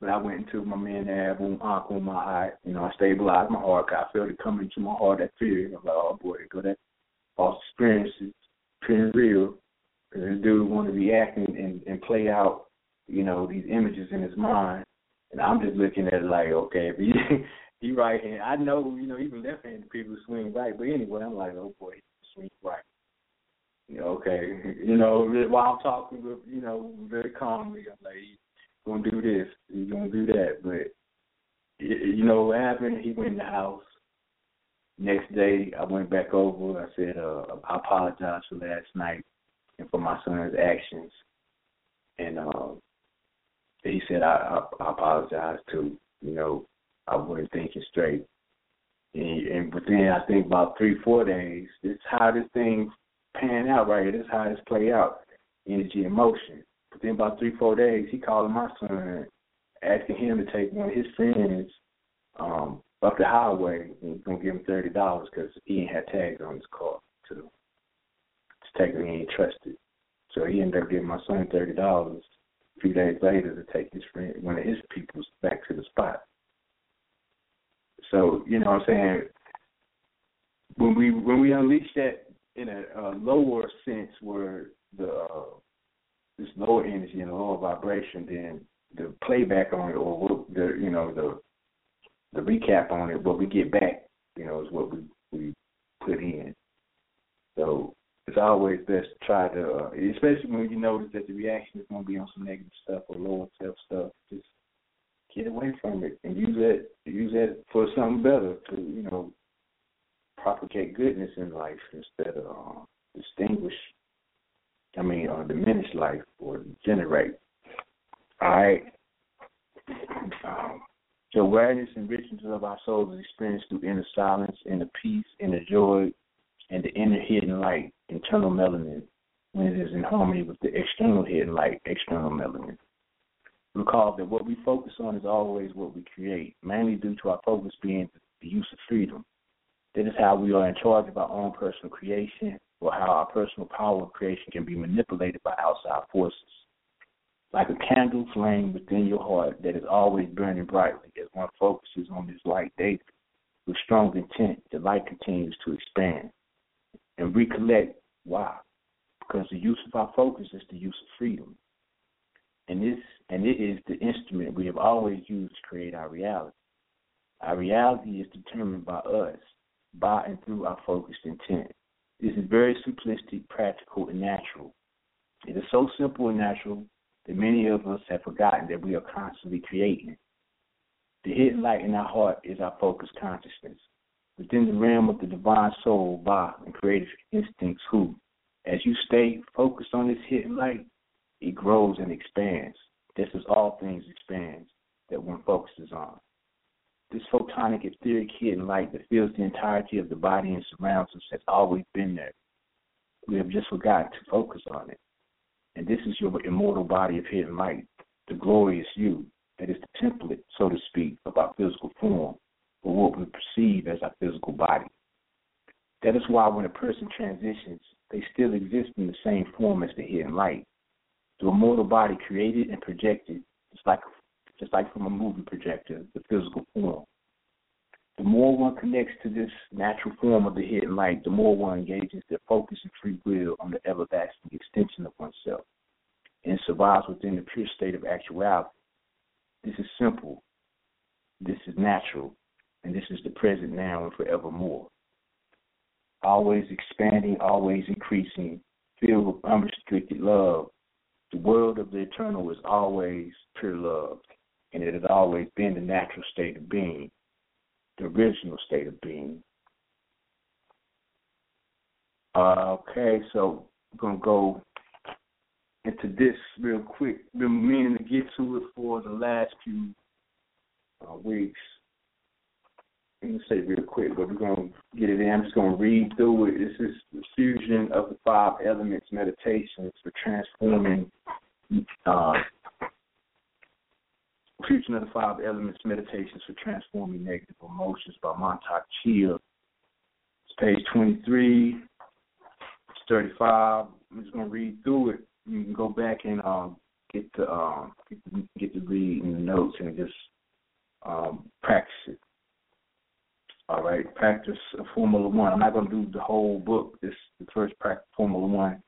Speaker 7: But I went into my man ab boom uncle my eye, you know, I stabilized my heart. I felt it coming to my heart that fear. I'm like, oh boy, go that false experiences, pretty real. This dude want to react and, and and play out, you know, these images in his mind, and I'm just looking at it like, okay, if he [LAUGHS] he right hand, I know, you know, even left handed people swing right, but anyway, I'm like, oh boy, swing right. You know, okay, [LAUGHS] you know, while I'm talking, with, you know, very calmly, I'm like, he's gonna do this, he's gonna do that, but you know what happened? He went in the house. Next day, I went back over. I said, uh, I apologize for last night and for my son's actions. And um, he said, I, I, I apologize too. You know, I wasn't thinking straight. And, and within, I think about three, four days, this is how this thing pan out right here. This is how this play out. Energy and motion. Within about three, four days, he called my son, asking him to take one of his friends um, up the highway and he's gonna give him thirty dollars because he ain't had tags on his car to him. He ain't trusted. So he ended up giving my son thirty dollars a few days later to take his friend one of his people back to the spot. So, you know what I'm saying? When we when we unleash that in a, a lower sense where the uh, this lower energy and lower vibration, then the playback on it or the you know the the recap on it, what we get back, you know, is what we we put in. So it's always best to try to, uh, especially when you notice that the reaction is going to be on some negative stuff or lower self stuff. Just get away from it and use that use that for something better to you know propagate goodness in life instead of uh, distinguish. I mean, uh, diminish life or generate. All right. Um, the awareness and richness of our souls is experienced through inner silence, inner peace, inner joy, and the inner hidden light, internal melanin, when it is in harmony with the external hidden light, external melanin. Recall that what we focus on is always what we create, mainly due to our focus being the use of freedom. That is how we are in charge of our own personal creation, or how our personal power of creation can be manipulated by outside forces like a candle flame within your heart that is always burning brightly as one focuses on this light daily with strong intent, the light continues to expand. And recollect why. Because the use of our focus is the use of freedom. And this and it is the instrument we have always used to create our reality. Our reality is determined by us, by and through our focused intent. This is very simplistic, practical, and natural. It is so simple and natural that many of us have forgotten that we are constantly creating. The hidden light in our heart is our focused consciousness. Within the realm of the divine soul, Ba, and creative instincts, who, as you stay focused on this hidden light, it grows and expands, just as all things expand that one focuses on. This photonic etheric hidden light that fills the entirety of the body and surrounds us has always been there. We have just forgotten to focus on it. And this is your immortal body of hidden light, the glorious you, that is the template, so to speak, of our physical form, or what we perceive as our physical body. That is why when a person transitions, they still exist in the same form as the hidden light. The immortal body created and projected, just like just like from a movie projector, the physical form. The more one connects to this natural form of the hidden light, the more one engages their focus and free will on the everlasting extension of oneself and survives within the pure state of actuality. This is simple, this is natural, and this is the present now and forevermore. Always expanding, always increasing, filled with unrestricted love. The world of the eternal is always pure love, and it has always been the natural state of being the original state of being. Uh, okay, so we're gonna go into this real quick. Been meaning to get to it for the last few uh, weeks. I'm gonna say real quick, but we're gonna get it in. I'm just gonna read through it. This is the fusion of the five elements meditations for transforming uh, Fusion of the Five Elements Meditations for Transforming Negative Emotions by Mantak Chia. It's page 23, it's 35. I'm just going to read through it. you can go back and um, get the um, get the, reading the notes and just um, practice it. All right, practice a Formula One. I'm not going to do the whole book. This the first practice Formula One.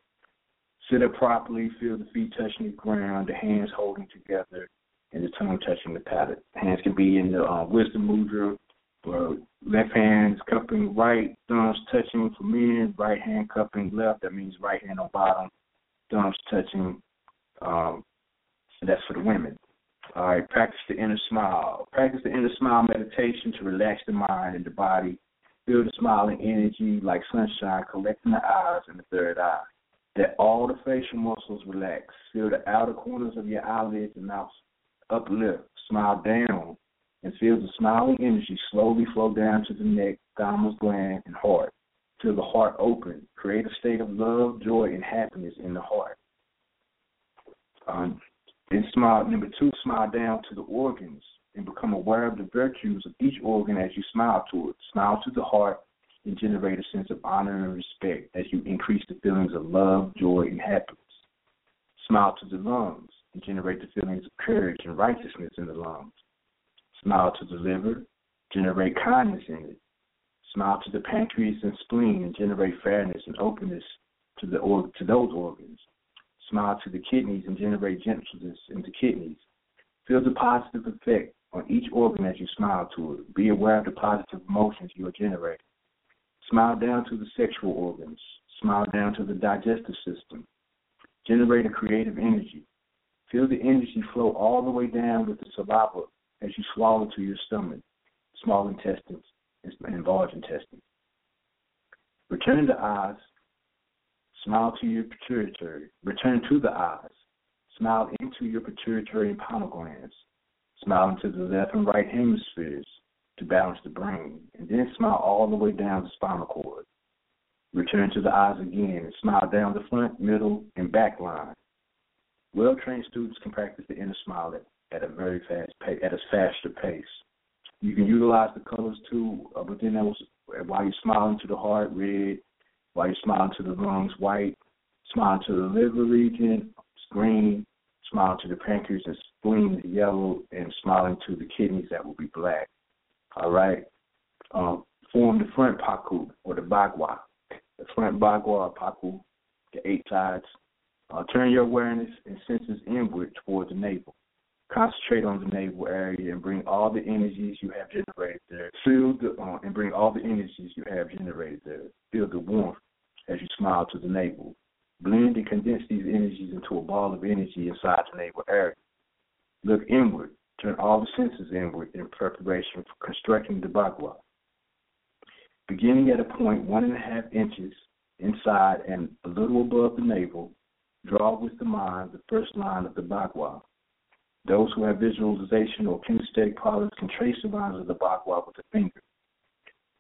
Speaker 7: Sit up properly. Feel the feet touching the ground, the hands holding together, and the tongue touching the palate. Hands can be in the uh, wisdom mudra, or left hand cupping right, thumbs touching for men, right hand cupping left. That means right hand on bottom, thumbs touching. Um, that's for the women. All right, practice the inner smile. Practice the inner smile meditation to relax the mind and the body. Feel the smiling energy like sunshine collecting the eyes and the third eye. Let all the facial muscles relax. Feel the outer corners of your eyelids and mouth uplift. Smile down and feel the smiling energy slowly flow down to the neck, thymus gland, and heart. Feel the heart open. Create a state of love, joy, and happiness in the heart. Um, then smile. Number two, smile down to the organs and become aware of the virtues of each organ as you smile to it. Smile to the heart and generate a sense of honor and respect as you increase the feelings of love, joy, and happiness. Smile to the lungs and generate the feelings of courage and righteousness in the lungs. Smile to the liver, generate kindness in it. Smile to the pancreas and spleen and generate fairness and openness to the to those organs. Smile to the kidneys and generate gentleness in the kidneys. Feel the positive effect on each organ as you smile to it. Be aware of the positive emotions you are generating. Smile down to the sexual organs. Smile down to the digestive system. Generate a creative energy. Feel the energy flow all the way down with the saliva as you swallow to your stomach, small intestines, and large intestines. Return the eyes Smile to your pituitary. Return to the eyes. Smile into your pituitary and pineal glands. Smile into the left and right hemispheres to balance the brain. And then smile all the way down the spinal cord. Return to the eyes again and smile down the front, middle, and back line. Well trained students can practice the inner smile at, at a very fast pace, at a faster pace. You can utilize the colors too, uh, but then that was while you're smiling to the heart, red, while you're to the lungs, white, Smile to the liver region, green, Smile to the pancreas and spleen, yellow, and smiling to the kidneys, that will be black. All right. Um, form the front paku or the bagua. The front bagua or paku, the eight sides. Uh, turn your awareness and senses inward toward the navel. Concentrate on the navel area and bring all the energies you have generated there. Feel the uh, and bring all the energies you have generated there. Feel the warmth as you smile to the navel. Blend and condense these energies into a ball of energy inside the navel area. Look inward. Turn all the senses inward in preparation for constructing the bagua. Beginning at a point one and a half inches inside and a little above the navel, draw with the mind the first line of the bagua. Those who have visualization or kinesthetic problems can trace the lines of the bagua with a finger.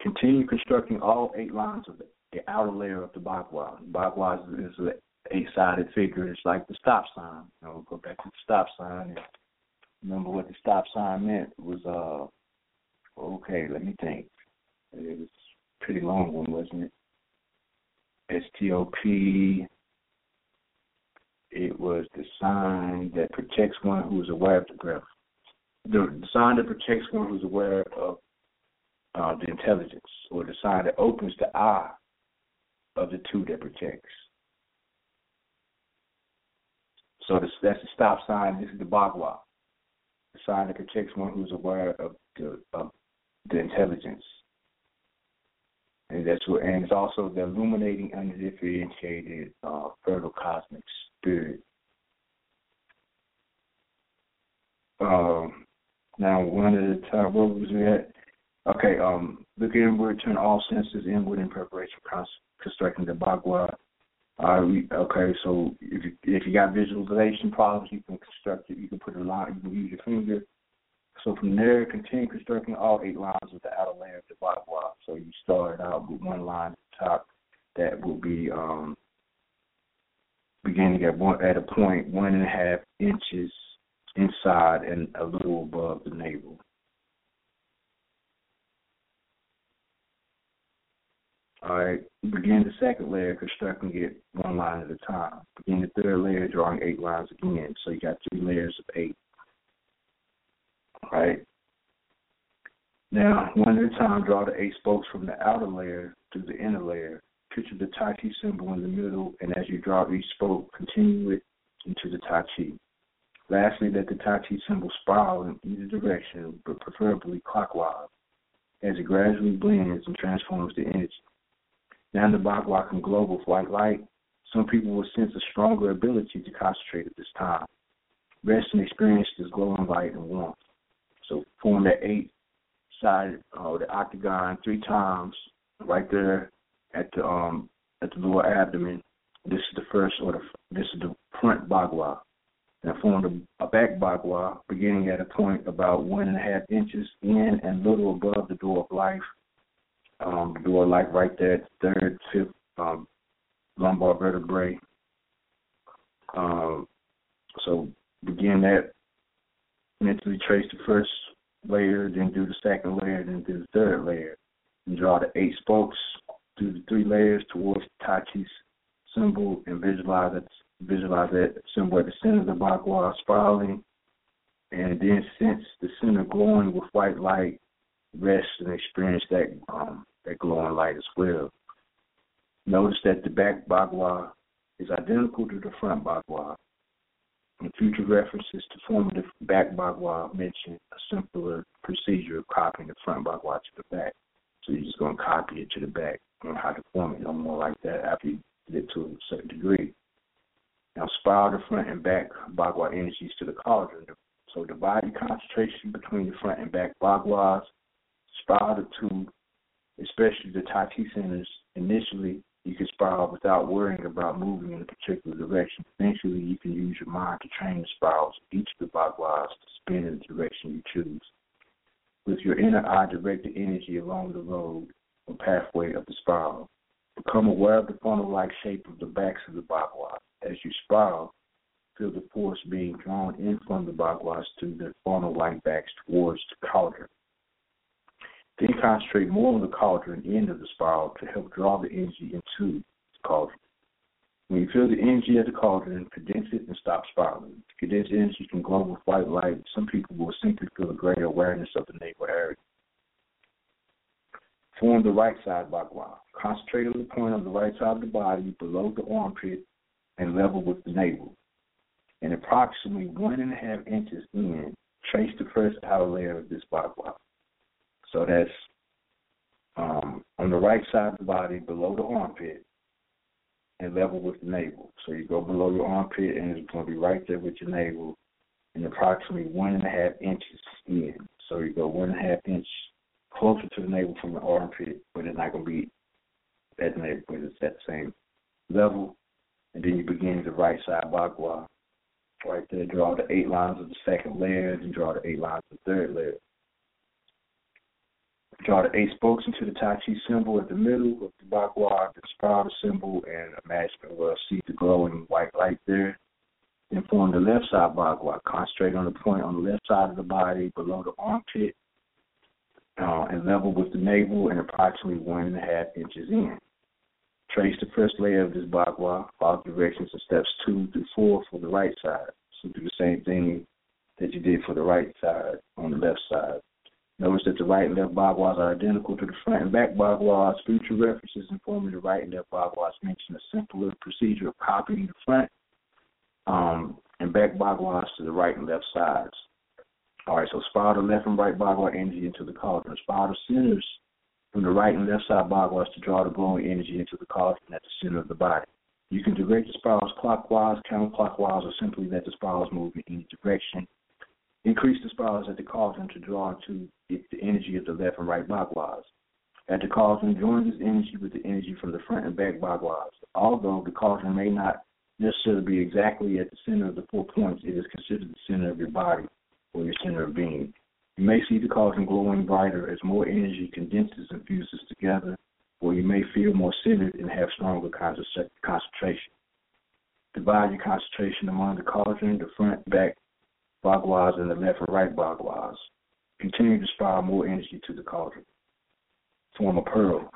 Speaker 7: Continue constructing all eight lines of the the outer layer of the bagua. Bagua is, is an eight-sided figure. It's like the stop sign. You know, go back to the stop sign. And remember what the stop sign meant it was uh okay. Let me think. It was a pretty long one, wasn't it? S T O P. It was the sign that protects one who is aware of the breath. The, the sign that protects one who's aware of uh, the intelligence, or the sign that opens the eye of the two that protects. So this, that's the stop sign. This is the bagua, the sign that protects one who's aware of the of the intelligence. And that's what, and it's also the illuminating, undifferentiated, uh, fertile cosmic spirit. Um, now, one at a time. What was we at? Okay. Um, look inward, turn all senses inward in preparation for constructing the bagua. Uh, okay, so if you, if you got visualization problems, you can construct it. You can put a line. You can use your finger. So from there, continue constructing all eight lines of the outer layer of the bagua. So you start out with one line at the top that will be um, beginning at one at a point one and a half inches inside and a little above the navel. All right, begin the second layer constructing it one line at a time. Begin the third layer drawing eight lines again. So you got three layers of eight. All right. Now, one at a time, draw the eight spokes from the outer layer to the inner layer. Picture the Tai Chi symbol in the middle, and as you draw each spoke, continue it into the Tai Chi. Lastly, let the Tai Chi symbol spiral in either direction, but preferably clockwise, as it gradually blends and transforms the energy. Can glow with white light. Some people will sense a stronger ability to concentrate at this time. Rest and experience this glowing light and warmth. So form the eight side uh, the octagon three times right there at the um at the lower abdomen. This is the first or the this is the front bagua. And form a back bagua beginning at a point about one and a half inches in and little above the door of life um, door like right there at the third, fifth um, lumbar vertebrae. Um, so begin that mentally trace the first layer, then do the second layer, then do the third layer. And draw the eight spokes through the three layers towards Chi symbol and visualize it visualize that symbol at the center of the bagua spiraling and then sense the center glowing with white light rest and experience that um, that glowing light as well. Notice that the back bagua is identical to the front bagua. In future references to formative back bagua mention a simpler procedure of copying the front bagua to the back. So you're just going to copy it to the back and how to form it no more like that after you get to a certain degree. Now spiral the front and back bagua energies to the cauldron. So divide the concentration between the front and back baguas spiral the two, especially the Tai Chi centers, initially you can spiral without worrying about moving in a particular direction. Eventually, you can use your mind to train the spirals each of the baguas to spin in the direction you choose. With your inner eye, direct the energy along the road or pathway of the spiral. Become aware of the funnel-like shape of the backs of the bagua. As you spiral, feel the force being drawn in from the baguas to the funnel-like backs towards the cauldron. Then concentrate more on the cauldron end of the spiral to help draw the energy into the cauldron. When you feel the energy at the cauldron, condense it and stop spiraling. Condensed energy can glow with white light. Some people will simply feel a greater awareness of the navel area. Form the right side bagua. Concentrate on the point on the right side of the body below the armpit and level with the navel. And approximately one and a half inches in, trace the first outer layer of this bagua. So that's um, on the right side of the body, below the armpit, and level with the navel. So you go below your armpit, and it's going to be right there with your navel, and approximately one and a half inches in. So you go one and a half inch closer to the navel from the armpit, but it's not going to be at the navel, but it's at the same level. And then you begin the right side bagua. Right there, draw the eight lines of the second layer, and draw the eight lines of the third layer. Draw the eight spokes into the Tai Chi symbol at the middle of the bagua, the spiral symbol, and imagine well see the glowing white light there. Then form the left side bagua. Concentrate on the point on the left side of the body below the armpit uh, and level with the navel and approximately one and a half inches in. Trace the first layer of this bagua, follow directions of steps two through four for the right side. So do the same thing that you did for the right side on the left side. Notice that the right and left baguas are identical to the front and back baguas. Future references informing the right and left baguas mention a simpler procedure of copying the front um, and back baguas to the right and left sides. All right, so spiral the left and right bagua energy into the cauldron. Spiral the centers from the right and left side baguas to draw the glowing energy into the cauldron at the center of the body. You can direct the spirals clockwise, counterclockwise, or simply let the spirals move in any direction Increase the spirals at the cauldron to draw to it the energy of the left and right baguas. At the cauldron, join this energy with the energy from the front and back baguas. Although the cauldron may not necessarily be exactly at the center of the four points, it is considered the center of your body or your center of being. You may see the cauldron glowing brighter as more energy condenses and fuses together, or you may feel more centered and have stronger concentration. Divide your concentration among the cauldron, the front, back, baguas and the left and right baguas. Continue to spiral more energy to the cauldron. Form a pearl.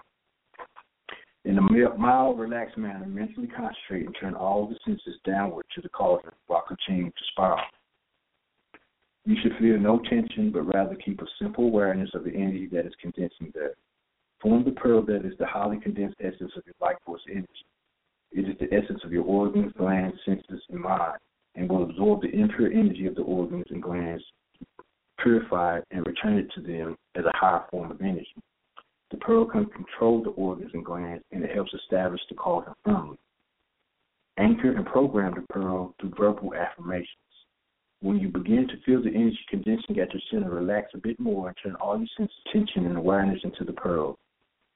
Speaker 7: In a mild, relaxed manner, mentally concentrate and turn all the senses downward to the cauldron while continuing to spiral. You should feel no tension, but rather keep a simple awareness of the energy that is condensing there. Form the pearl that is the highly condensed essence of your life force energy. It is the essence of your organs, glands, senses, and mind, and will absorb the impure energy of the organs and glands, purify it, and return it to them as a higher form of energy. The pearl can control the organs and glands, and it helps establish the cauldron firmly. Anchor and program the pearl through verbal affirmations. When you begin to feel the energy condensing at your center, relax a bit more and turn all your sense of tension and awareness into the pearl.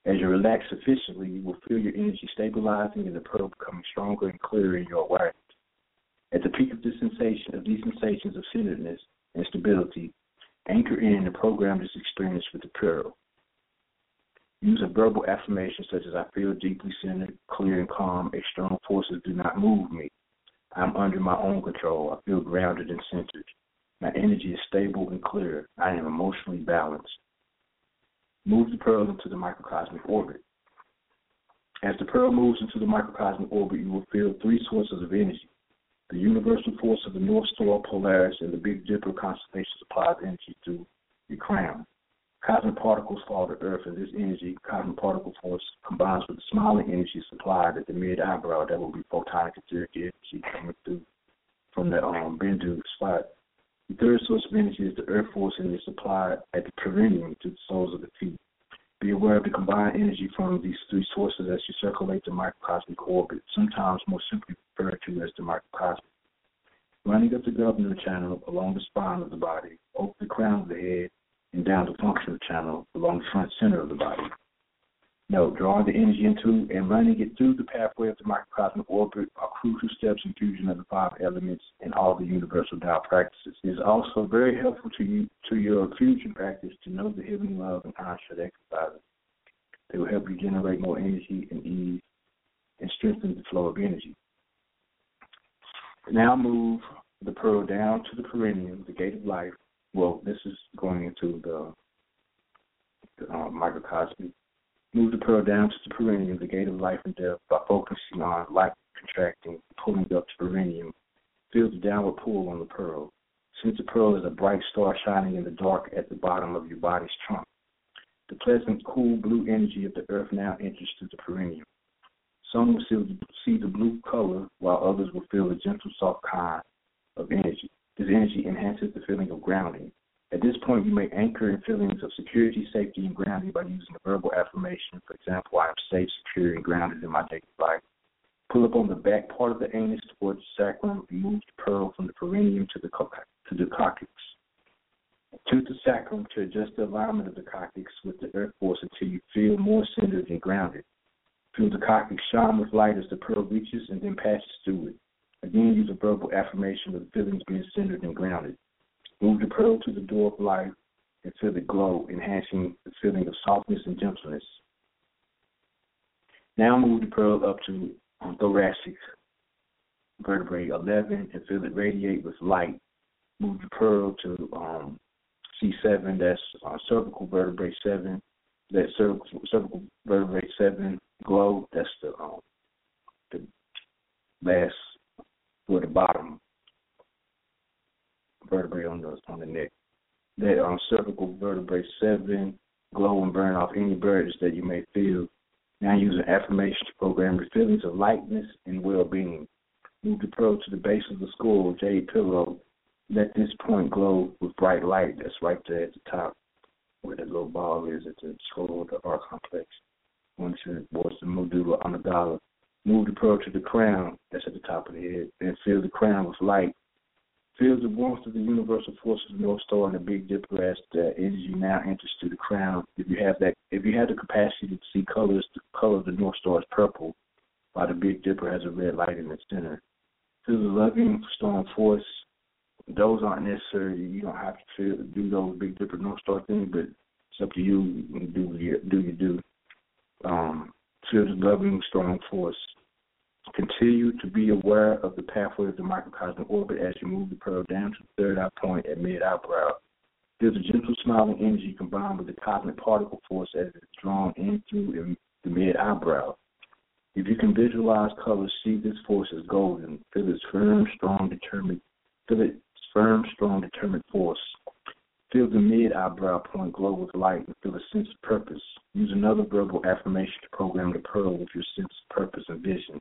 Speaker 7: As you relax sufficiently, you will feel your energy stabilizing and the pearl becoming stronger and clearer in your awareness. At the peak of this sensation of these sensations of centeredness and stability, anchor in and program this experience with the pearl. Use a verbal affirmation such as I feel deeply centered, clear and calm. External forces do not move me. I'm under my own control. I feel grounded and centered. My energy is stable and clear. I am emotionally balanced. Move the pearl into the microcosmic orbit. As the pearl moves into the microcosmic orbit, you will feel three sources of energy. The universal force of the North Star, Polaris, and the Big Dipper constellation supplies energy to your crown. Cosmic particles fall to Earth, and this energy, cosmic particle force, combines with the smiling energy supplied at the mid eyebrow. That will be photonic etheric energy coming through from the um, Bindu spot. The third source of energy is the Earth force energy supplied at the perineum to the soles of the feet. Be aware of the combined energy from these three sources as you circulate the microcosmic orbit, sometimes more simply referred to as the microcosmic. Running up the governor channel along the spine of the body, over the crown of the head, and down the functional channel along the front center of the body. Note, drawing the energy into and running it through the pathway of the microcosmic orbit are crucial steps in fusion of the five elements in all the universal Tao practices. It is also very helpful to you to your fusion practice to know the heavenly love and conscious exercises. They will help you generate more energy and ease and strengthen the flow of energy. Now move the pearl down to the perineum, the gate of life, well, this is going into the, the uh, microcosmic. Move the pearl down to the perineum, the gate of life and death, by focusing on life contracting, pulling up to perineum. Feel the downward pull on the pearl. Since the pearl is a bright star shining in the dark at the bottom of your body's trunk, the pleasant, cool blue energy of the earth now enters through the perineum. Some will see the blue color, while others will feel the gentle, soft kind of energy. This energy enhances the feeling of grounding. At this point, you may anchor in feelings of security, safety, and grounding by using a verbal affirmation. For example, I am safe, secure, and grounded in my daily life. Pull up on the back part of the anus towards the sacrum and move the pearl from the perineum to the to the coccyx. To the sacrum to adjust the alignment of the coccyx with the earth force until you feel more centered and grounded. Feel the coccyx shine with light as the pearl reaches and then passes through it. Again, use a verbal affirmation of feelings being centered and grounded. Move the pearl to the door of life and feel the glow, enhancing the feeling of softness and gentleness. Now move the pearl up to thoracic vertebrae 11 and feel it radiate with light. Move the pearl to um, C7, that's uh, cervical vertebrae 7. That cervical, cervical vertebrae 7 glow, that's the, um, the last for the bottom vertebrae on the on the neck. That on cervical vertebrae seven glow and burn off any burdens that you may feel. Now use an affirmation to program your feelings of lightness and well being. Move the pearl to the base of the skull, jade pillow. Let this point glow with bright light. That's right there at the top where that little ball is at the skull of the heart complex. Once it was the medulla oblongata Move the pearl to the crown that's at the top of the head. Then fill the crown with light. Feel the warmth of the universal forces of North Star and the Big Dipper as the energy now enters through the crown. If you have that, if you have the capacity to see colors, the color of the North Star is purple, while the Big Dipper has a red light in its center. Feel the loving storm force. Those aren't necessary. You don't have to do those Big Dipper North Star things, but it's up to you. do you do you do. Um, feel the loving strong force Continue to be aware of the pathway of the microcosmic orbit as you move the pearl down to the third eye point at mid eyebrow. There's a gentle smiling energy combined with the cosmic particle force as it's drawn in through the mid eyebrow. If you can visualize color, see this force as golden. Feel its firm, strong, determined. Feel its firm, strong, determined force. Feel the mid eyebrow point glow with light and feel a sense of purpose. Use another verbal affirmation to program the pearl with your sense of purpose and vision.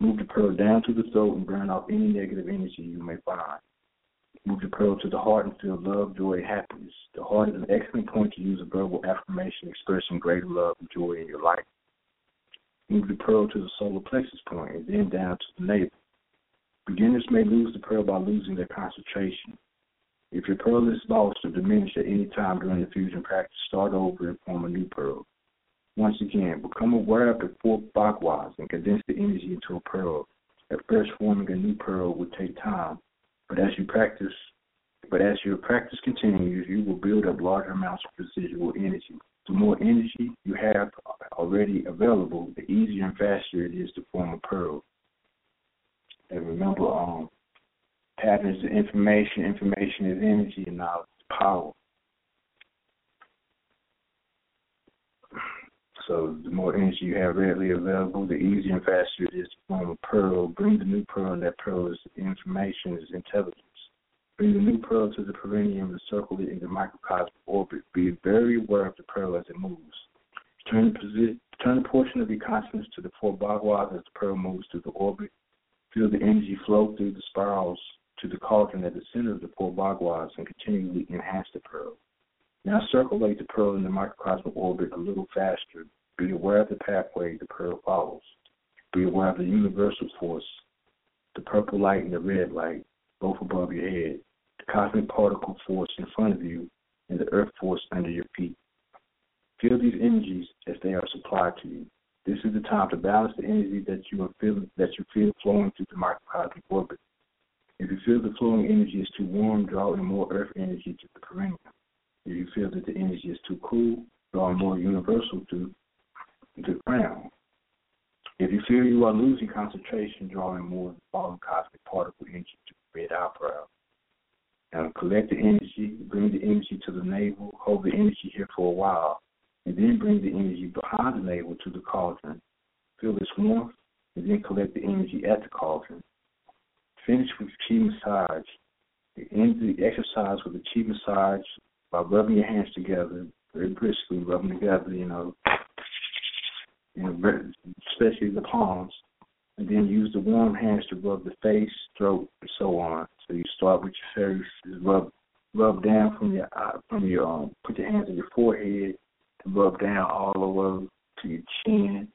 Speaker 7: Move the pearl down to the throat and burn off any negative energy you may find. Move the pearl to the heart and feel love, joy, happiness. The heart is an excellent point to use a verbal affirmation expressing greater love and joy in your life. Move the pearl to the solar plexus point and then down to the navel. Beginners may lose the pearl by losing their concentration. If your pearl is lost or diminished at any time during the fusion practice, start over and form a new pearl. Once again, become aware of the four baguas and condense the energy into a pearl. At first, forming a new pearl would take time, but as you practice, but as your practice continues, you will build up larger amounts of residual energy. The more energy you have already available, the easier and faster it is to form a pearl. And remember, um, patterns of information, information is energy, and knowledge is power. So the more energy you have readily available, the easier and faster it is to form a pearl. Bring the new pearl, and that pearl is information, is intelligence. Bring the new pearl to the perineum and circle it in the microcosmic orbit. Be very aware of the pearl as it moves. Turn the, posi- turn the portion of your consciousness to the four baguas as the pearl moves through the orbit. Feel the energy flow through the spirals to the cauldron at the center of the four baguas and continually enhance the pearl. Now circulate the pearl in the microcosmic orbit a little faster be aware of the pathway the pearl follows. Be aware of the universal force, the purple light and the red light, both above your head, the cosmic particle force in front of you, and the earth force under your feet. Feel these energies as they are supplied to you. This is the time to balance the energy that you are feeling that you feel flowing through the microcosmic orbit. If you feel the flowing energy is too warm, draw in more earth energy to the perineum. If you feel that the energy is too cool, draw more universal to the ground. If you feel you are losing concentration, drawing more fallen cosmic particle energy to the red eyebrow. Now collect the energy, bring the energy to the navel, hold the energy here for a while, and then bring the energy behind the navel to the cauldron. Feel this warmth, and then collect the energy at the cauldron. Finish with chi massage. End the exercise with a chi massage by rubbing your hands together, very briskly, rubbing together, you know, especially the palms, and then use the warm hands to rub the face, throat, and so on. So you start with your face, rub rub down from your from your um, put your hands on your forehead to rub down all the way to your chin.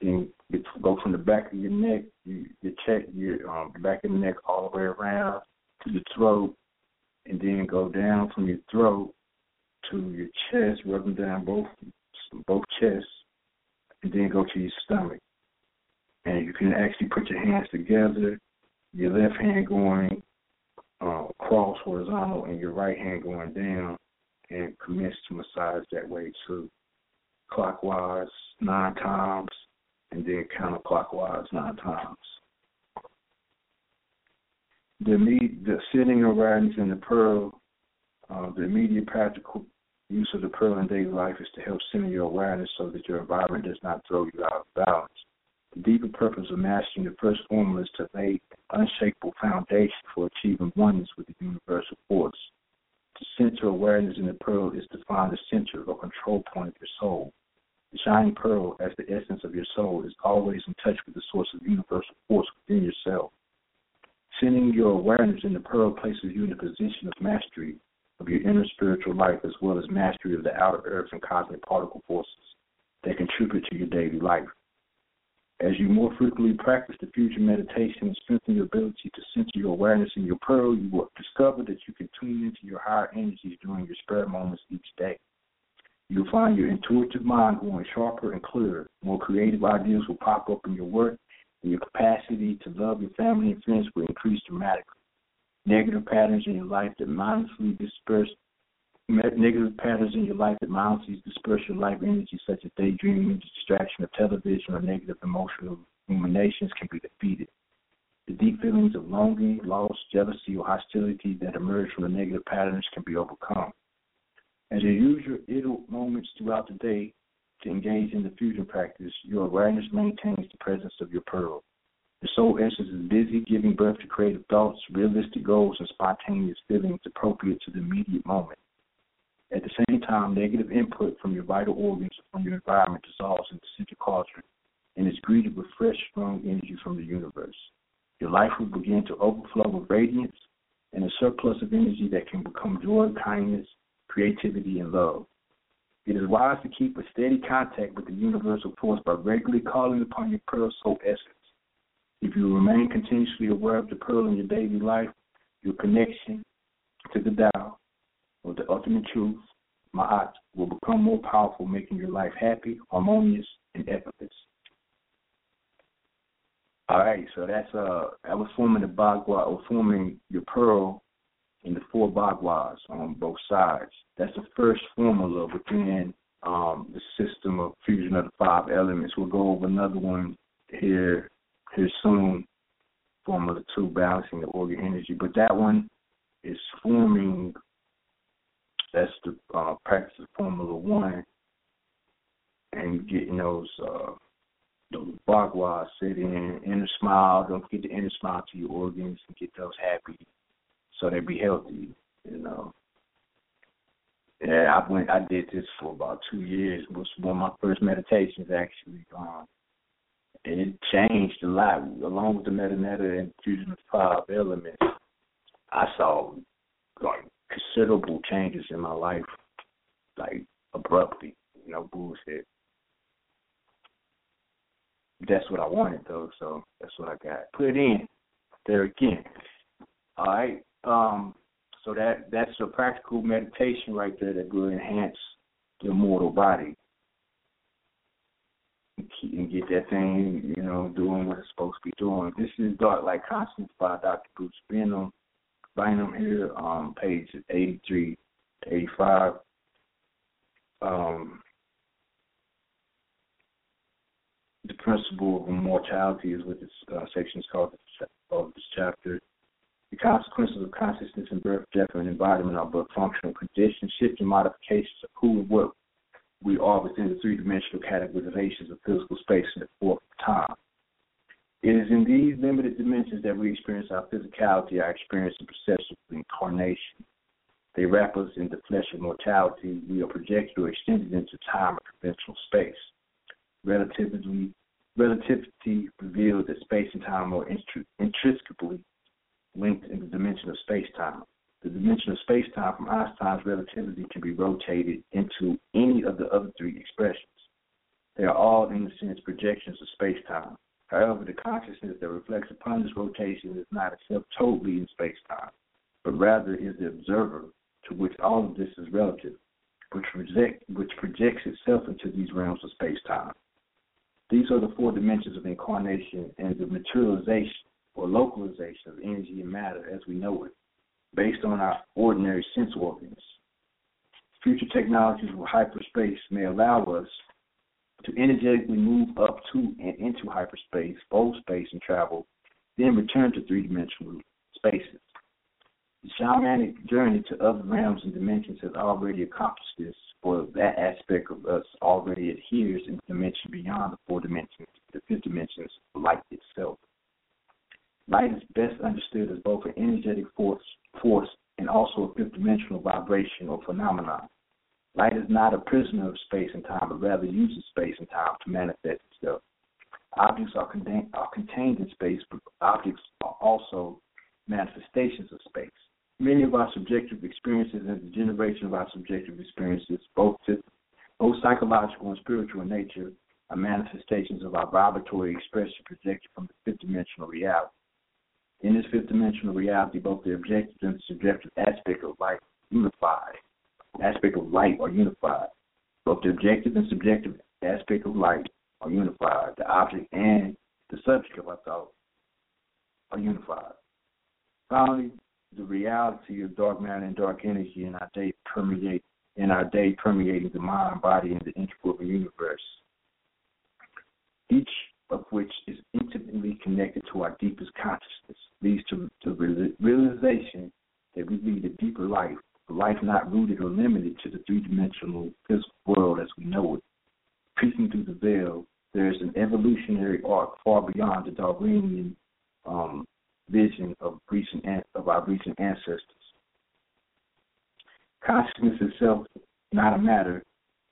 Speaker 7: Then you go from the back of your neck, you, your check, your um, back of the neck all the way around to your throat, and then go down from your throat to your chest, rubbing down both both chests and then go to your stomach. And you can actually put your hands together, your left hand going uh, cross horizontal and your right hand going down, and commence to massage that way too. Clockwise nine times, and then counterclockwise nine times. The, the sitting awareness in the pearl, uh, the immediate practical use of the pearl in daily life is to help center your awareness so that your environment does not throw you out of balance. The deeper purpose of mastering the first formula is to lay an unshakable foundation for achieving oneness with the universal force. To center awareness in the pearl is to find the center or control point of your soul. The shining pearl, as the essence of your soul, is always in touch with the source of universal force within yourself. Sending your awareness in the pearl places you in a position of mastery of your inner spiritual life as well as mastery of the outer earth and cosmic particle forces that contribute to your daily life. As you more frequently practice the fusion meditation and strengthen your ability to center your awareness in your pearl, you will discover that you can tune into your higher energies during your spare moments each day. You'll find your intuitive mind growing sharper and clearer. More creative ideas will pop up in your work, and your capacity to love your family and friends will increase dramatically negative patterns in your life that mindlessly disperse negative patterns in your life that mindlessly disperse your life energy, such as daydreaming, distraction of television, or negative emotional ruminations, can be defeated. The deep feelings of longing, loss, jealousy, or hostility that emerge from the negative patterns can be overcome. As you use your idle moments throughout the day to engage in the fusion practice, your awareness maintains the presence of your pearl. The soul essence is busy giving birth to creative thoughts, realistic goals, and spontaneous feelings appropriate to the immediate moment. At the same time, negative input from your vital organs or from your environment dissolves into central cauldron and is greeted with fresh, strong energy from the universe. Your life will begin to overflow with radiance and a surplus of energy that can become joy, kindness, creativity, and love. It is wise to keep a steady contact with the universal force by regularly calling upon your pearl soul essence. If you remain continuously aware of the pearl in your daily life, your connection to the Tao, or the ultimate truth, Ma'at, will become more powerful, making your life happy, harmonious, and effortless. All right, so that's uh that was forming the bagua or forming your pearl in the four baguas on both sides. That's the first formula within um, the system of fusion of the five elements. We'll go over another one here here soon. Formula two, balancing the organ energy, but that one is forming. That's the uh, practice of Formula One, and getting those uh, the bagua sit in, inner smile, don't forget the inner smile to your organs and get those happy so they be healthy, you know. Yeah, I went I did this for about two years. It was one of my first meditations actually. Um and it changed a lot. Along with the Metu Neter and fusion of five elements, I saw like considerable changes in my life, like abruptly, you know, bullshit that's what I wanted though, so that's what I got. Put in there again. All right. Um so that that's a practical meditation right there that will enhance the mortal body. And get that thing, you know, doing what it's supposed to be doing. This is Dark Light Consciousness by Dr. Bruce Benham. Bynum here, um, page 83 to 85. Um, the principle of immortality is what this uh, section is called of this chapter. The consequences of consciousness and birth, death, and embodiment are but functional conditions, shifting modifications of who and what we are within the three-dimensional categorizations of physical space and the fourth time. It is in these limited dimensions that we experience our physicality, our experience and perception of incarnation. They wrap us in the flesh of mortality. We are projected or extended into time or conventional space relativity, relativity revealed that space and time are intrinsically linked in the dimension of space-time. The dimension of space-time from Einstein's relativity can be rotated into any of the other three expressions. They are all, in a sense, projections of space-time. However, the consciousness that reflects upon this rotation is not itself totally in space-time, but rather is the observer to which all of this is relative, which, project, which projects itself into these realms of space-time. These are the four dimensions of incarnation and the materialization or localization of energy and matter as we know it, based on our ordinary sense organs. Future technologies with hyperspace may allow us to energetically move up to and into hyperspace, both space and travel, then return to three dimensional spaces. The shamanic journey to other realms and dimensions has already accomplished this, for that aspect of us already adheres in the dimension beyond the four dimensions, the fifth dimensions, light itself. Light is best understood as both an energetic force, force and also a fifth dimensional vibration or phenomenon. Light is not a prisoner of space and time, but rather uses space and time to manifest itself. Objects are, contain, are contained in space, but objects are also manifestations of space. Many of our subjective experiences and the generation of our subjective experiences, both, both psychological and spiritual in nature, are manifestations of our vibratory expression projected from the fifth dimensional reality. In this fifth dimensional reality, both the objective and subjective aspect of life unified. Aspect of light are unified. Both the objective and subjective aspect of light are unified. The object and the subject of our thought are unified. Finally, the reality of dark matter and dark energy in our day permeate in our day permeating the mind, body, and the integral universe. Each of which is intimately connected to our deepest consciousness, leads to the realization that we lead a deeper life, a life not rooted or limited to the three dimensional physical world as we know it. peeking through the veil, there is an evolutionary arc far beyond the Darwinian um, vision of recent of our recent ancestors. Consciousness itself, not a matter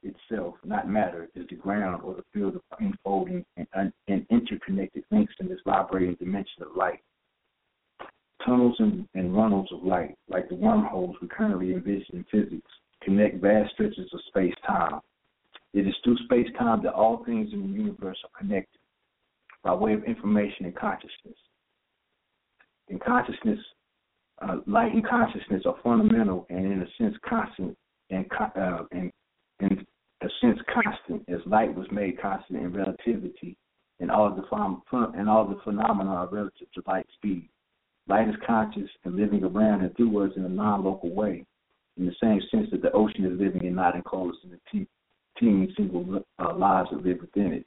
Speaker 7: itself, not matter, is the ground or the field of unfolding and, and interconnected links in this vibrating dimension of light. Tunnels and, and runnels of light, like the wormholes we currently envision in physics, connect vast stretches of space time. It is through space time that all things in the universe are connected by way of information and consciousness. In consciousness, uh, light and consciousness are fundamental and, in a sense, constant and, uh, and, in a sense, constant as light was made constant in relativity and all the and all the phenomena are relative to light speed. Light is conscious and living around and through us in a non-local way, in the same sense that the ocean is living and not enclosed in the teeming single uh, lives that live within it.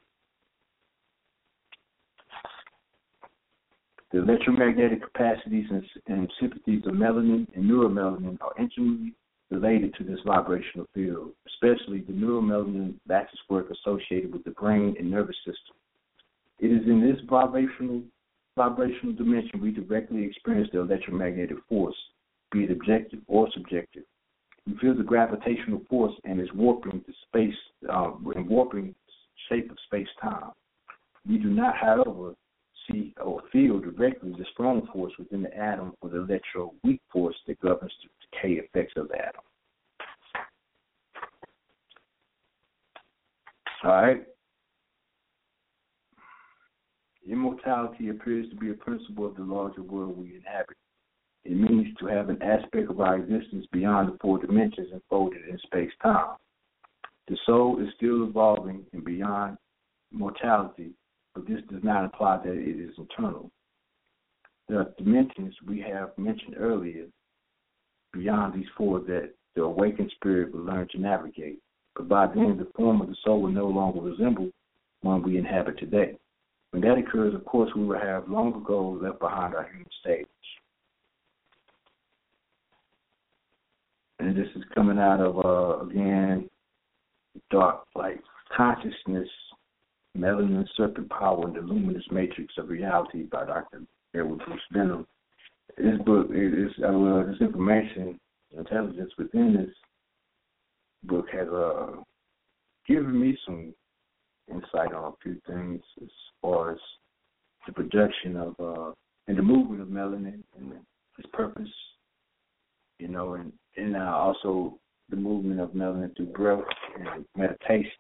Speaker 7: The electromagnetic capacities and, and sympathies of melanin and neuromelanin are intimately related to this vibrational field, especially the neuromelanin lattice work associated with the brain and nervous system. It is in this vibrational vibrational dimension we directly experience the electromagnetic force, be it objective or subjective. We feel the gravitational force and is warping the space uh, and warping shape of space time. We do not, however, see or feel directly the strong force within the atom or the electro weak force that governs the decay effects of the atom. All right. Immortality appears to be a principle of the larger world we inhabit. It means to have an aspect of our existence beyond the four dimensions enfolded in space time. The soul is still evolving and beyond mortality but this does not imply that it is eternal. The dimensions we have mentioned earlier, beyond these four, that the awakened spirit will learn to navigate. But by then, the form of the soul will no longer resemble one we inhabit today. When that occurs, of course, we will have long ago left behind our human stage. And this is coming out of, uh, again, dark, Light consciousness Melanin Serpent Power and the Luminous Matrix of Reality by Dr. Edward Bruce Denham. This book uh, this information, intelligence within this book has uh, given me some insight on a few things as far as the production of uh, and the movement of melanin and its purpose, you know, and and uh, also the movement of melanin through breath and meditation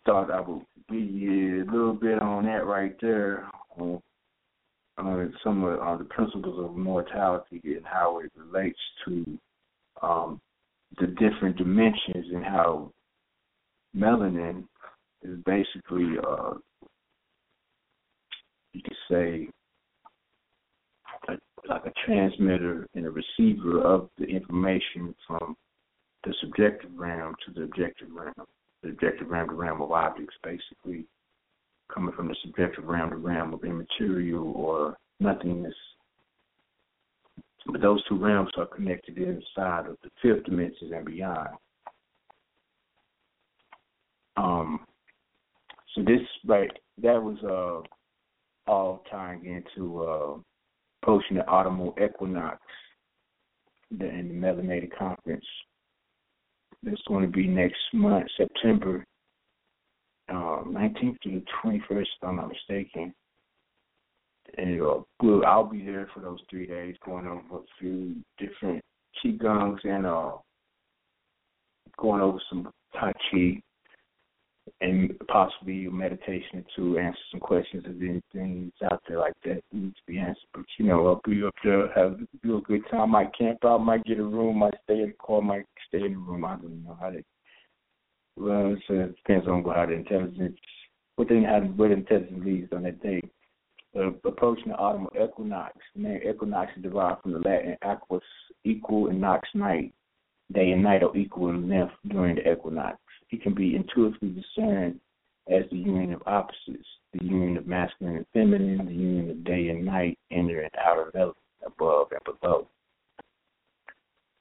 Speaker 7: start, I will be a little bit on that right there. On, on some of uh, the principles of mortality and how it relates to um, the different dimensions and how melanin is basically, uh, you could say, a, like a transmitter and a receiver of the information from the subjective realm to the objective realm objective realm to realm of objects, basically coming from the subjective realm to realm of immaterial or nothingness. But those two realms are connected inside of the fifth dimensions and beyond. Um, so this right that was uh all tying into uh the autumnal equinox the, in the melanated conference it's going to be next month, September um, 19th to the 21st, if I'm not mistaken. And uh, we'll, I'll be there for those three days, going over a few different gongs and uh, going over some Tai Chi and possibly meditation to answer some questions if anything out there like that needs to be answered. But you know, I'll be up there, have do a good time. Might camp out, might get a room, might stay in the car, might stay in the room. I don't know how to. Well, it depends on how the intelligence, what they how what intelligence leads on that day. Uh, approaching the autumnal equinox. The name equinox is derived from the Latin aequus, equal, and nox night. Day and night are equal in length during the equinox it can be intuitively discerned as the union of opposites, the union of masculine and feminine, the union of day and night, inner and outer melody, above and below.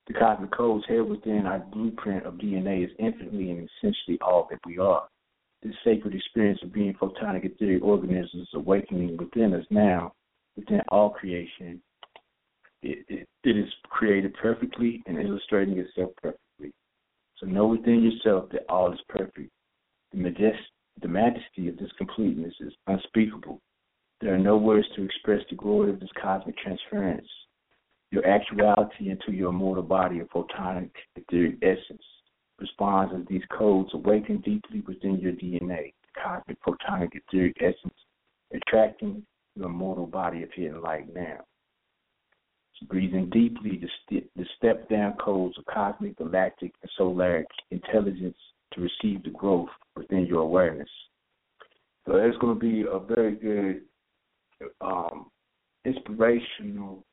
Speaker 7: The cosmic codes held within our blueprint of DNA is infinitely and essentially all that we are. This sacred experience of being photonic etheric organisms awakening within us now, within all creation, it, it, it is created perfectly and illustrating itself perfectly. So know within yourself that all is perfect. The, majest, the majesty of this completeness is unspeakable. There are no words to express the glory of this cosmic transference your actuality into your mortal body of photonic etheric essence responds as these codes awaken deeply within your DNA, the cosmic photonic etheric essence, attracting your mortal body of hidden light now. Breathing deeply the, the step down codes of cosmic, galactic, and solar intelligence to receive the growth within your awareness. So it's going to be a very good, um, inspirational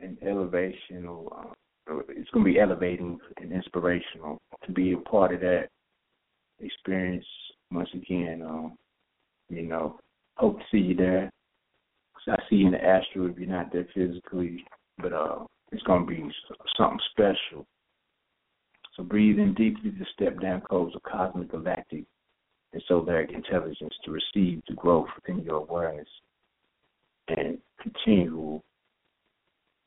Speaker 7: and elevational. Uh, it's going to be elevating and inspirational to be a part of that experience. Once again, um, you know, hope to see you there. I see you in the astral if you're not there physically, but uh, it's going to be something special. So breathe in deeply the step down codes of cosmic galactic and solar intelligence to receive the growth within your awareness and continual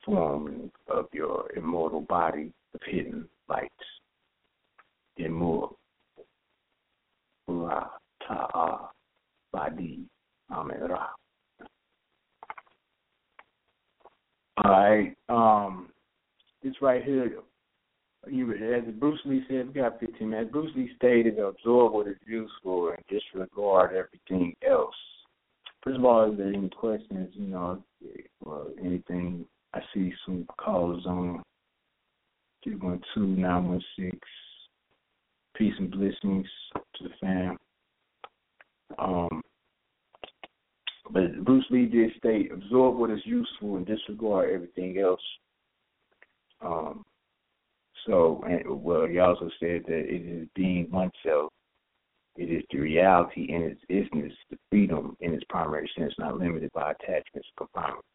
Speaker 7: form of your immortal body of hidden lights. Imur Ra Amen Ra. All right. Um this right here you as Bruce Lee said, we got fifteen minutes. Bruce Lee stated absorb what is useful and disregard everything else. First of all, is there any questions, you know, or anything I see some calls on 312-916. Peace and blessings to the fam. Um, but Bruce Lee did state, absorb what is useful and disregard everything else. Um, so, and, well, he also said that it is being oneself. It is the reality in its isness, the freedom in its primary sense, not limited by attachments or confinements.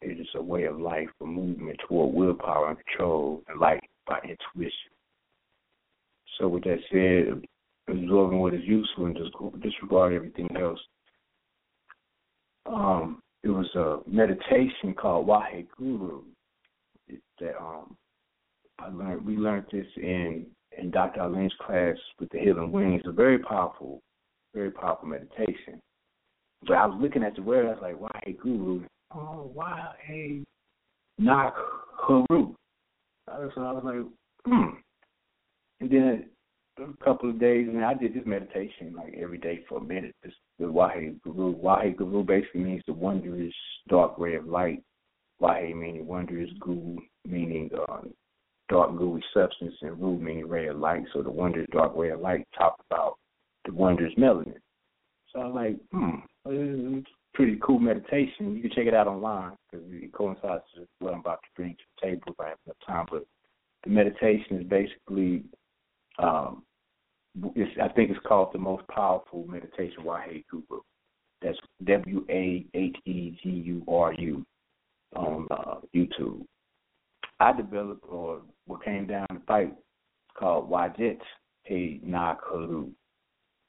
Speaker 7: It is a way of life, a movement toward willpower and control, and light by intuition. So, with that said, absorbing what is useful and disregard everything else. Um, it was a meditation called Wahe Guru that um I learned. We learned this in in Dr. Lynch's class with the Healing Wings. A very powerful, very powerful meditation. But I was looking at the word, I was like, Wahe Guru, oh hey, knock haru. So I was like, hmm. And then a couple of days, and I did this meditation like every day for a minute. This the Wahe Guru. Wahe Guru basically means the wondrous dark ray of light. Wahe meaning wondrous, Guru meaning uh, dark gooey substance, and Ru meaning ray of light. So the wondrous dark ray of light talk about the wondrous melanin. So I was like, hmm, it's pretty cool meditation. You can check it out online because it coincides with what I'm about to bring to the table if I have enough time. But the meditation is basically, um, I think it's called the most powerful meditation Wahe Guru. That's W A H E G U R U on uh, YouTube. I developed, or what came down the pipe, called Wajet He Nakalu.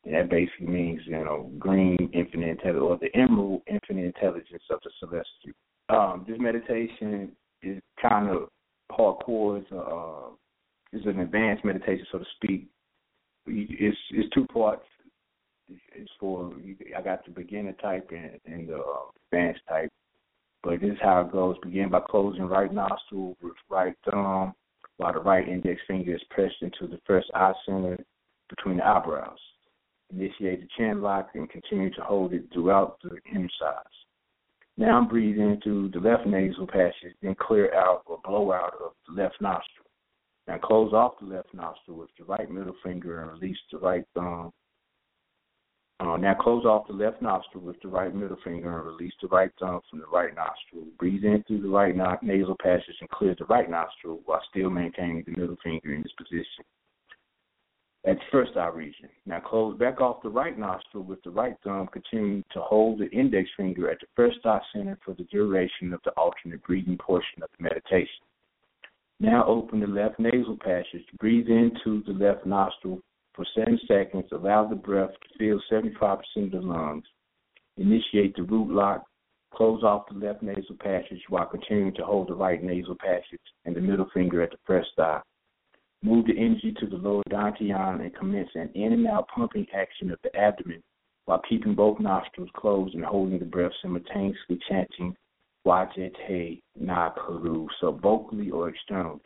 Speaker 7: And that basically means, you know, green infinite intelligence or the emerald infinite intelligence of the celestial. Um, this meditation is kind of hardcore. It's, a, it's an advanced meditation, so to speak. It's it's two parts. It's for I got the beginner type and, and the uh, advanced type. But this is how it goes. Begin by closing right nostril with right thumb, while the right index finger is pressed into the first eye center between the eyebrows. Initiate the chin lock and continue to hold it throughout the sides. Now breathe in through the left nasal passage, then clear out or blow out of the left nostril. Now close off the left nostril with the right middle finger and release the right thumb. Uh, now close off the left nostril with the right middle finger and release the right thumb from the right nostril. Breathe in through the right no- nasal passage and clear the right nostril while still maintaining the middle finger in this position. That's first eye region. Now close back off the right nostril with the right thumb, continuing to hold the index finger at the first eye center for the duration of the alternate breathing portion of the meditation. Now open the left nasal passage. Breathe into the left nostril for seven seconds. Allow the breath to fill 75% of the lungs. Initiate the root lock. Close off the left nasal passage while continuing to hold the right nasal passage and the middle finger at the first eye. Move the energy to the lower dantian and commence an in and out pumping action of the abdomen while keeping both nostrils closed and holding the breath simultaneously chanting Wajete Na Karu, so vocally or externally.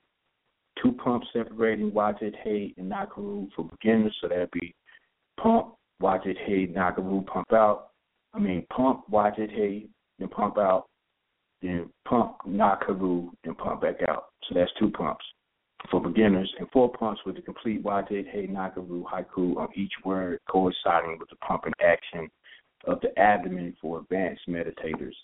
Speaker 7: Two pumps separating Wajete and Nakaru for beginners, so that'd be pump, Wajete, Nakaru, pump out. I mean, pump, Wajete, then pump out, then pump, Nakaru, then pump back out. So that's two pumps for beginners, and four pumps with the complete Wajid Hey Nakaru haiku on each word coinciding with the pumping action of the abdomen for advanced meditators.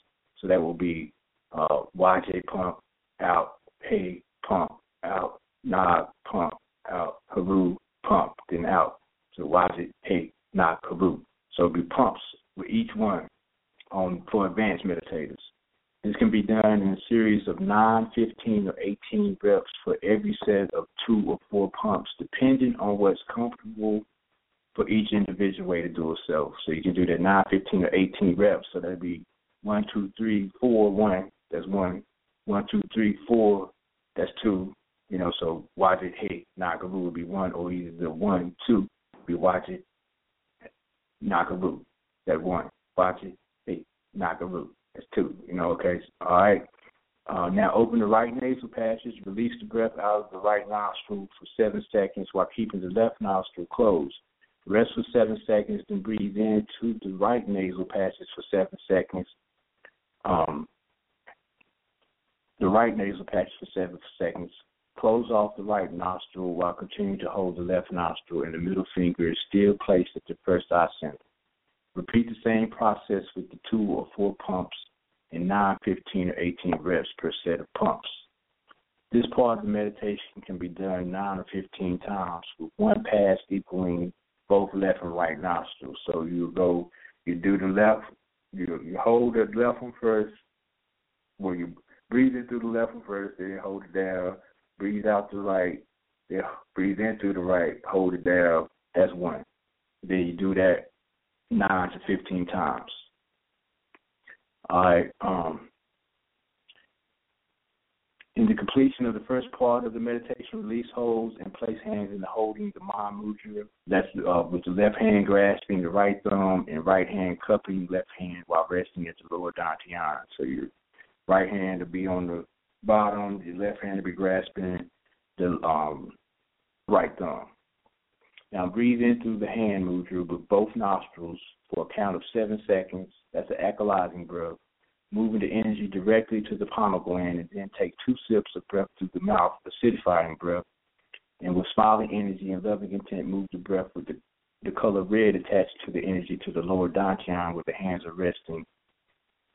Speaker 7: So that will be uh, Wajid pump out, Hey pump out, Nag pump out, Haru pump, then out. So Wajid Hey Nakaru. So it'll be pumps with each one on for advanced meditators. This can be done in a series of 9, 15, or 18 reps for every set of two or four pumps, depending on what's comfortable for each individual way to do it self. So you can do that 9, 15, or 18 reps. So that'd be 1, 2, 3, 4, 1. That's 1. 1, 2, 3, 4. That's 2. You know, so watch it, hey, Nagaru would be 1, or either the 1, 2, be watch it, Nagaru. That 1. Watch it, hey, Nagaru. That's two. You know, okay. All right. Uh, now open the right nasal passage. Release the breath out of the right nostril for seven seconds while keeping the left nostril closed. Rest for seven seconds, then breathe into the right nasal passage for seven seconds. Um, the right nasal patch for seven seconds. Close off the right nostril while continuing to hold the left nostril, and the middle finger is still placed at the first eye center. Repeat the same process with the two or four pumps and 9, 15, or 18 reps per set of pumps. This part of the meditation can be done 9 or 15 times with one pass equaling both left and right nostrils. So you go, you do the left, you, you hold the left one first, When you breathe in through the left one first, then hold it down, breathe out the right, then breathe in through the right, hold it down. That's one. Then you do that nine to fifteen times. All right. Um, in the completion of the first part of the meditation, release holds and place hands in the holding the mind mudra. That's uh, with the left hand grasping the right thumb and right hand cupping left hand while resting at the lower dantian. So your right hand to be on the bottom, your left hand to be grasping the um, right thumb. Now breathe in through the hand mudra with both nostrils for a count of seven seconds. That's an alkalizing breath. Moving the energy directly to the pineal gland and then take two sips of breath through the mouth, acidifying breath. And with smiling energy and loving intent, move the breath with the, the color red attached to the energy to the lower dantian where the hands are resting.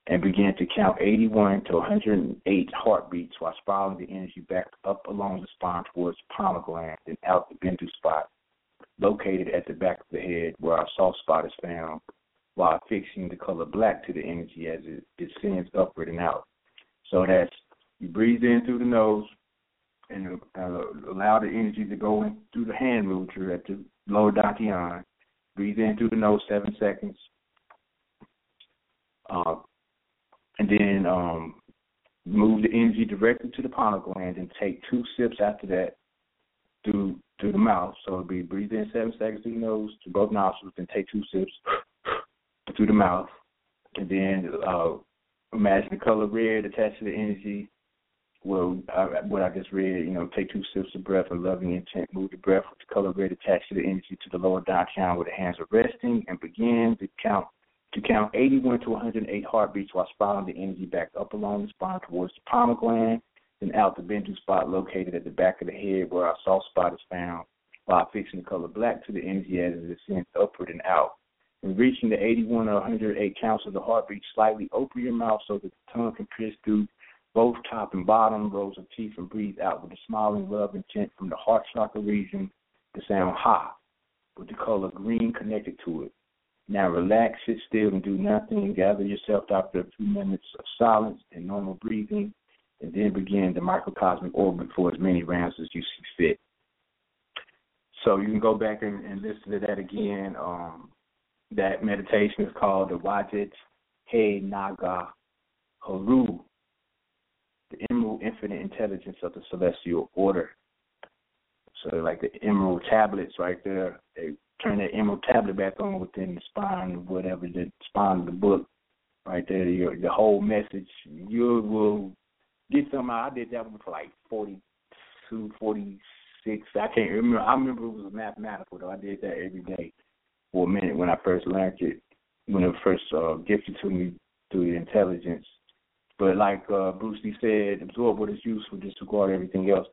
Speaker 7: And begin to count 81 to 108 heartbeats while spiraling the energy back up along the spine towards the pineal gland and out the bindu spot located at the back of the head where our soft spot is found, while fixing the color black to the energy as it descends upward and out. So that's you breathe in through the nose and uh, allow the energy to go in through the hand mudra at the lower dantian. Breathe in through the nose seven seconds. Uh, and then um, move the energy directly to the pineal gland and take two sips after that through through the mouth. So it'll be breathe in seven seconds through the nose to both nostrils, then take two sips through the mouth, and then uh, imagine the color red attached to the energy. Well, I, what I just read, you know, take two sips of breath of loving intent, move the breath with the color red attached to the energy to the lower dantian where the hands are resting, and begin to count to count 81 to 108 heartbeats while spiraling the energy back up along the spine towards the pineal gland then out the bindu spot located at the back of the head where our soft spot is found, while fixing the color black to the energy as it ascends upward and out. Reaching the 81 or 108 counts of the heartbeat, slightly open your mouth so that the tongue can pierce through both top and bottom rows of teeth and breathe out with a smiling love intent from the heart chakra region to sound ha with the color green connected to it. Now relax, sit still, and do nothing, and gather yourself after a few minutes of silence and normal breathing and then begin the microcosmic orbit for as many rounds as you see fit. So you can go back and, and listen to that again. Um, that meditation is called the Wajit He Naga Haru, the Emerald Infinite Intelligence of the Celestial Order. So like the emerald tablets right there, they turn that emerald tablet back on within the spine, whatever the spine of the book, right there. Your the whole message, you will get some. I did that one for like forty two, forty six. I can't remember. I remember it was mathematical though. I did that every day for a minute when I first learned it, when it first uh, gifted to me through the intelligence. But like uh, Bruce Lee said, absorb what is useful, disregard everything else.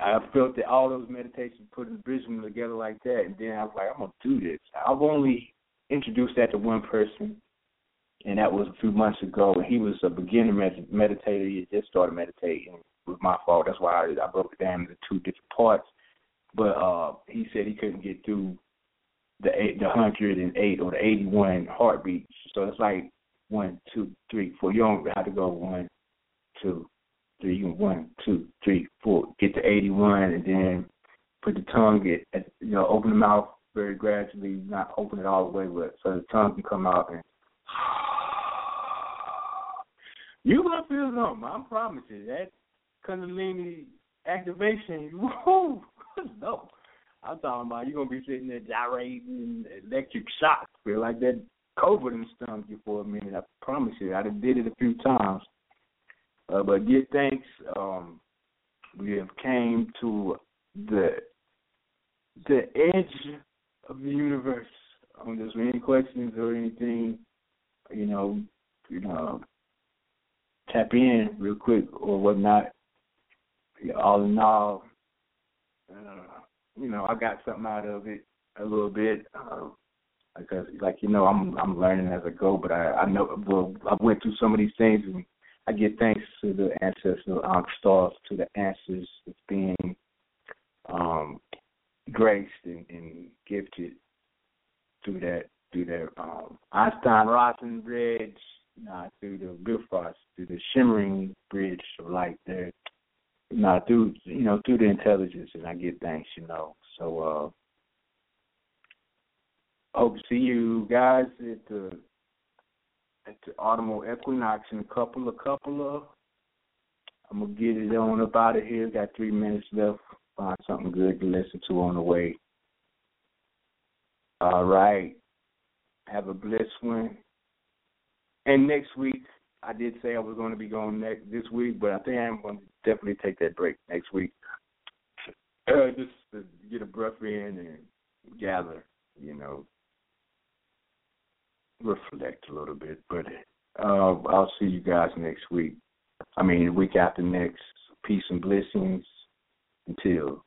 Speaker 7: I felt that all those meditations, putting bridging them together like that, and then I was like, I'm gonna do this. I've only introduced that to one person, and that was a few months ago. And he was a beginner med- meditator. He just started meditating. It was my fault. That's why I, I broke it down into two different parts. But uh he said he couldn't get through the eight, the hundred and eight or the eighty one heartbeats. So it's like one, two, three, four. You don't have to go one, two, three, one, two, three, four. Get to eighty one, and then put the tongue at, at you know open the mouth very gradually, not open it all the way, but so the tongue can come out and. [SIGHS] You gonna feel something. I promise you that Kundalini activation. [LAUGHS] Woo, [LAUGHS] no. I'm talking about you're gonna be sitting there gyrating, electric shocks, feel like that COVID and stung you for a minute. I promise you, I done did it a few times. Uh, but give thanks. Um, we have came to the the edge of the universe. Um, there's any questions or anything, you know, you know, tap in real quick or whatnot. All in all, uh, you know, I got something out of it a little bit. Uh, because, like you know, I'm I'm learning as I go, but I I know well I went through some of these things, and I give thanks to the ancestral um, stars, to the answers that's being um, graced and, and gifted through that through that um, Einstein Rosen bridge, not through the Bifrost, through the shimmering bridge of light there no, through you know through the intelligence, and I get thanks, you know. So uh, hope to see you guys at the at the autumnal equinox in a couple of couple of. I'm gonna get it on up out of here. Got three minutes left. Find something good to listen to on the way. All right. Have a blessed one. And next week I did say I was going to be going next this week, but I think I'm going to definitely take that break next week, uh, just to get a breath in and gather, you know, reflect a little bit. But uh, I'll see you guys next week. I mean, week after next. Peace and blessings. Until